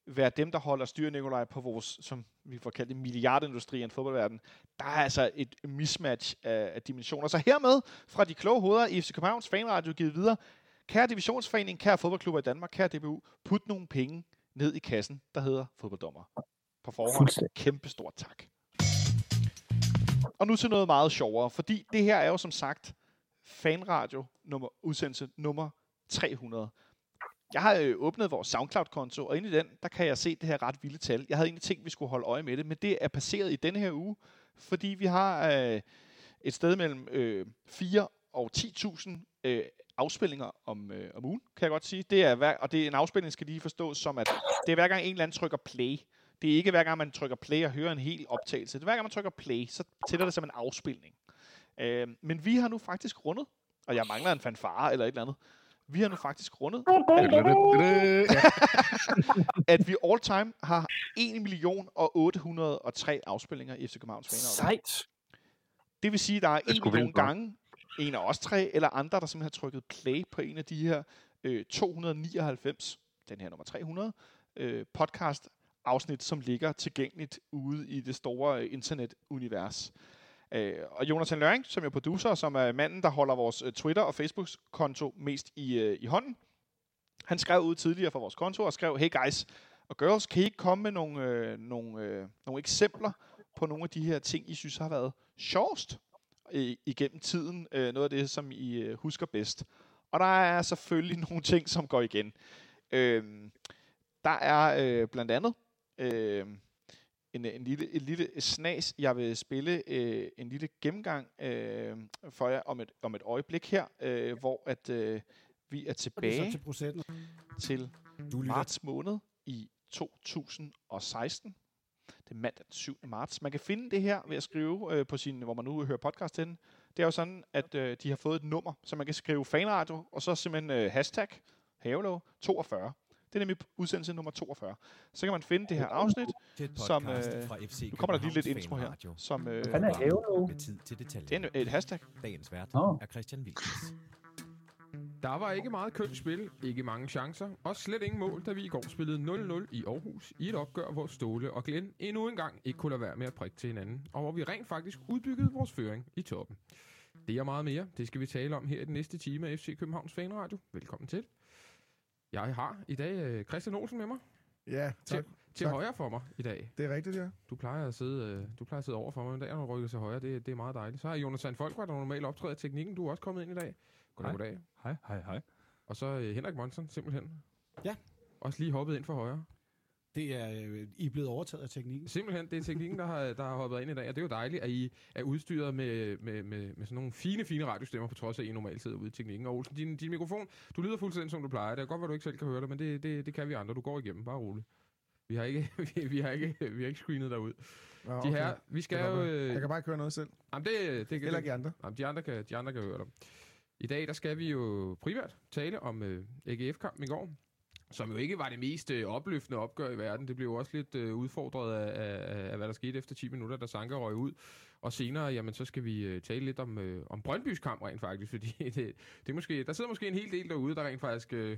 S2: være dem, der holder styr, Nikolaj, på vores, som vi får kaldt det, milliardindustri i en fodboldverden. Der er altså et mismatch af, af dimensioner. Så hermed, fra de kloge hoveder i FC Københavns fanradio givet videre, kære divisionsforening, kære fodboldklubber i Danmark, kære DBU, put nogle penge ned i kassen, der hedder fodbolddommer. På forhånd, kæmpe stort tak. Og nu til noget meget sjovere, fordi det her er jo som sagt fanradio nummer, udsendelse nummer 300. Jeg har øh, åbnet vores SoundCloud-konto, og inde i den, der kan jeg se det her ret vilde tal. Jeg havde egentlig tænkt, at vi skulle holde øje med det, men det er passeret i denne her uge, fordi vi har øh, et sted mellem øh, 4 og 10.000 øh, afspillinger om, øh, om ugen, kan jeg godt sige. Det er hver, og det er en afspilning, skal lige forstås som, at det er hver gang en eller anden trykker play. Det er ikke hver gang, man trykker play og hører en hel optagelse. Det er hver gang, man trykker play, så tæller det som en afspilning. Øh, men vi har nu faktisk rundet, og jeg mangler en fanfare eller et eller andet. Vi har nu faktisk rundet, at vi all time har 1 million og 803 afspillinger i FC Københavns faner.
S3: Sejt.
S2: Det vil sige, at der er
S4: er
S2: 1
S4: sgu
S2: million gange, en af os tre, eller andre, der simpelthen har trykket play på en af de her øh, 299, den her nummer 300, øh, podcast afsnit, som ligger tilgængeligt ude i det store øh, internetunivers. Øh, og Jonathan Løring, som er producer, som er manden, der holder vores øh, Twitter- og Facebook-konto mest i, øh, i hånden, han skrev ud tidligere fra vores konto og skrev, hey guys og girls, kan I ikke komme med nogle, øh, nogle, øh, nogle eksempler på nogle af de her ting, I synes har været sjovest øh, igennem tiden? Øh, noget af det, som I øh, husker bedst. Og der er selvfølgelig nogle ting, som går igen. Øh, der er øh, blandt andet øh, en, en lille, et lille snas. Jeg vil spille øh, en lille gennemgang øh, for jer om et, om et øjeblik her, øh, hvor at øh, vi er
S5: Det er
S2: tilbage
S5: til procenten.
S2: til
S5: Du lytter
S2: marts måned i 2016. Det er mandag den 7. marts. Man kan finde det her ved at skrive øh, på sin, hvor man nu hører podcast til den. Det er jo sådan, at øh, de har fået et nummer, så man kan skrive fanradio, og så simpelthen øh, hashtag havelov 42. Det er nemlig udsendelse nummer 42. Så kan man finde det her afsnit, som... Øh,
S1: fra FC
S2: nu kommer der lige lidt intro her, som... Øh,
S3: Han er hæve nu.
S1: Med tid til detaljer.
S2: det er en, et hashtag.
S1: Dagens vært
S3: Nå.
S1: er Christian Wilkins.
S5: Der var ikke meget kønt spil, ikke mange chancer, og slet ingen mål, da vi i går spillede 0-0 i Aarhus i et opgør, hvor Ståle og Glenn endnu en gang ikke kunne lade være med at prikke til hinanden, og hvor vi rent faktisk udbyggede vores føring i toppen. Det og meget mere, det skal vi tale om her i den næste time af FC Københavns Fanradio. Velkommen til. Jeg har i dag øh, Christian Olsen med mig
S6: Ja, tak.
S5: til
S6: Tak.
S5: højre for mig i dag.
S6: Det er rigtigt, ja.
S5: Du plejer at sidde, øh, du plejer at sidde over for mig, men i dag har du rykket til højre. Det, det er meget dejligt. Så har Jonas Sand Folk, der normalt optræder i teknikken. Du er også kommet ind i dag. Goddag,
S7: Hej.
S5: goddag.
S7: Hej, hej, hej.
S5: Og så øh, Henrik Monsen, simpelthen.
S7: Ja.
S5: Også lige hoppet ind for højre.
S7: Det er, øh, I er blevet overtaget af teknikken.
S5: Simpelthen, det er teknikken, der har, der har hoppet ind i dag. Og det er jo dejligt, at I er udstyret med, med, med, med sådan nogle fine, fine radiostemmer, på trods af, at I normalt sidder ude i teknikken. Og Olsen, din, din mikrofon, du lyder fuldstændig, som du plejer. Det er godt, at du ikke selv kan høre det, men det, det, det kan vi andre. Du går igennem, bare roligt. Vi har ikke, vi, vi har ikke, vi har ikke screenet derud.
S6: Nå,
S5: De her, vi skal jo... Øh,
S6: Jeg kan bare ikke høre noget selv.
S5: jamen, det, det, det,
S6: Eller ikke andre.
S5: Jamen, de, andre kan, de andre kan høre dig. I dag der skal vi jo primært tale om øh, AGF-kampen i går, som jo ikke var det mest øh, opløftende opgør i verden. Det blev jo også lidt øh, udfordret af, af, af, hvad der skete efter 10 minutter, da Sanka røg ud. Og senere, jamen, så skal vi øh, tale lidt om, øh, om Brøndbys kamp rent faktisk, fordi det, det er måske, der sidder måske en hel del derude, der rent faktisk øh,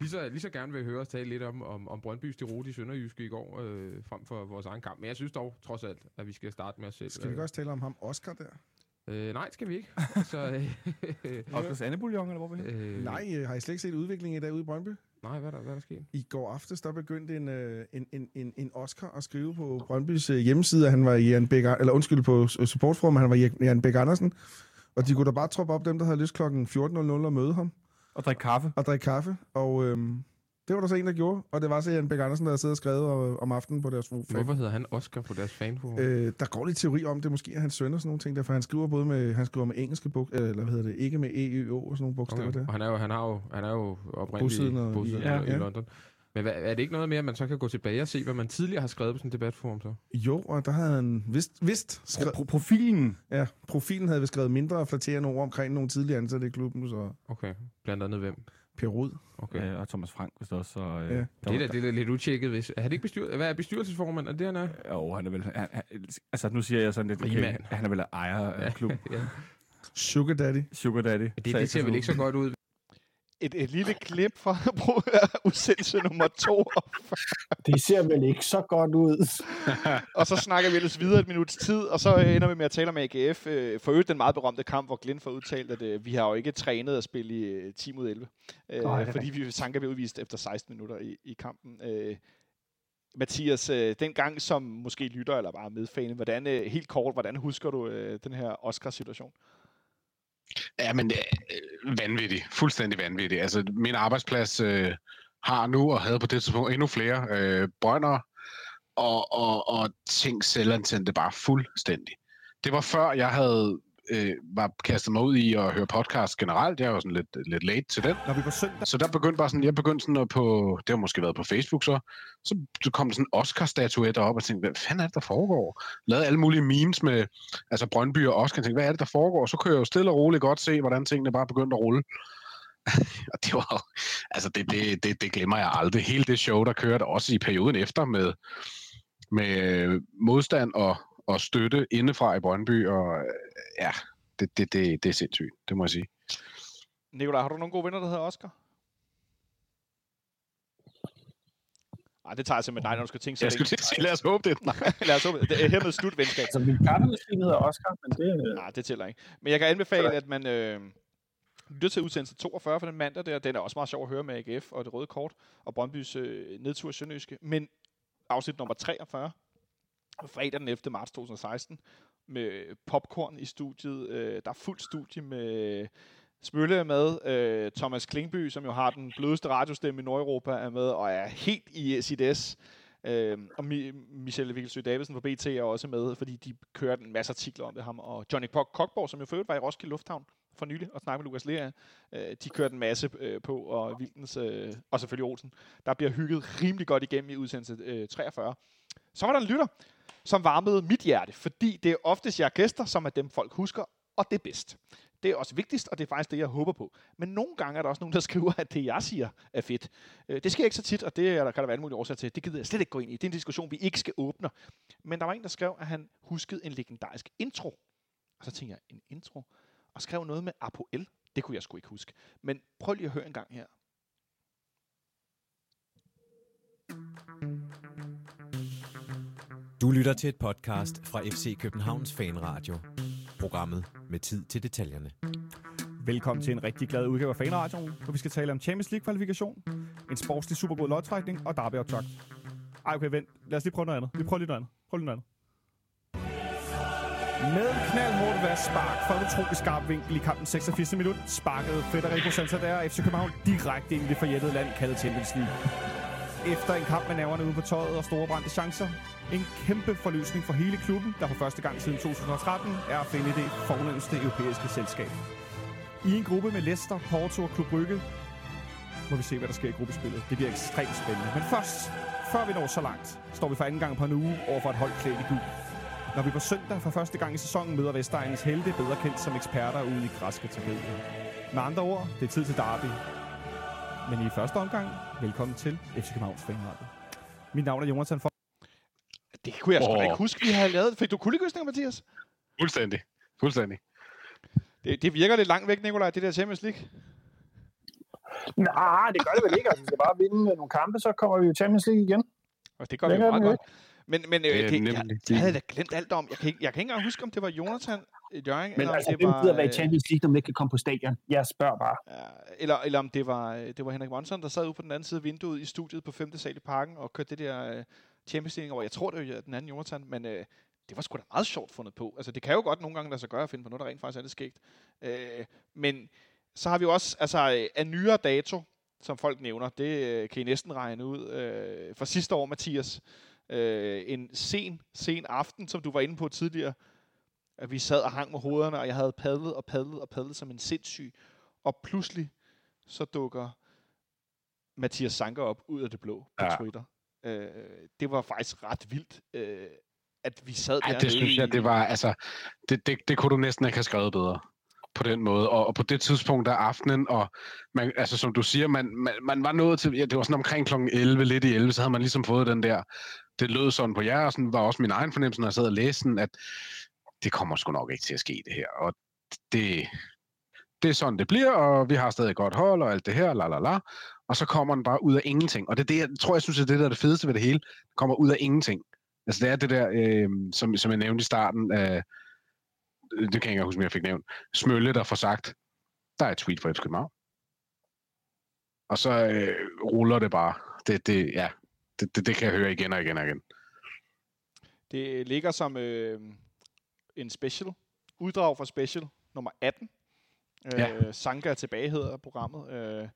S5: lige, så, lige så gerne vil høre os tale lidt om, om, om Brøndbys derot i Sønderjyske i går, øh, frem for vores egen kamp. Men jeg synes dog, trods alt, at vi skal starte med os selv.
S6: Skal vi ikke også tale om ham, Oscar, der?
S5: Øh, nej, skal vi ikke. så, øh,
S7: Oscars Andebouillon, eller hvor vi
S5: øh,
S6: Nej, øh, har I slet ikke set udviklingen i dag ude i Brøndby?
S5: Nej, hvad er der, hvad er der sket?
S6: I går aftes, der begyndte en, øh, en, en, en, en Oscar at skrive på Brøndbys øh, hjemmeside, at han var Jan Bæk, eller undskyld, på øh, supportforum, han var Jan Bæk Andersen. Og de kunne da bare troppe op dem, der havde lyst klokken 14.00 og møde ham
S7: Og drikke kaffe.
S6: og drikke kaffe. Og øhm, det var der så en, der gjorde. Og det var så Jan Bæk Andersen, der havde siddet og skrevet om, aftenen på deres fan.
S5: Hvorfor hedder han Oscar på deres fanforum?
S6: Øh, der går lidt teori om, det måske er hans søn og sådan nogle ting, derfor han skriver både med, han skriver med engelske bog, eller hvad hedder det, ikke med E, Ø, O og sådan nogle bogstaver
S5: okay.
S6: der.
S5: Og han er jo, han er jo, han er jo oprindeligt
S6: Bosiddende og- ja,
S5: i
S6: ja.
S5: London. Men hvad, er det ikke noget mere, at man så kan gå tilbage og se, hvad man tidligere har skrevet på sådan en debatforum så?
S6: Jo, og der havde han vist, vist skrevet,
S7: Pro- profilen.
S6: ja, profilen havde vi skrevet mindre flatterende ord omkring nogle tidligere ansatte i klubben, så
S5: Okay, blandt andet hvem?
S6: Per Rud.
S5: Okay.
S7: Okay. Øh, og Thomas Frank, hvis også. Så, øh,
S6: Ja.
S7: der
S5: Det er, da, det er lidt utjekket, hvis... Er det ikke bestyr, hvad er bestyrelsesformand? Er det, han er?
S7: Jo, han er vel... Han, han, altså, nu siger jeg sådan lidt...
S5: Rigmand.
S7: han er vel ejer af klubben.
S5: ja.
S6: Sugar Daddy.
S7: Sugar Daddy.
S5: Det, det ser vel ikke så godt ud.
S2: Et, et lille klip fra udsendelse nummer 42.
S3: Det ser vel ikke så godt ud.
S2: og så snakker vi ellers videre et minuts tid, og så øh, ender vi med at tale om AGF. Øh, for øvrigt den meget berømte kamp, hvor Glenn får udtalt, at øh, vi har jo ikke trænet at spille i øh, 10 mod 11. Øh,
S3: Nej,
S2: fordi vi Sanka blev udvist efter 16 minutter i, i kampen. Mathias, den gang som måske lytter eller bare medfane, hvordan, helt kort, hvordan husker du den her Oscar-situation?
S4: Ja, men øh, vanvittig. Fuldstændig vanvittig. Altså, min arbejdsplads øh, har nu og havde på det tidspunkt endnu flere øh, brønder, og, og, og ting selvantændte bare fuldstændig. Det var før, jeg havde øh, var kastet mig ud i at høre podcast generelt. Jeg var sådan lidt, lidt late til den.
S7: Når vi på søndag...
S4: Så der begyndte bare sådan, jeg begyndte sådan at på, det har måske været på Facebook så, så kom der sådan en Oscar-statuette op, og tænkte, hvad fanden er det, der foregår? Lavede alle mulige memes med, altså Brøndby og Oscar, og tænkte, hvad er det, der foregår? Så kunne jeg jo stille og roligt godt se, hvordan tingene bare begyndte at rulle. og det var altså det, det, det, det glemmer jeg aldrig. Hele det show, der kørte også i perioden efter med, med modstand og, og støtte indefra i Brøndby, og øh, ja, det, det, det, det er sindssygt, det må jeg sige.
S2: Nikolaj, har du nogle gode venner, der hedder Oscar? Nej, det tager jeg simpelthen nej, når du skal tænke så
S4: Jeg skulle at sige, lad os håbe det. Nej.
S2: Lad os håbe, det er hermed slut venskab.
S3: Altså, min kaffemaskine hedder Oscar, men det...
S2: Nej, det tæller ikke. Men jeg kan anbefale, at man øh, lytter til udsendelse 42 for den mandag der. Den er også meget sjov at høre med AGF og det røde kort og Brøndbys øh, nedtur i Sønderjyske. Men afsnit nummer 43, fredag den 11. marts 2016, med popcorn i studiet. Øh, der er fuld studie med Smølle er med. Øh, Thomas Klingby, som jo har den blødeste radiostemme i Nordeuropa, er med og er helt i sit S. Øh, og Mi- Michelle Vigelsø Davidsen fra BT er også med, fordi de kørte en masse artikler om det ham. Og Johnny Pok Kokborg, som jo før var i Roskilde Lufthavn for nylig og snakke med Lukas Lea, øh, de kørte en masse øh, på, og Vildens, øh, og selvfølgelig Olsen. Der bliver hygget rimelig godt igennem i udsendelse øh, 43. Så var der en lytter, som varmede mit hjerte, fordi det er oftest jeg gæster, som er dem folk husker, og det er bedst. Det er også vigtigst, og det er faktisk det, jeg håber på. Men nogle gange er der også nogen, der skriver, at det, jeg siger, er fedt. Øh, det sker ikke så tit, og det er der kan der være alle mulige årsager til. Det gider jeg slet ikke gå ind i. Det er en diskussion, vi ikke skal åbne. Men der var en, der skrev, at han huskede en legendarisk intro. Og så tænkte jeg, en intro? Og skrev noget med Apoel. Det kunne jeg sgu ikke huske. Men prøv lige at høre en gang her.
S1: Du lytter til et podcast fra FC Københavns Fanradio. Programmet med tid til detaljerne.
S7: Velkommen til en rigtig glad udgave af Fanradioen, hvor vi skal tale om Champions League-kvalifikation, en sportslig supergod lodtrækning og derby-optakt. Ej, okay, vent. Lad os lige prøve noget andet. Vi prøver lige noget andet. Prøv lige noget andet. Med knaldhårdt værd spark fra en utrolig skarp vinkel i kampen 86. minut, sparkede Federico Santander FC København direkte ind i det forjættede land kaldet Champions League. Efter en kamp med nerverne ude på tøjet og store brændte chancer, en kæmpe forløsning for hele klubben, der for første gang siden 2013 er at finde det fornemmeste europæiske selskab. I en gruppe med Leicester, Porto og Klub Brygge må vi se, hvad der sker i gruppespillet. Det bliver ekstremt spændende. Men først, før vi når så langt, står vi for anden gang på en uge over for et hold klædt i gul. Når vi på søndag for første gang i sæsonen møder Vestegnens helte, bedre kendt som eksperter ude i græske tragedier. Med andre ord, det er tid til derby. Men i første omgang, velkommen til FC Københavns Fanradio. Mit navn er Jonathan for
S2: Det kunne jeg sgu
S4: Åh.
S2: ikke huske, vi havde lavet. Fik du kuldegysninger, Mathias?
S4: Fuldstændig. Fuldstændig.
S2: Det, det virker lidt langt væk, Nikolaj, det der Champions League.
S3: Nej, det gør det vel ikke. Altså, vi skal bare vinde nogle kampe, så kommer vi i Champions League igen.
S2: Og det gør vi jo
S3: Længere
S2: meget
S3: er
S2: godt. Men, men øh,
S4: Det er
S2: det, jeg,
S4: nemlig
S2: jeg havde
S4: det.
S2: da glemt alt om. Jeg kan, ikke, jeg kan ikke engang huske, om det var Jonathan Jørgen,
S3: Men
S2: eller,
S3: altså,
S2: om
S3: hvem
S2: det var,
S3: gider være i
S2: øh,
S3: Champions League, når man ikke kan komme på stadion? Jeg spørger bare.
S2: Ja, eller, eller om det var, øh, det var Henrik Monson, der sad ude på den anden side af vinduet i studiet på 5. sal i parken og kørte det der Champions League over. Jeg tror, det var den anden Jonathan, men uh, det var sgu da meget sjovt fundet på. Altså, det kan jo godt nogle gange lade sig gøre at finde på noget, der rent faktisk er lidt skægt. Uh, men så har vi jo også, altså øh, af nyere dato, som folk nævner, det uh, kan I næsten regne ud. Uh, fra sidste år, Mathias, uh, en sen, sen aften, som du var inde på tidligere, at vi sad og hang med hovederne, og jeg havde padlet og padlet og padlet som en sindssyg. Og pludselig så dukker Mathias Sanker op ud af det blå på
S4: Ja.
S2: Twitter. Øh, det var faktisk ret vildt, øh, at vi sad
S4: Ej,
S2: der.
S4: det synes jeg, det var, altså, det, det, det kunne du næsten ikke have skrevet bedre på den måde. Og, og på det tidspunkt der aftenen, og man, altså, som du siger, man, man, man var nået til, ja, det var sådan omkring kl. 11, lidt i 11, så havde man ligesom fået den der, det lød sådan på jer, og sådan var også min egen fornemmelse, når jeg sad og læste den, at det kommer sgu nok ikke til at ske, det her. Og det, det er sådan, det bliver, og vi har stadig godt hold, og alt det her, la la la. Og så kommer den bare ud af ingenting. Og det er det, jeg tror, jeg synes, er det der er det fedeste ved det hele. Det kommer ud af ingenting. Altså det er det der, øh, som, som jeg nævnte i starten, øh, det kan jeg ikke huske, om jeg fik nævnt, Smølle, der får sagt, der er et tweet fra FC København. Og så øh, ruller det bare. Det, det, ja, det, det, det kan jeg høre igen og igen og igen.
S2: Det ligger som øh, en special. Uddrag fra special nummer 18.
S4: Ja.
S2: Øh, Sanka tilbage, hedder programmet. Øh,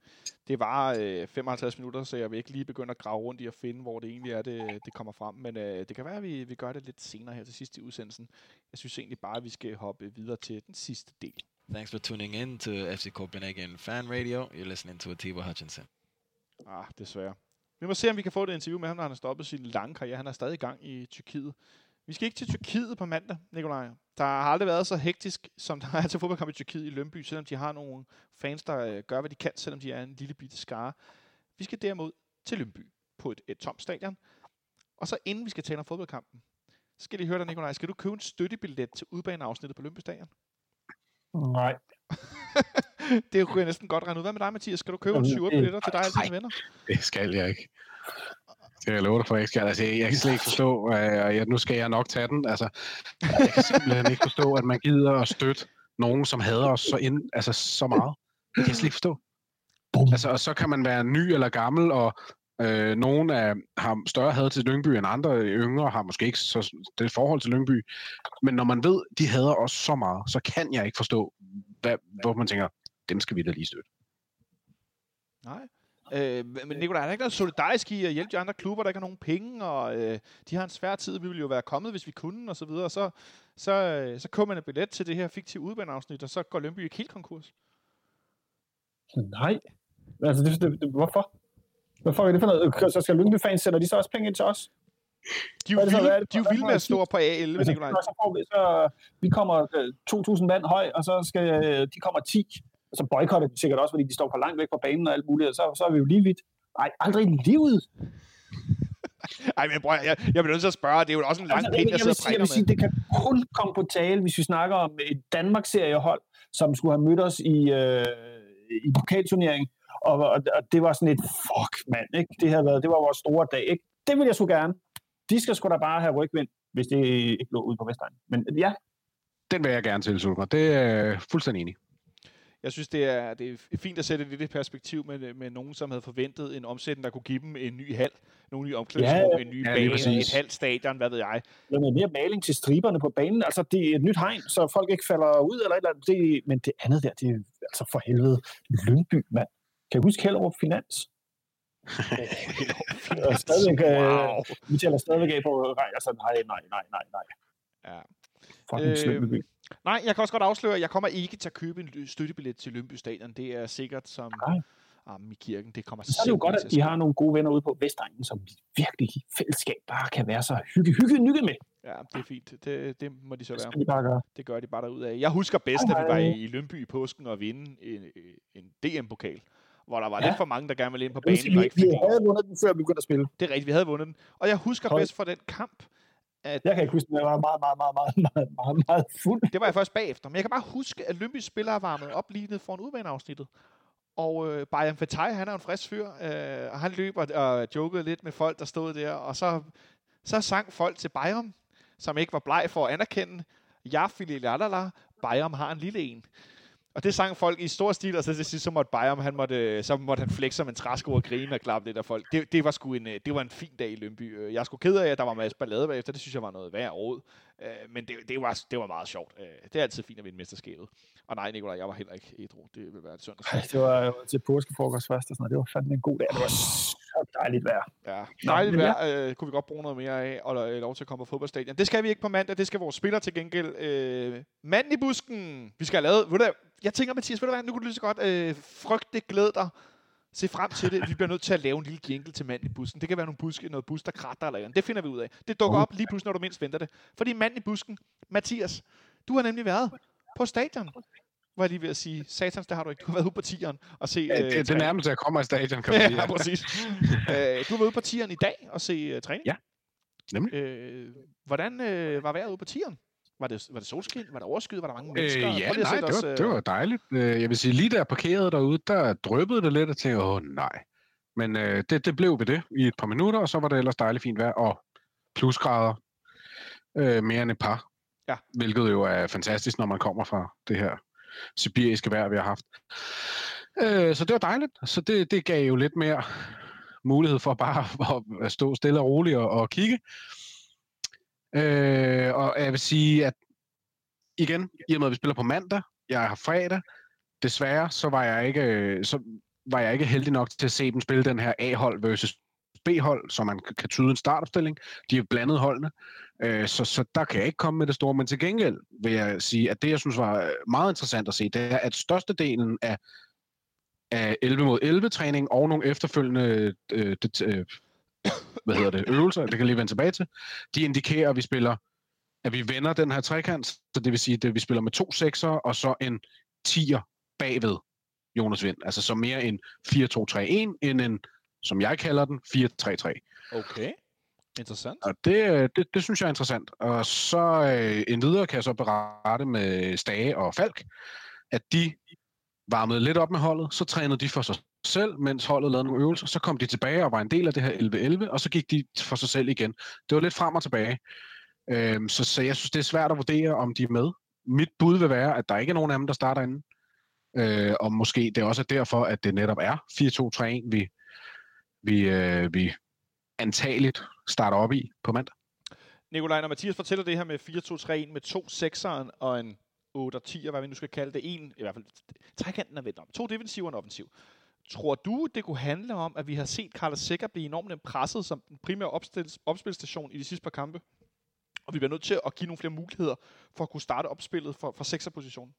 S2: det var øh, 55 minutter, så jeg vil ikke lige begynde at grave rundt i at finde, hvor det egentlig er, det, det kommer frem. Men øh, det kan være, at vi, vi gør det lidt senere her til sidst i udsendelsen. Jeg synes egentlig bare, at vi skal hoppe videre til den sidste del.
S8: Thanks for tuning in to FC Copenhagen Fan Radio. You're listening to Atiba Hutchinson.
S2: Ah, desværre. Vi må se, om vi kan få et interview med ham, når han har stoppet sin lange karriere. Han er stadig i gang i Tyrkiet. Vi skal ikke til Tyrkiet på mandag, Nikolaj. Der har aldrig været så hektisk, som der er til fodboldkamp i Tyrkiet i Lønby, selvom de har nogle fans, der øh, gør, hvad de kan, selvom de er en lille bitte skare. Vi skal derimod til Lønby på et, et tomt stadion. Og så inden vi skal tale om fodboldkampen, så skal lige høre dig, Nikolaj. Skal du købe en støttebillet til udbaneafsnittet på Lønby Stadion?
S3: Nej.
S2: det kunne jeg næsten godt regne ud. Hvad med dig, Mathias? Skal du købe en
S3: Jamen,
S2: 7
S3: det-
S2: billetter til dig og dine venner?
S4: Det skal jeg ikke. Det kan jeg love dig for, jeg skal. Altså, jeg, jeg kan slet ikke forstå, øh, og jeg, nu skal jeg nok tage den. Altså, jeg kan simpelthen ikke forstå, at man gider at støtte nogen, som hader os så, ind, altså, så meget. Det kan jeg slet ikke forstå. Altså, og så kan man være ny eller gammel, og øh, nogen af, har større had til Lyngby end andre yngre, har måske ikke så det forhold til Lyngby. Men når man ved, de hader os så meget, så kan jeg ikke forstå, hvad, hvor man tænker, dem skal vi da lige støtte.
S2: Nej. Øh, men Nicolaj, er der ikke noget solidarisk i at hjælpe de andre klubber, der ikke har nogen penge, og øh, de har en svær tid, vi ville jo være kommet, hvis vi kunne, og så videre. Så, så, øh, så køber man et billet til det her fiktive udbaneafsnit, og så går Lønby ikke helt konkurs.
S3: Nej. Altså, det, det, det, hvorfor? Hvorfor er det for noget? Så skal Lyngby-fans, sender de så også penge ind til os?
S2: De er jo vilde, med at stå på A11,
S3: Altså,
S2: Nikolaj.
S3: så får vi, så, vi kommer øh, 2.000 mand høj, og så skal øh, de kommer 10. Og så boykotter de sikkert også, fordi de står for langt væk fra banen og alt muligt, og så, så er vi jo lige vidt. Nej, aldrig i livet.
S2: Ej, men bror, jeg, jeg bliver nødt til at spørge. Det er jo også en lang
S3: Altså,
S2: pind, jeg
S3: jeg,
S2: sidder
S3: sige, jeg vil sige, det kan kun komme på tale, hvis vi snakker om et Danmark-seriehold, som skulle have mødt os i, øh, i pokalturneringen. Og, og, og, det var sådan et, fuck mand, ikke? Det, havde været, det var vores store dag, ikke? Det vil jeg sgu gerne. De skal sgu da bare have rygvind, hvis det ikke lå ude på Vestegn. Men ja,
S4: Den vil jeg gerne tilslutte mig. Det er fuldstændig enig.
S2: Jeg synes, det er, det er fint at sætte det i perspektiv med, med nogen, som havde forventet en omsætning, der kunne give dem en ny hal, nogle nye omklædningsrum,
S3: Ja,
S2: en ny
S4: ja,
S2: bane, et halvt stadion, hvad ved jeg.
S3: Noget mere maling til striberne på banen. Altså, det er et nyt hegn, så folk ikke falder ud eller et eller andet. Det, men det andet der, det er altså for helvede Lyngby, mand. Kan du huske Hellerup Finans? Stadigvæk, øh,
S2: Wow.
S3: vi taler stadigvæk af på, nej, altså, nej, nej, nej, nej, nej.
S2: Ja.
S3: Fucking slem
S2: Øhm,
S3: by.
S2: Nej, jeg kan også godt afsløre, at jeg kommer ikke til at købe en støttebillet til Lønby Stadion. Det er sikkert som armen i kirken. Det kommer
S3: Så er det jo godt, at de har nogle gode venner ude på Vestegnen, som vi virkelig i fællesskab bare kan være så hygge, hygge, hygge med.
S2: Ja, det er fint. Det, det må de så
S3: Det
S2: være.
S3: vi bare gøre.
S2: Det gør de bare derud af. Jeg husker bedst,
S3: Hej,
S2: at vi var
S3: hej.
S2: i, Lønby i påsken og vinde en, en DM-pokal. Hvor der var
S3: Ja.
S2: lidt for mange, der gerne ville ind på banen,
S3: Vi,
S2: ikke
S3: vi havde vundet den, før vi begyndte at spille.
S2: Det er rigtigt, vi havde vundet den. Og jeg husker
S3: Hold.
S2: bedst for den kamp, at
S3: Jeg kan ikke huske, den jeg var meget, meget, meget, meget, meget, meget, meget fuld.
S2: det var jeg først bagefter. Men jeg kan bare huske, at Lønby spillere varmede op lige ned foran udbaneafsnittet. Og øh, Bayern Fatai, han er en frisk fyr, øh, og han løb og, og jokede lidt med folk, der stod der. Og så, så sang folk til Bayern, som ikke var bleg for at anerkende. Jeg, Fili Lalala, Bayern har en lille en. Og det sang folk i stor stil, og så til sidst, så måtte Bayern, han måtte, øh, så måtte han flexe som en træsko og grine og klappe lidt af folk. Det, det, var sgu en, øh, det var en fin dag i Lønby. Øh, jeg skulle sgu ked af, at der var masser ballade bagefter. Det synes jeg var noget værd råd. Øh, Men det, det, var, det var meget sjovt. Øh, Det er altid fint at vinde mesterskabet. Og nej, Nicolaj, jeg var heller ikke ædru. Det vil være et.
S3: Ej, det var til påskefrokost først og sådan noget. Det var fandme en god dag. Det var så dejligt vejr.
S2: Ja, dejligt vejr. Øh, kunne vi godt bruge noget mere af, og øh, lov til at komme på fodboldstadion. Det skal vi ikke på mandag, det skal vores spillere til gengæld. Øh, manden i busken, vi skal have lavet. Ved du, jeg tænker, Mathias, ved du hvad, nu kunne du lige så godt øh, frygte, glæde dig. Se frem til det. Vi bliver nødt til at lave en lille jingle til manden i busken. Det kan være nogle buske, noget bus, der kratter eller andet. Det finder vi ud af. Det dukker op lige pludselig, når du mindst venter det. Fordi manden i busken, Mathias, du har nemlig været på stadion. Var jeg lige ved at sige, satans, der har du ikke. Du har været ude på tieren og se...
S4: Ja, det, det er nærmest, at jeg kommer i stadion, kan man sige.
S2: Ja, præcis. øh, du var ude på tieren i dag og se uh, træning.
S4: Ja, nemlig.
S2: Øh, hvordan øh, var vejret ude på tieren? Var det, var det solskin? Var der overskyet? Var der mange
S4: Øh,
S2: mennesker?
S4: ja,
S2: lige at
S4: nej, det
S2: os,
S4: var,
S2: øh,
S4: det var dejligt. Øh, Jeg vil sige, lige da jeg parkerede derude, der drøbbede det lidt, og tænkte, åh nej. Men øh, det, det blev ved det i et par minutter, og så var det ellers dejligt fint vejr, og plusgrader øh, mere end et par.
S2: Ja.
S4: Hvilket jo er fantastisk, når man kommer fra det her sibiriske vejr, vi har haft. Øh, så det var dejligt. Så det, det gav jo lidt mere mulighed for bare at- at stå stille og roligt og, og kigge. Øh, og jeg vil sige, at igen, i og med at vi spiller på mandag, jeg har fredag, desværre, så var jeg ikke, øh, så var jeg ikke heldig nok til at se dem spille den her A-hold versus B-hold, så man kan tyde en startopstilling. De er blandet holdene, øh, så, så der kan jeg ikke komme med det store. Men til gengæld vil jeg sige, at det, jeg synes var øh, meget interessant at se, det er, at størstedelen af, af 11 mod 11 træning og nogle efterfølgende øh, det, øh, hvad hedder det, øvelser, det kan lige vende tilbage til, de indikerer, at vi spiller at vi vender den her trekant, så det vil sige, at vi spiller med to sekser og så en tier bagved Jonas Vind. Altså så mere en 4-2-3-1, end en, som jeg kalder den, 4-3-3.
S2: Okay. Interessant.
S4: Og det, det, det synes jeg er interessant. Og så øh, en videre kan jeg så berette med Stage og Falk, at de varmede lidt op med holdet, så trænede de for sig selv, mens holdet lavede nogle øvelser, så kom de tilbage og var en del af det her 11-11, og så gik de for sig selv igen. Det var lidt frem og tilbage. Øhm, så, så jeg synes, det er svært at vurdere, om de er med. Mit bud vil være, at der ikke er nogen af dem, der starter inden. Øh, og måske det også er derfor, at det netop er 4-2-3-1, vi, vi, øh, vi antageligt starter op i på mandag.
S2: Nikolaj, når Mathias fortæller det her med 4-2-3-1 med to sekseren og en 8 og 10, hvad vi nu skal kalde det, en, i hvert fald trekanten er vendt om, to defensiv og en offensiv. Tror du, det kunne handle om, at vi har set Carlos Sikker blive enormt presset som den primære opstil- opspilstation i de sidste par kampe? Og vi bliver nødt til at give nogle flere muligheder for at kunne starte opspillet fra, fra sekserpositionen.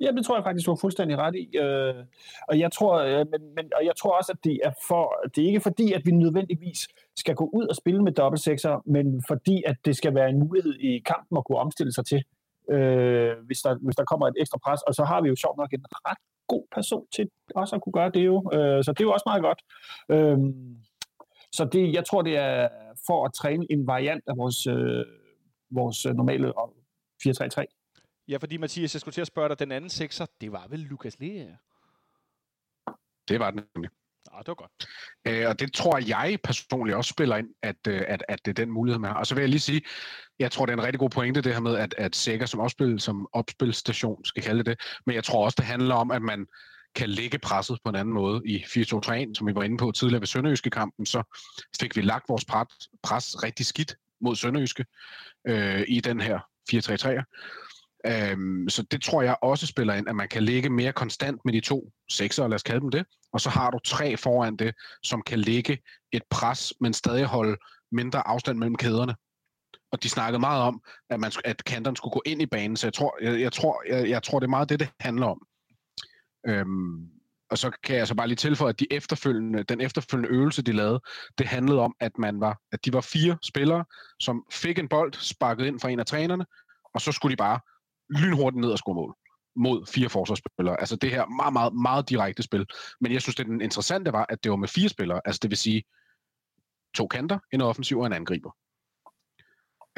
S3: Ja, det tror jeg faktisk, du har fuldstændig ret i. Øh, og, jeg tror, øh, men, men, og jeg tror også, at det er, for, det er ikke fordi, at vi nødvendigvis skal gå ud og spille med dobbeltsekser, men fordi, at det skal være en mulighed i kampen at kunne omstille sig til, øh, hvis, der, hvis der kommer et ekstra pres. Og så har vi jo sjovt nok en ret god person til også at kunne gøre det jo. Øh, så det er jo også meget godt. Øh, så det, jeg tror, det er for at træne en variant af vores, øh, vores normale 4-3-3.
S2: Ja, fordi Mathias, jeg skulle til at spørge dig, den anden sekser, det var vel Lukas Lea?
S4: Det var den nemlig.
S2: Ja, det var godt.
S4: Øh, og det tror jeg personligt også spiller ind, at, øh, at, at det er den mulighed, man har. Og så vil jeg lige sige, jeg tror, det er en rigtig god pointe, det her med, at, at Sega som, opspil, som opspilstation, skal kalde det det, men jeg tror også, det handler om, at man kan lægge presset på en anden måde i 4-2-3-1, som vi var inde på tidligere ved Sønderjyske kampen, så fik vi lagt vores pres rigtig skidt mod Sønderjyske øh, i den her 4-3-3'er. Øhm, så det tror jeg også spiller ind, at man kan ligge mere konstant med de to sekser, lad os kalde dem det, og så har du tre foran det, som kan ligge et pres, men stadig holde mindre afstand mellem kæderne. Og de snakkede meget om, at, man, at kanterne skulle gå ind i banen, så jeg tror, jeg, jeg tror, jeg, jeg tror det er meget det, det handler om. Øhm, og så kan jeg så bare lige tilføje, at de efterfølgende, den efterfølgende øvelse, de lavede, det handlede om, at, man var, at de var fire spillere, som fik en bold sparket ind fra en af trænerne, og så skulle de bare lynhurtigt ned og score mål mod fire forsvarsspillere. Altså det her meget, meget, meget direkte spil. Men jeg synes, det den interessante var, at det var med fire spillere. Altså det vil sige to kanter, en offensiv og en angriber.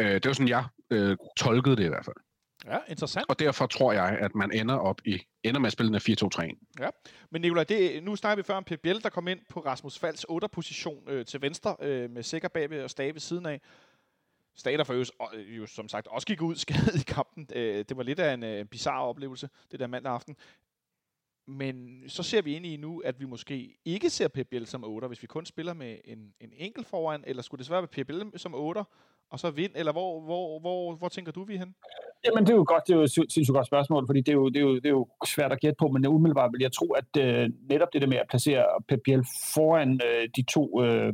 S4: Øh, det var sådan, jeg øh, tolkede det i hvert fald.
S2: Ja, interessant.
S4: Og derfor tror jeg, at man ender op i ender med at spille den 4-2-3-1.
S2: Ja, men Nicolaj, det, nu snakker vi før om Pep Biel, der kom ind på Rasmus Falds 8-position øh, til venstre øh, med sikker bagved og stave ved siden af. Stater for øvrigt, øh, jo som sagt også gik ud skadet i kampen. Øh, det var lidt af en øh, bizarre oplevelse, det der mandag aften. Men så ser vi ind i nu, at vi måske ikke ser Pep Biel som 8, hvis vi kun spiller med en, en enkelt foran, eller skulle det svært være Pep Biel som 8, og så vind, eller hvor, hvor, hvor, hvor tænker du, vi er hen?
S3: Jamen, det er jo godt, det er jo et sindssygt godt spørgsmål, fordi det er, jo, det, er jo, det er jo svært at gætte på, men umiddelbart vil jeg tro, at øh, netop det der med at placere Pep Biel foran øh, de to øh,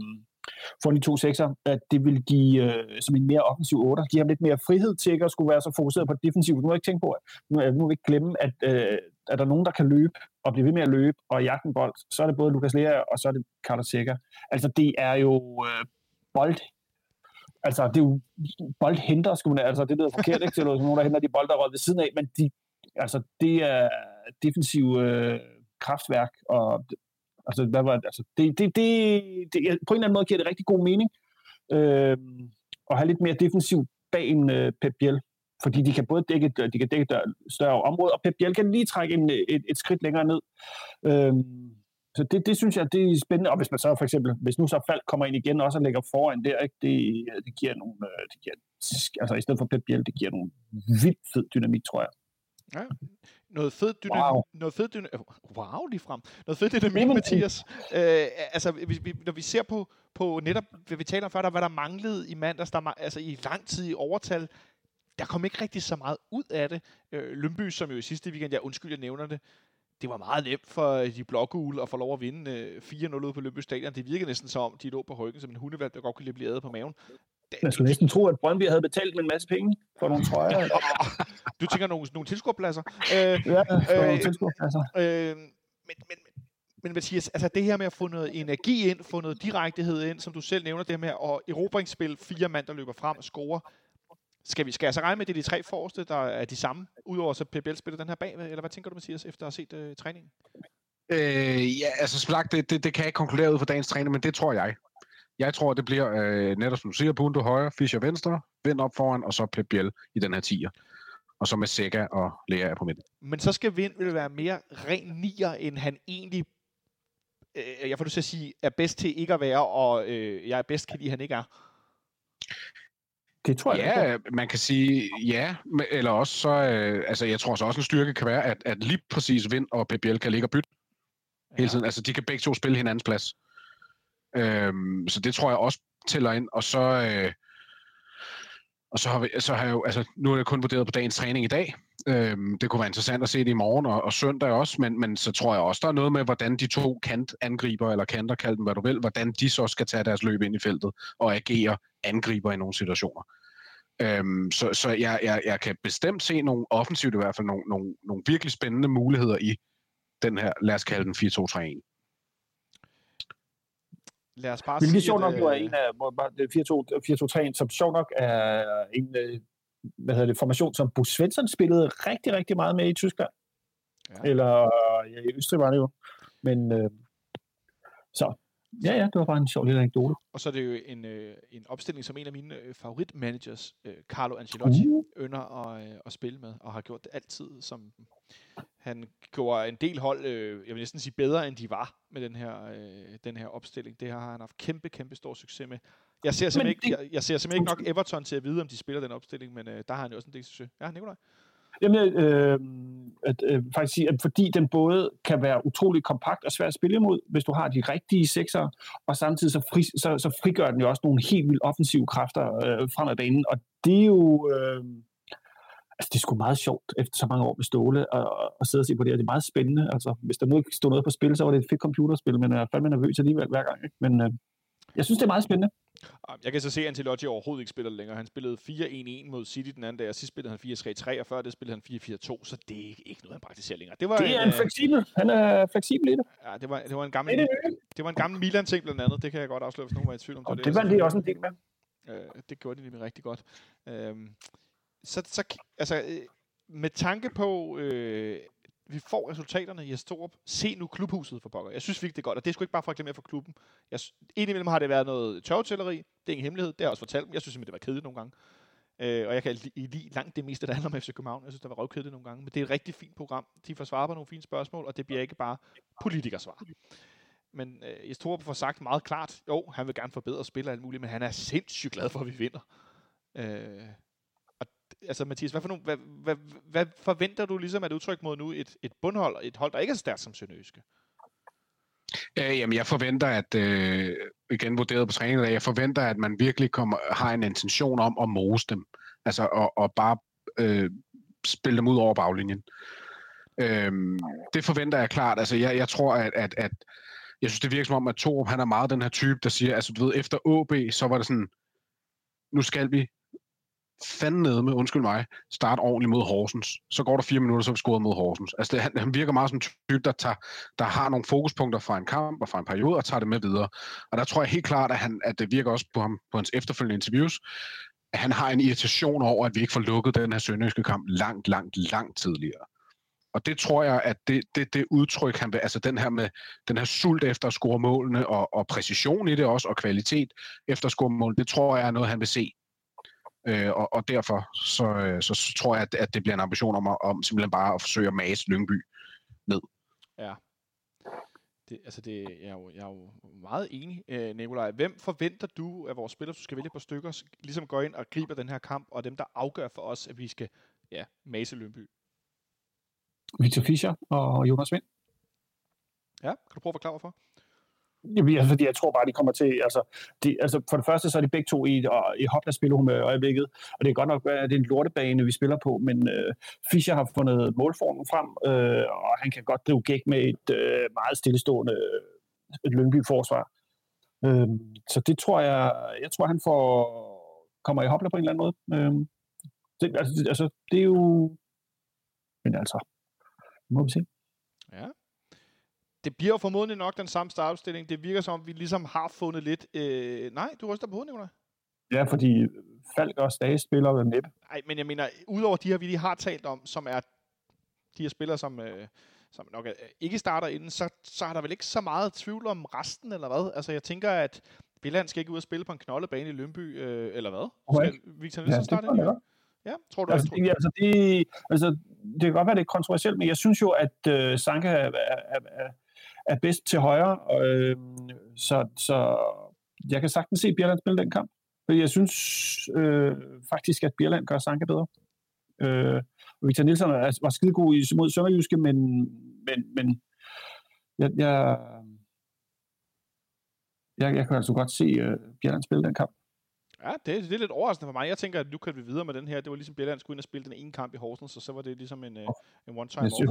S3: for de to sekser, at det vil give øh, som en mere offensiv 8. De har lidt mere frihed til ikke at skulle være så fokuseret på defensivt. Nu har jeg ikke tænkt på, at nu, øh, nu vil vi ikke glemme, at øh, er der nogen, der kan løbe og blive ved med at løbe og jagte en bold, så er det både Lukas Lea og så er det Carlos Seca. Altså det er jo øh, bold Altså, det er jo boldhenter, skulle man, altså det lyder forkert, ikke? Det er nogen, der henter de bolde, der er ved siden af, men de, altså, det er defensiv øh, kraftværk, og Altså, hvad var det? Altså, det, det, det, det, på en eller anden måde giver det rigtig god mening øh, at have lidt mere defensiv bag en øh, Pep Biel, fordi de kan både dække, de kan dække et større område, og Pep Biel kan lige trække en, et, et skridt længere ned. Øh, så det, det synes jeg, det er spændende. Og hvis man så for eksempel, hvis nu så Falk kommer ind igen også og lægger foran der, ikke, det, det giver nogle, øh, det giver, altså i stedet for Pep Biel, det giver nogle vildt fed dynamik, tror jeg.
S2: Ja. Noget fed dynamik. Wow. Noget fed dynamik. Wow, lige frem. Noget fed dynamik, Mathias. Øh, altså, vi, vi, når vi ser på, på netop, hvad vi taler om før, der, hvad der manglede i mandags, der, altså i lang tid i overtal, der kom ikke rigtig så meget ud af det. Øh, Lønby, som jo i sidste weekend, jeg undskyld, jeg nævner det, det var meget nemt for de blågule at få lov at vinde øh, 4-0 ud på Lønby Stadion. Det virkede næsten som om, de lå på højden som en hundevalg, der godt kunne blive på maven.
S3: Man skulle næsten tro, at Brøndby havde betalt med en masse penge for nogle trøjer.
S2: du tænker nogle, nogle tilskuerpladser?
S3: Øh, ja, for øh, nogle tilskuerpladser.
S2: Øh, men, men, men Mathias, altså det her med at få noget energi ind, få noget direktehed ind, som du selv nævner, det med at erobringsspil, fire mand, der løber frem og scorer. Skal vi skal jeg så regne med, at det er de tre forreste, der er de samme, udover så PBL spiller den her bagved, eller hvad tænker du, Mathias, efter at have set uh, træningen?
S4: Øh, ja, altså slag, det, det, det kan jeg ikke konkludere ud fra dagens træning, men det tror jeg. Jeg tror, det bliver øh, netop som du siger, Punto højre, Fischer venstre, Vind op foran, og så Pep Biel i den her tier. Og så med Sega og Lea på midten.
S2: Men så skal Vind vel være mere ren nier, end han egentlig, øh, jeg får du til at sige, er bedst til ikke at være, og øh, jeg er bedst kan lide, han ikke er.
S3: Det tror jeg.
S4: Ja, ikke. man kan sige ja, eller også så, øh, altså jeg tror så også en styrke kan være, at, at lige præcis Vind og Pep Biel kan ligge og bytte ja. hele tiden. Altså de kan begge to spille hinandens plads. Øhm, så det tror jeg også tæller ind. Og så, øh, og så har, vi, så har jeg jo, altså, nu er jeg kun vurderet på dagens træning i dag. Øhm, det kunne være interessant at se det i morgen og, og søndag også, men, men så tror jeg også, der er noget med, hvordan de to kantangriber, eller kanter, kald dem hvad du vil, hvordan de så skal tage deres løb ind i feltet og agere angriber i nogle situationer. Øhm, så så jeg, jeg, jeg kan bestemt se nogle offensivt i hvert fald, nogle, nogle, nogle virkelig spændende muligheder i den her, lad os kalde den 4-2-3-1.
S2: Lad os bare
S3: Hvilket
S2: sige,
S3: sjovt nok
S2: at,
S3: jo er
S2: øh,
S3: en af hvor- hvor- det 4-2-3-1, som sjovt nok er en øh, hvad hedder det, formation, som Bo Svensson spillede rigtig, rigtig meget med i Tyskland.
S2: Ja.
S3: Ja. Eller ja, i Østrig var det jo. Men øh, så, ja, ja, det var bare en sjov lille anekdote.
S2: Og så er det jo en, øh, en opstilling, som en af mine øh, favoritmanagers, øh, Carlo Ancelotti,
S3: Uh.
S2: ynder at, øh, at spille med, og har gjort det altid. Som han gjorde en del hold, øh, jeg vil næsten sige bedre, end de var med den her, øh, den her opstilling. Det har han haft kæmpe, kæmpe stor succes med. Jeg ser simpelthen,
S3: det-
S2: ikke, jeg, jeg ser simpelthen ikke nok Everton til at vide, om de spiller den opstilling, men øh, der har han jo også en del succes. Ja, Nikolaj?
S3: Jamen, øh, at, øh, faktisk sige, at fordi den både kan være utrolig kompakt og svær at spille imod, hvis du har de rigtige sekser, og samtidig så, fri, så, så frigør den jo også nogle helt vildt offensive kræfter øh, frem ad banen, og det er jo... Øh, altså, det er sgu meget sjovt efter så mange år med Ståle at, at sidde og se på det og Det er meget spændende. Altså, hvis der nu ikke stod noget på spil, så var det et fedt computerspil, men jeg er fandme nervøs alligevel hver gang. Ikke? Men øh, jeg synes, det er meget spændende.
S2: Jeg kan så se, at Ancelotti overhovedet ikke spiller det længere. Han spillede 4-1-1 mod City den anden dag, og sidst spillede han 4-3-3, og før det spillede han 4-4-2, så det er ikke, noget, han praktiserer længere. Det var
S3: Det er
S2: en,
S3: en
S2: øh,
S3: fleksibel. Han er fleksibel i det.
S2: ja, det var, det var en
S3: Det
S2: gammel,
S3: det
S2: det var en gammel Milan-ting blandt andet. Det kan jeg godt afsløre, hvis nogen var i tvivl om.
S3: Og
S2: var
S3: det var
S2: jeg
S3: de også en del med.
S2: Øh, det gjorde de nemlig rigtig godt. Øhm, så, så, altså, øh, med tanke på, øh, vi får resultaterne i Astorup. Se nu klubhuset for pokker. Jeg synes virkelig, det er godt, og det er sgu ikke bare for at glemme for klubben. Jeg, indimellem har det været noget tørvetælleri. Det er ingen hemmelighed. Det har jeg også fortalt dem. Jeg synes simpelthen, det var kedeligt nogle gange. Øh, og jeg kan li- lide langt det meste, der handler om FC København. Jeg synes, der var røvkedeligt nogle gange. Men det er et rigtig fint program. De får svar på nogle fine spørgsmål, og det bliver ikke bare politikersvar. Men øh, Jes får sagt meget klart, jo, han vil gerne forbedre spil og alt muligt, men han er sindssygt glad for, at vi vinder. Øh, altså Mathias, hvad, for nogle, hvad, hvad, hvad forventer du ligesom at udtryk mod nu et, et bundhold, et hold, der ikke er så stærkt som Sønderjyske?
S4: Øh, jamen, jeg forventer, at, øh, igen vurderet på træning, jeg forventer, at man virkelig kommer, har en intention om at mose dem. Altså, og, og bare øh, spille dem ud over baglinjen. Øh, det forventer jeg klart. Altså, jeg, jeg tror, at, at, at jeg synes, det virker som om, at Torup, han er meget den her type, der siger, altså, du ved, efter AB, så var det sådan, nu skal vi fanden med, undskyld mig, start ordentligt mod Horsens. Så går der fire minutter, så er vi scoret mod Horsens. Altså, det, han, han virker meget som en type, der, tager, der har nogle fokuspunkter fra en kamp og fra en periode, og tager det med videre. Og der tror jeg helt klart, at, han, at det virker også på ham på hans efterfølgende interviews, at han har en irritation over, at vi ikke får lukket den her sønderjyske kamp langt, langt, langt tidligere. Og det tror jeg, at det, det, det udtryk, han vil, altså den her med den her sult efter at score målene, og, og præcision i det også, og kvalitet efter at score målene, det tror jeg er noget, han vil se. Øh, og, og derfor så, øh, så, så tror jeg, at, at det bliver en ambition om, at- om simpelthen bare at forsøge at mase Lyngby.
S2: Ja. Det, altså det, jeg, er jo, jeg er jo meget enig, øh, Nikolaj. Hvem forventer du af vores spillere, du skal vælge et par stykker, ligesom går ind og griber den her kamp, og dem, der afgør for os, at vi skal ja, mase Lønby?
S3: Victor Fischer og Jonas Vind.
S2: Ja, kan du prøve at forklare hvorfor?
S3: Jamen, altså, fordi jeg tror bare, de kommer til... Altså, de, altså, for det første, så er de begge to i, og, i hopla spillehumør i øjeblikket. Og det er godt nok, at det er en lortebane, vi spiller på, men øh, Fischer har fundet målformen frem, øh, og han kan godt drive gæk med et øh, meget stillestående øh, et Lyngby-forsvar. Øh, så det tror jeg... Jeg tror, han får kommer i hopla på en eller anden måde. Øh, det, altså, det, altså, det er jo... Men altså, må vi se.
S2: Ja. Det bliver jo formodentlig nok den samme startopstilling. Det virker som om, vi ligesom har fundet lidt... Øh... Nej, du ryster på hovedet, Nikolaj.
S3: Ja, fordi Falk og Stage spiller jo næppe.
S2: Nej, men jeg mener, udover de her, vi lige har talt om, som er de her spillere, som, øh, som nok er, ikke starter inden, så, så er der vel ikke så meget tvivl om resten, eller hvad? Altså, jeg tænker, at Billand skal ikke ud og spille på en knoldebane i Lønby, øh, eller hvad?
S3: Okay.
S2: Skal Victor Nielsen
S3: det
S2: starte
S3: jeg
S2: ind?
S3: godt.
S2: Ja, tror du,
S3: Altså,
S2: tror,
S3: det, altså, det, altså, det kan godt være, det er kontroversielt, men jeg synes jo, at øh, Sanka er, er, er, er bedst til højre, og, øh, så, så jeg kan sagtens se Bjerland spille den kamp. Fordi jeg synes øh, faktisk, at Bjerland gør Sanka bedre. Øh, og Victor Nielsen er, var skide god i, mod Sønderjyske, men, men, men jeg, jeg, jeg, jeg kan altså godt se øh, Bjerland spille den kamp.
S2: Ja, det, det er lidt overraskende for mig. Jeg tænker, at nu kan vi videre med den her. Det var ligesom Bjelland skulle ind og spille den ene kamp i Horsens, og så var det ligesom en, øh, en one-time
S3: synes,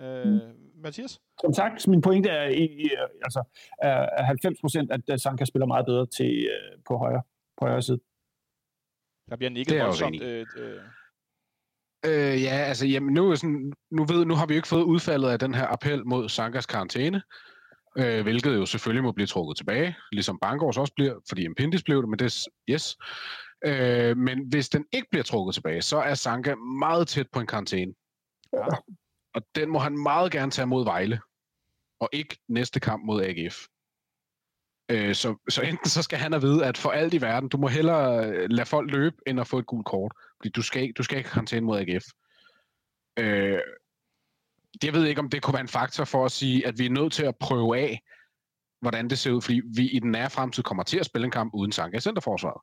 S2: Øh, Mathias?
S3: som sagt, min pointe er, i, altså, er, er 90 procent, at Sanka spiller meget bedre til, øh, på, højre, på højre side.
S2: Der bliver nikket voldsomt. Øh, øh,
S4: Øh, ja, altså, jamen, nu, er sådan, nu, ved, nu har vi jo ikke fået udfaldet af den her appel mod Sankas karantæne, øh, hvilket jo selvfølgelig må blive trukket tilbage, ligesom Bangors også bliver, fordi Impindis blev det, men det er yes. Øh, men hvis den ikke bliver trukket tilbage, så er Sanka meget tæt på en karantæne.
S2: Ja.
S4: Og den må han meget gerne tage mod Vejle, og ikke næste kamp mod AGF. Øh, så, så enten så skal han have vide, at for alt i verden, du må hellere øh, lade folk løbe, end at få et gult kort. Fordi du skal ikke, du skal ikke have karantæne mod AGF. Øh, jeg ved ikke, om det kunne være en faktor for at sige, at vi er nødt til at prøve af, hvordan det ser ud, fordi vi i den nære fremtid kommer til at spille en kamp uden Sanka i centerforsvaret.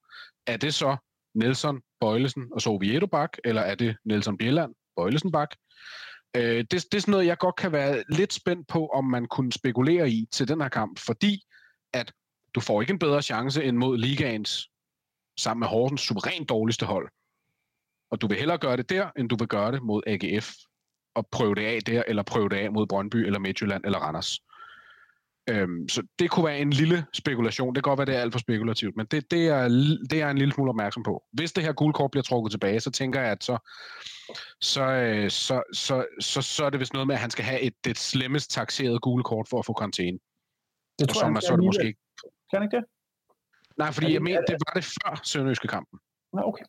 S4: Er det så Nelson, Bøjlesen og Sovieto bak, eller er det Nelson Bjelland, Bøjlesen bak? Øh, det, det er sådan noget, jeg godt kan være lidt spændt på, om man kunne spekulere i til den her kamp, fordi at du får ikke en bedre chance end mod ligaens, sammen med Horsens, suverænt dårligste hold. Og du vil hellere gøre det der, end du vil gøre det mod AGF. Og prøve det af der, eller prøve det af mod Brøndby, eller Midtjylland, eller Randers. Øhm, så det kunne være en lille spekulation. Det kan godt være, det er alt for spekulativt, men det, det, er, det er en lille smule opmærksom på. Hvis det her gule kort bliver trukket tilbage, så tænker jeg, at så, så, øh, så, så, så, så er det vist noget med, at han skal have et, det slemmest taxerede gule kort for at få karantæne.
S3: Det
S4: Og
S3: tror
S4: så,
S3: jeg, han
S4: så er det måske ikke.
S3: Kan ikke det?
S4: Nej, fordi
S3: det-
S4: jeg mener,
S3: er det-
S4: det var det før Sønderjyske kampen.
S3: Nå, okay.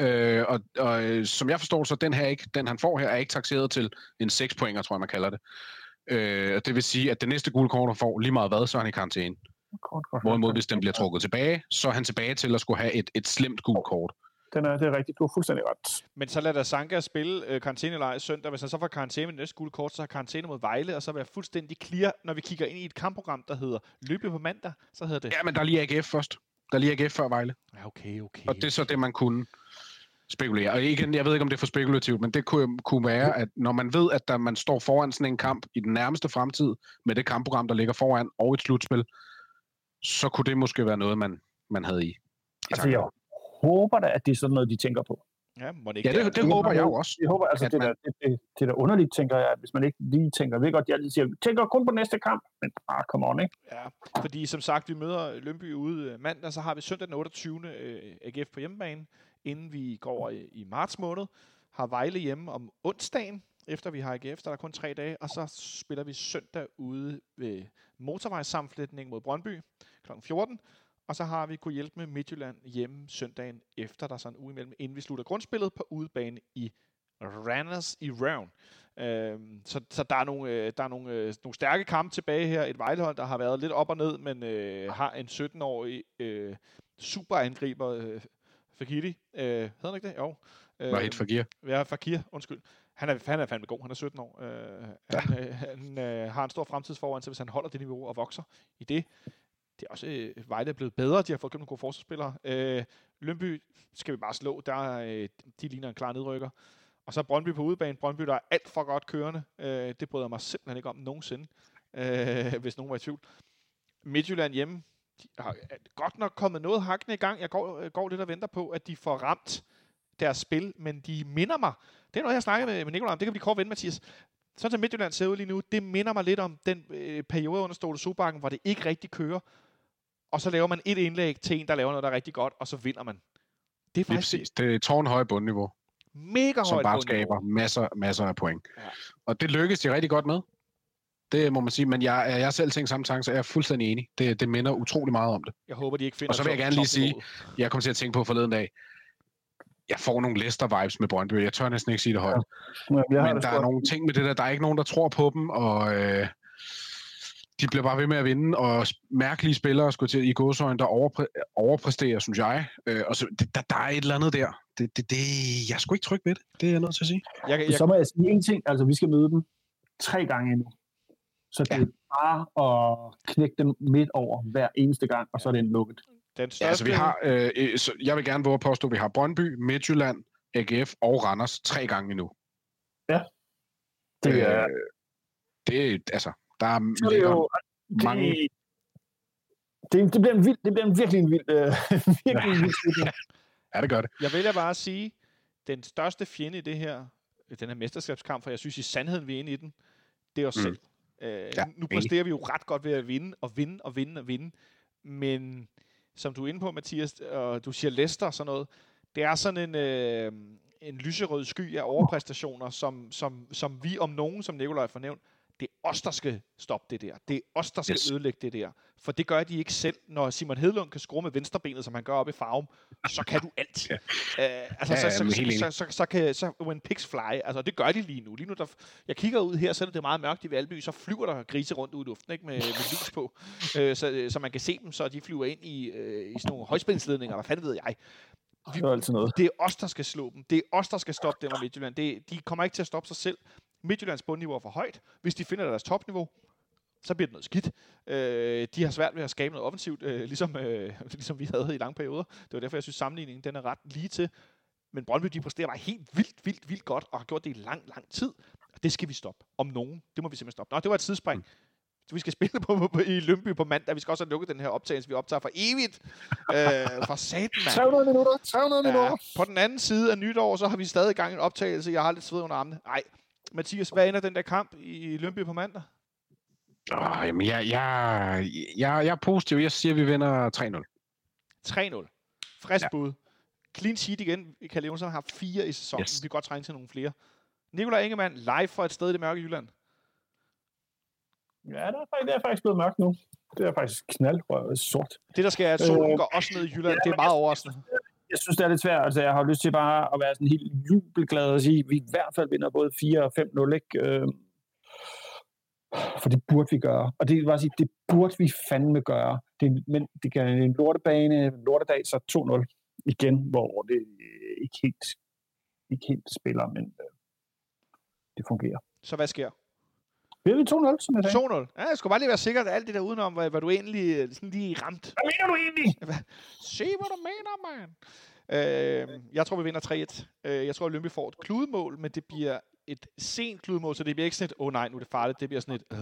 S4: Øh, og, og øh, som jeg forstår, så den her ikke, den han får her, er ikke taxeret til en 6 pointer, tror jeg, man kalder det. Øh, og det vil sige, at det næste gule kort, han får, lige meget hvad, så er han i karantæne.
S3: Kort, kort,
S4: Hvorimod, hvis den bliver trukket tilbage, så er han tilbage til at skulle have et, et slemt gult kort.
S3: Den er, det er rigtigt. Du har fuldstændig ret.
S2: men så lader Sanka spille øh, karantænelejr søndag. Hvis han så får karantæne med det næste gule kort, så har karantæne mod Vejle, og så vil jeg fuldstændig clear, når vi kigger ind i et kampprogram, der hedder Løbe på mandag, så hedder det...
S4: Ja, men der er lige AGF først. Der er lige AGF før Vejle.
S2: Ja, okay, okay.
S4: Og det er så det, man kunne spekulere. Og igen, jeg ved ikke, om det er for spekulativt, men det kunne, kunne være, at når man ved, at der, man står foran sådan en kamp i den nærmeste fremtid, med det kampprogram, der ligger foran, og et slutspil, så kunne det måske være noget, man, man havde i. i
S3: Altså, jeg håber da, at det er sådan noget, de tænker på.
S2: Ja, må det ikke
S4: Ja, det,
S2: der-
S4: det håber jeg jo også.
S3: Jeg håber, altså,
S4: At
S3: det,
S4: man-
S3: der, det, det, det er da underligt, tænker jeg, at hvis man ikke lige tænker, ved godt, de altid siger, tænker kun på næste kamp, men ah, come on, ikke?
S2: Ja, fordi som sagt, vi møder Lønby ude øh, mandag, så har vi søndag den 28. øh, AGF på hjemmebane, inden vi går over i, i marts måned. Har Vejle hjemme om onsdagen, efter vi har AGF, der er der kun tre dage, og så spiller vi søndag ude ved motorvejssamflætning mod Brøndby kl. 14. Og så har vi kunne hjælpe med Midtjylland hjemme søndagen efter, der er sådan en uge imellem, inden vi slutter grundspillet på udebane i Randers i Round. Øhm, så, så der er nogle, øh, der er nogle, øh, nogle stærke kampe tilbage her. Et Vejlehold, der har været lidt op og ned, men øh, har en 17-årig øh, superangriber, øh, Fakiri. Øh, hedder han ikke det? Jo. Øh,
S4: for gear.
S2: Ja, Fakir, undskyld. Han er, han er fandme god. Han er 17 år. Øh, han øh, han øh, har en stor fremtid foran sig, hvis han holder det niveau og vokser i det. Det er også øh, Vejle er blevet bedre. De har fået købt nogle gode forsvarsspillere. Øh, Lønby skal vi bare slå. Der, øh, de ligner en klar nedrykker. Og så Brøndby på udebane. Brøndby, der er alt for godt kørende. Øh, det bryder mig simpelthen ikke om nogensinde, øh, hvis nogen var i tvivl. Midtjylland hjemme. De har godt nok kommet noget hakkende i gang. Jeg går, øh, går lidt og venter på, at de får ramt deres spil, men de minder mig. Det er noget, jeg snakker med, med Nicolaj om. Det kan vi kort vende, Mathias. Sådan som Midtjylland ser ud lige nu, det minder mig lidt om den øh, periode under Ståle Sobakken, hvor det ikke rigtig kører. Og så laver man et indlæg til en, der laver noget, der er rigtig godt, og så vinder man. Det er faktisk
S4: præcis. Det er tårnhøje bundniveau,
S2: mega
S4: som
S2: højt
S4: bare
S2: bundniveau.
S4: skaber masser, masser af point.
S2: Ja.
S4: Og det lykkes de rigtig godt med. Det må man sige, men jeg, jeg selv tænkt samme tanke, så jeg er fuldstændig enig. Det, det minder utrolig meget om det.
S2: Jeg håber, de ikke finder
S4: Og så vil jeg gerne lige sige, jeg kom til at tænke på forleden dag, jeg får nogle Leicester-vibes med Brøndby. Jeg tør næsten ikke sige det højt.
S3: Men, jeg har
S4: Men
S3: det
S4: der er nogle ting med det der, der er ikke nogen, der tror på dem, og øh, de bliver bare ved med at vinde, og mærkelige spillere, skulle til i godsøjne, der overpræ- overpræsterer, synes jeg. Øh, og så, det, der, der er et eller andet der. Det, det, det, jeg er sgu ikke tryg ved det, det er jeg nødt til at sige.
S2: Jeg, jeg,
S3: Så må jeg sige en ting, altså vi skal møde dem tre gange endnu. Så det
S4: Ja.
S3: er bare at knække dem midt over hver eneste gang, og så er det en lukket.
S2: den største,
S4: Ja, altså, vi har, øh, øh, så jeg vil gerne våge at påstå, at vi har Brøndby, Midtjylland, AGF og Randers tre gange endnu.
S3: Det er,
S4: Øh, det er, altså, der er,
S3: så er det
S4: ligger
S3: jo...
S4: mange...
S3: Det, det, det, bliver en vild, det bliver en virkelig en vild, øh, virkelig en vild.
S4: Ja, det gør det.
S2: Jeg vælger bare at sige, den største fjende i det her, den her mesterskabskamp, for jeg synes i sandheden, vi er inde i den, det er os
S4: Mm.
S2: selv. Øh,
S4: Ja,
S2: nu præsterer vi jo ret godt ved at vinde, og vinde, og vinde, og vinde. Men som du er inde på, Mathias, og du siger Leicester og sådan noget, Det er sådan en, øh, en lyserød sky af overpræstationer, som, som, som vi om nogen, som Nikolaj får nævnt, det er os, der skal stoppe det der. Det er os, der skal
S4: Yes.
S2: ødelægge det der. For det gør de ikke selv. Når Simon Hedlund kan skrue med venstrebenet, som han gør op i farven, så kan du alt.
S4: Ja.
S2: Uh, altså,
S4: Ja,
S2: så, så, så, så, så, så, kan, så when pigs fly, altså det gør de lige nu. Lige nu der, jeg kigger ud her, så er det meget mørkt i Valby, så flyver der grise rundt ud i luften, ikke, med, med lys på, uh, så, så man kan se dem, så de flyver ind i, uh, i sådan nogle højspændingsledninger, hvad fanden ved jeg.
S3: Det er altid noget.
S2: Det er os, der skal slå dem. Det er os, der skal stoppe dem og Midtjylland. Det, de kommer ikke til at stoppe sig selv. Midtjyllands bundniveau er for højt. Hvis de finder deres topniveau, så bliver det noget skidt. Øh, de har svært ved at skabe noget offensivt, øh, ligesom, øh, ligesom vi havde i lange perioder. Det var derfor, jeg synes, sammenligningen den er ret lige til. Men Brøndby, de præsterer bare helt vildt, vildt, vildt godt, og har gjort det i lang, lang tid. Og det skal vi stoppe. Om nogen. Det må vi simpelthen stoppe. Nå, det var et sidespring. Så vi skal spille på, på, på, i Lønby på mandag. Vi skal også have lukket den her optagelse, vi optager for evigt. Øh, for satan, mand.
S3: 300 minutter, 300 minutter.
S2: Ja, på den anden side af nytår, så har vi stadig gang i en optagelse. Jeg har lidt sved under armene. Nej, Mathias, hvad ender den der kamp i Lønby på mandag?
S4: Åh, jamen, jeg, jeg, jeg, jeg er positiv. Jeg siger, at vi vinder 3-0.
S2: 3-0. Frisk
S4: Ja.
S2: bud. Clean sheet igen. Kalle Jonsson har fire i sæsonen.
S4: Yes.
S2: Vi kan godt trænge til nogle flere. Nikolaj Ingemann, live fra et sted i det mørke Jylland.
S3: Ja, det er, faktisk, det er faktisk blevet mørkt nu. Det er faktisk knald sort.
S2: Det, der skal er, at solen
S3: Øh,
S2: går også ned i Jylland.
S3: ja,
S2: Det er meget overraskende.
S3: Jeg synes, det er lidt svært. Altså, jeg har lyst til bare at være sådan helt jubelglad og sige, at vi i hvert fald vinder både 4 og 5-0, ikke? Øh, For det burde vi gøre. Og det vil bare sige, det burde vi fandme gøre. Det, men det kan en lortebane, en lortedag, så 2-0 igen, hvor det ikke helt, ikke helt spiller, men øh, det fungerer.
S2: Så hvad sker?
S3: Bliver vi 2-0, som jeg sagde?
S2: 2-0. Ja, jeg skulle bare lige være sikker, at alt det der udenom, hvad, hvad du egentlig øh, sådan lige ramt.
S3: Hvad mener du egentlig?
S2: Se, hvad du mener, mand. Øh, jeg tror, vi vinder 3-1. Øh, jeg tror, at Lønby får et kludemål, men det bliver et sent kludemål, så det bliver ikke sådan et, åh oh, nej, nu er det farligt. Det bliver sådan et, øh.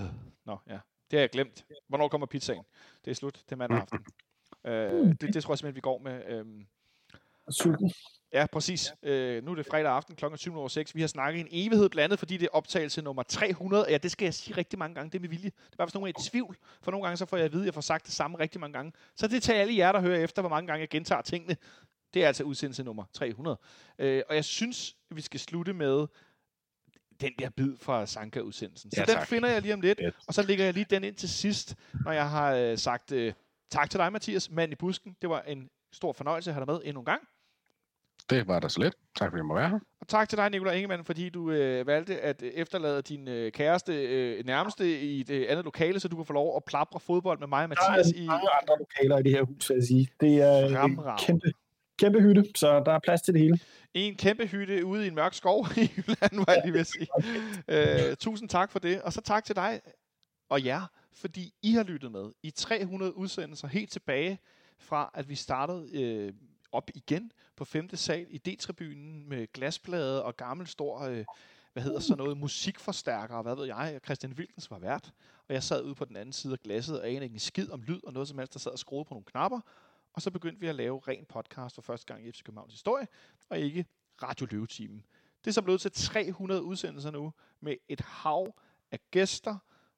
S2: Nå, ja. Det har jeg glemt. Hvornår kommer pizzaen? Det er slut. Det er mandag aften. Øh, det, det tror jeg simpelthen, vi går med. Øh,
S3: Sulten.
S2: Ja, præcis. Øh, nu er det fredag aften kl. 7.06. Vi har snakket en evighed blandet, fordi det er optagelse nummer 300. Ja, det skal jeg sige rigtig mange gange. Det er med vilje. Det er bare, hvis nogen er i tvivl. For nogle gange så får jeg at vide, at jeg får sagt det samme rigtig mange gange. Så det tager alle jer, der hører efter, hvor mange gange jeg gentager tingene. Det er altså udsendelse nummer 300. Øh, og jeg synes, vi skal slutte med den der bid fra Sanka-udsendelsen. Så
S4: Ja,
S2: den finder jeg lige om lidt,
S4: Fedt.
S2: og så lægger jeg lige den ind til sidst, når jeg har øh, sagt øh, tak til dig, Mathias, mand i busken. Det var en stor fornøjelse at have dig med endnu en gang.
S4: Det var da så lidt. Tak fordi jeg må være her.
S2: Og tak til dig, Nikolaj Ingemann, fordi du øh, valgte at øh, efterlade din øh, kæreste øh, nærmeste i et øh, andet lokale, så du kan få lov at plapre fodbold med mig og
S3: Der
S2: Mathias
S3: er
S2: i
S3: mange andre lokaler i det her hus, vil jeg sige. Det er en
S2: Fremragende.
S3: kæmpe, kæmpe hytte, så der er plads til det hele.
S2: en kæmpe hytte ude i en mørk skov i Jylland, var jeg lige ved at sige. Øh, tusind tak for det, og så tak til dig og jer, fordi I har lyttet med i 300 udsendelser helt tilbage fra, at vi startede øh, op igen på 5. sal i D-tribunen med glasplade og gammel stor, øh, hvad hedder så noget, musikforstærker og hvad ved jeg. Christian Wilkens var vært, og jeg sad ude på den anden side af glasset og anede ikke en skid om lyd og noget som helst, der sad og skruede på nogle knapper. Og så begyndte vi at lave ren podcast for første gang i FC Københavns historie, og ikke Radio Løvetimen. Det er så blevet til 300 udsendelser nu, med et hav af gæster,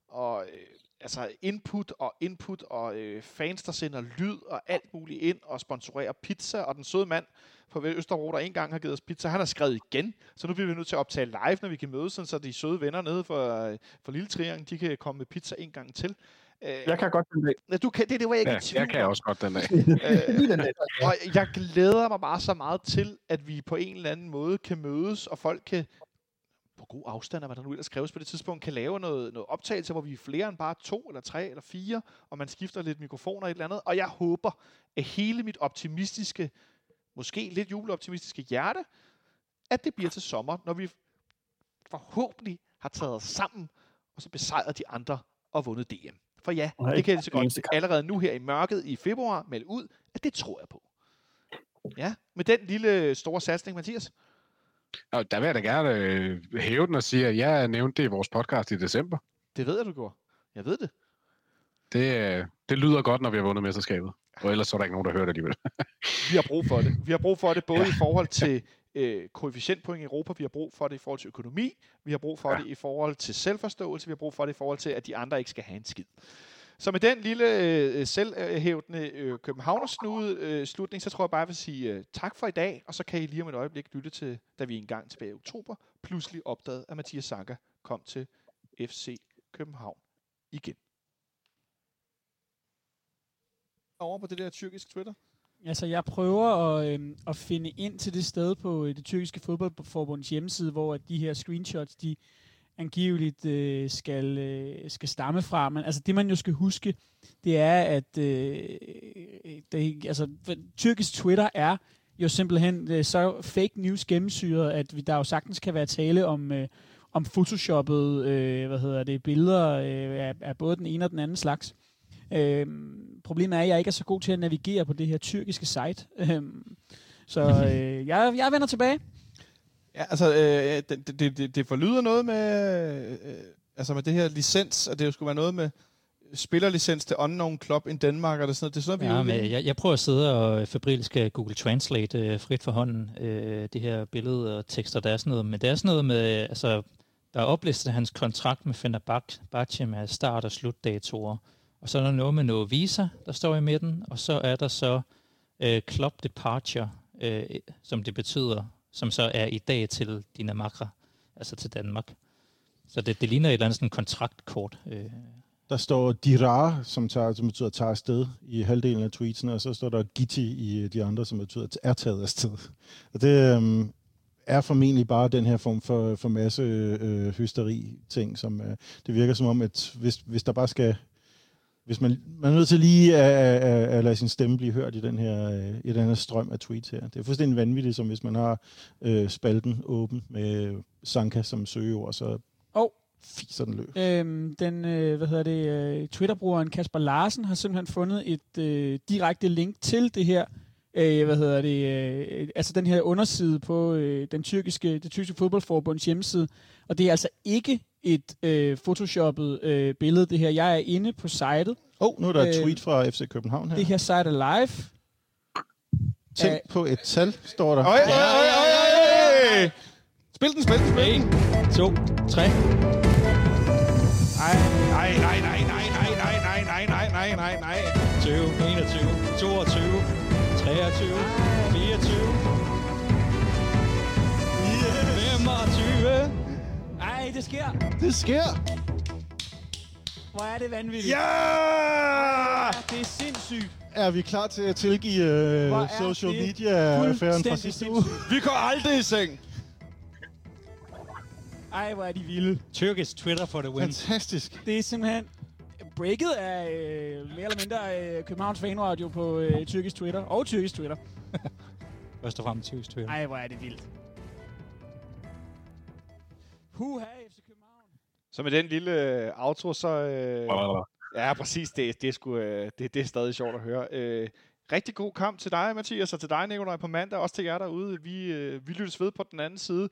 S2: og øh, altså input og input, og øh, fans, der sender lyd og alt muligt ind, og sponsorerer pizza, og den søde mand på Østerbro, der engang har givet os pizza, han har skrevet igen, så nu bliver vi nødt til at optage live, når vi kan mødes, sådan, så de søde venner nede for, øh, for Lille Triang, de kan komme med pizza en gang til. Øh,
S3: Jeg kan godt den dag.
S2: du kan, det, det var jeg ikke
S4: Ja,
S2: tvivl
S4: jeg kan også godt den dag.
S2: Øh, og jeg glæder mig bare så meget til, at vi på en eller anden måde kan mødes, og folk kan på god afstand af, hvad der nu ellers kræves på det tidspunkt, kan lave noget, noget optagelse, hvor vi er flere end bare to, eller tre, eller fire, og man skifter lidt mikrofoner og et eller andet. Og jeg håber, at hele mit optimistiske, måske lidt juleoptimistiske hjerte, at det bliver til sommer, når vi forhåbentlig har taget os sammen, og så besejret de andre og vundet DM. For ja,
S3: Nej,
S2: det kan jeg så godt allerede nu her i mørket i februar melde ud, at det tror jeg på. Ja, med den lille store satsning, Mathias.
S4: Og der vil jeg da gerne øh, hæve den og sige, at jeg nævnte det i vores podcast i december.
S2: Det ved jeg, du gjorde. Jeg ved det.
S4: Det, øh, det lyder godt, når vi har vundet mesterskabet. Og ellers så er der ikke nogen, der hører det alligevel.
S2: Vi har brug for det. Vi har brug for det både ja. i forhold til øh, koefficientpoint i Europa, vi har brug for det i forhold til økonomi, vi har brug for. Ja. det i forhold til selvforståelse, vi har brug for det i forhold til, at de andre ikke skal have en skid. Så med den lille øh, selvhævdende øh, københavnersnude øh, slutning, så tror jeg bare, jeg vil sige øh, tak for i dag, og så kan I lige om et øjeblik lytte til, da vi engang tilbage i oktober pludselig opdagede, at Mathias Sanka kom til FC København igen. Over på det der tyrkiske Twitter.
S9: Altså, jeg prøver at, øh, at finde ind til det sted på øh, det tyrkiske fodboldforbunds hjemmeside, hvor at de her screenshots, de angiveligt øh, skal, øh, skal stamme fra. Men altså, det man jo skal huske, det er, at øh, det, altså, tyrkisk Twitter er jo simpelthen øh, så fake news gennemsyret, at vi, der jo sagtens kan være tale om, øh, om photoshoppet øh, hvad hedder det, billeder øh, af, af både den ene og den anden slags. Øh, problemet er, at jeg ikke er så god til at navigere på det her tyrkiske site. Øh, så øh, jeg, jeg vender tilbage.
S2: Ja, altså, øh, det, det, det, det forlyder noget med, øh, altså med det her licens, at det jo skulle være noget med spillerlicens til Unknown Club i Danmark, og det sådan noget. Det er sådan, vi
S10: Ja,
S2: er ude i.
S10: men jeg, jeg prøver at sidde og febrilsk øh, Google Translate øh, frit for hånden øh, det her billede og tekster, der er sådan noget. Men det er sådan noget med, altså, der er oplistet hans kontrakt med Fenerbahce med start- og slutdatoer. Og så er der noget med noget visa, der står i midten, og så er der så øh, club departure, øh, som det betyder, som så er i dag til Dinamarca, altså til Danmark. Så det, det ligner et eller andet sådan kontraktkort. Øh.
S11: Der står Dirar, som, tager, som betyder tager afsted i halvdelen af tweetsene, og så står der Gitti i øh, de andre, som betyder er taget afsted. Og det øh, er formentlig bare den her form for, for masse øh, øh, hysteri-ting, som øh, det virker som om, at hvis, hvis der bare skal hvis man, man er nødt til lige at, at, at, lade sin stemme blive hørt i den her, i den her strøm af tweets her. Det er fuldstændig vanvittigt, som hvis man har øh, spalten åben med Sanka som søgeord, så
S9: oh.
S11: fiser den løs.
S9: Øhm, den, øh, hvad hedder det, øh, Twitter-brugeren Kasper Larsen har simpelthen fundet et øh, direkte link til det her, øh, hvad hedder det, øh, altså den her underside på øh, den tyrkiske, det tyrkiske fodboldforbunds hjemmeside, og det er altså ikke et øh, photoshoppet øh, billede, det her. Jeg er inde på sitet.
S11: Åh, oh, nu er der et tweet fra FC København her.
S9: Det her site er live.
S11: Tænk på et tal, står der.
S2: Øj, øj, øj, øj, øj! Spil den, spil den, spil den.
S10: 1, 2, 3.
S2: Nej, nej, nej, nej, nej, nej, nej, nej, nej, nej, nej, nej, nej.
S10: 20, 21, 22, 23, 24, 25.
S9: Det sker.
S11: Det sker.
S9: Hvor er det vanvittigt.
S2: Ja!
S9: Det er sindssygt.
S11: Er vi klar til at tilgive
S9: er
S11: social media-affæren fra sidste uge?
S2: Vi går aldrig i seng.
S9: Ej, hvor er de vilde.
S10: Tyrkisk Twitter for the win.
S11: Fantastisk.
S9: Det er simpelthen breaket af øh, mere eller mindre øh, Københavns Fanradio på øh, tyrkisk Twitter og tyrkisk Twitter.
S10: Først og fremmest tyrkisk Twitter.
S9: Ej, hvor er det vildt. Huha.
S2: Så med den lille øh, outro, så... Øh, ja, præcis. Det, det, er sgu, øh, det, det er stadig sjovt at høre. Øh, rigtig god kamp til dig, Mathias, og til dig, Nikolaj, på mandag. Også til jer derude. Vi, øh, vi lyttes ved på den anden side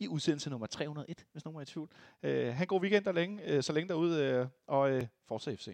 S2: i udsendelse nummer 301, hvis nogen er i tvivl. Øh, ha' en god weekend der længe, øh, så længe derude, øh, og øh, fortsat FC.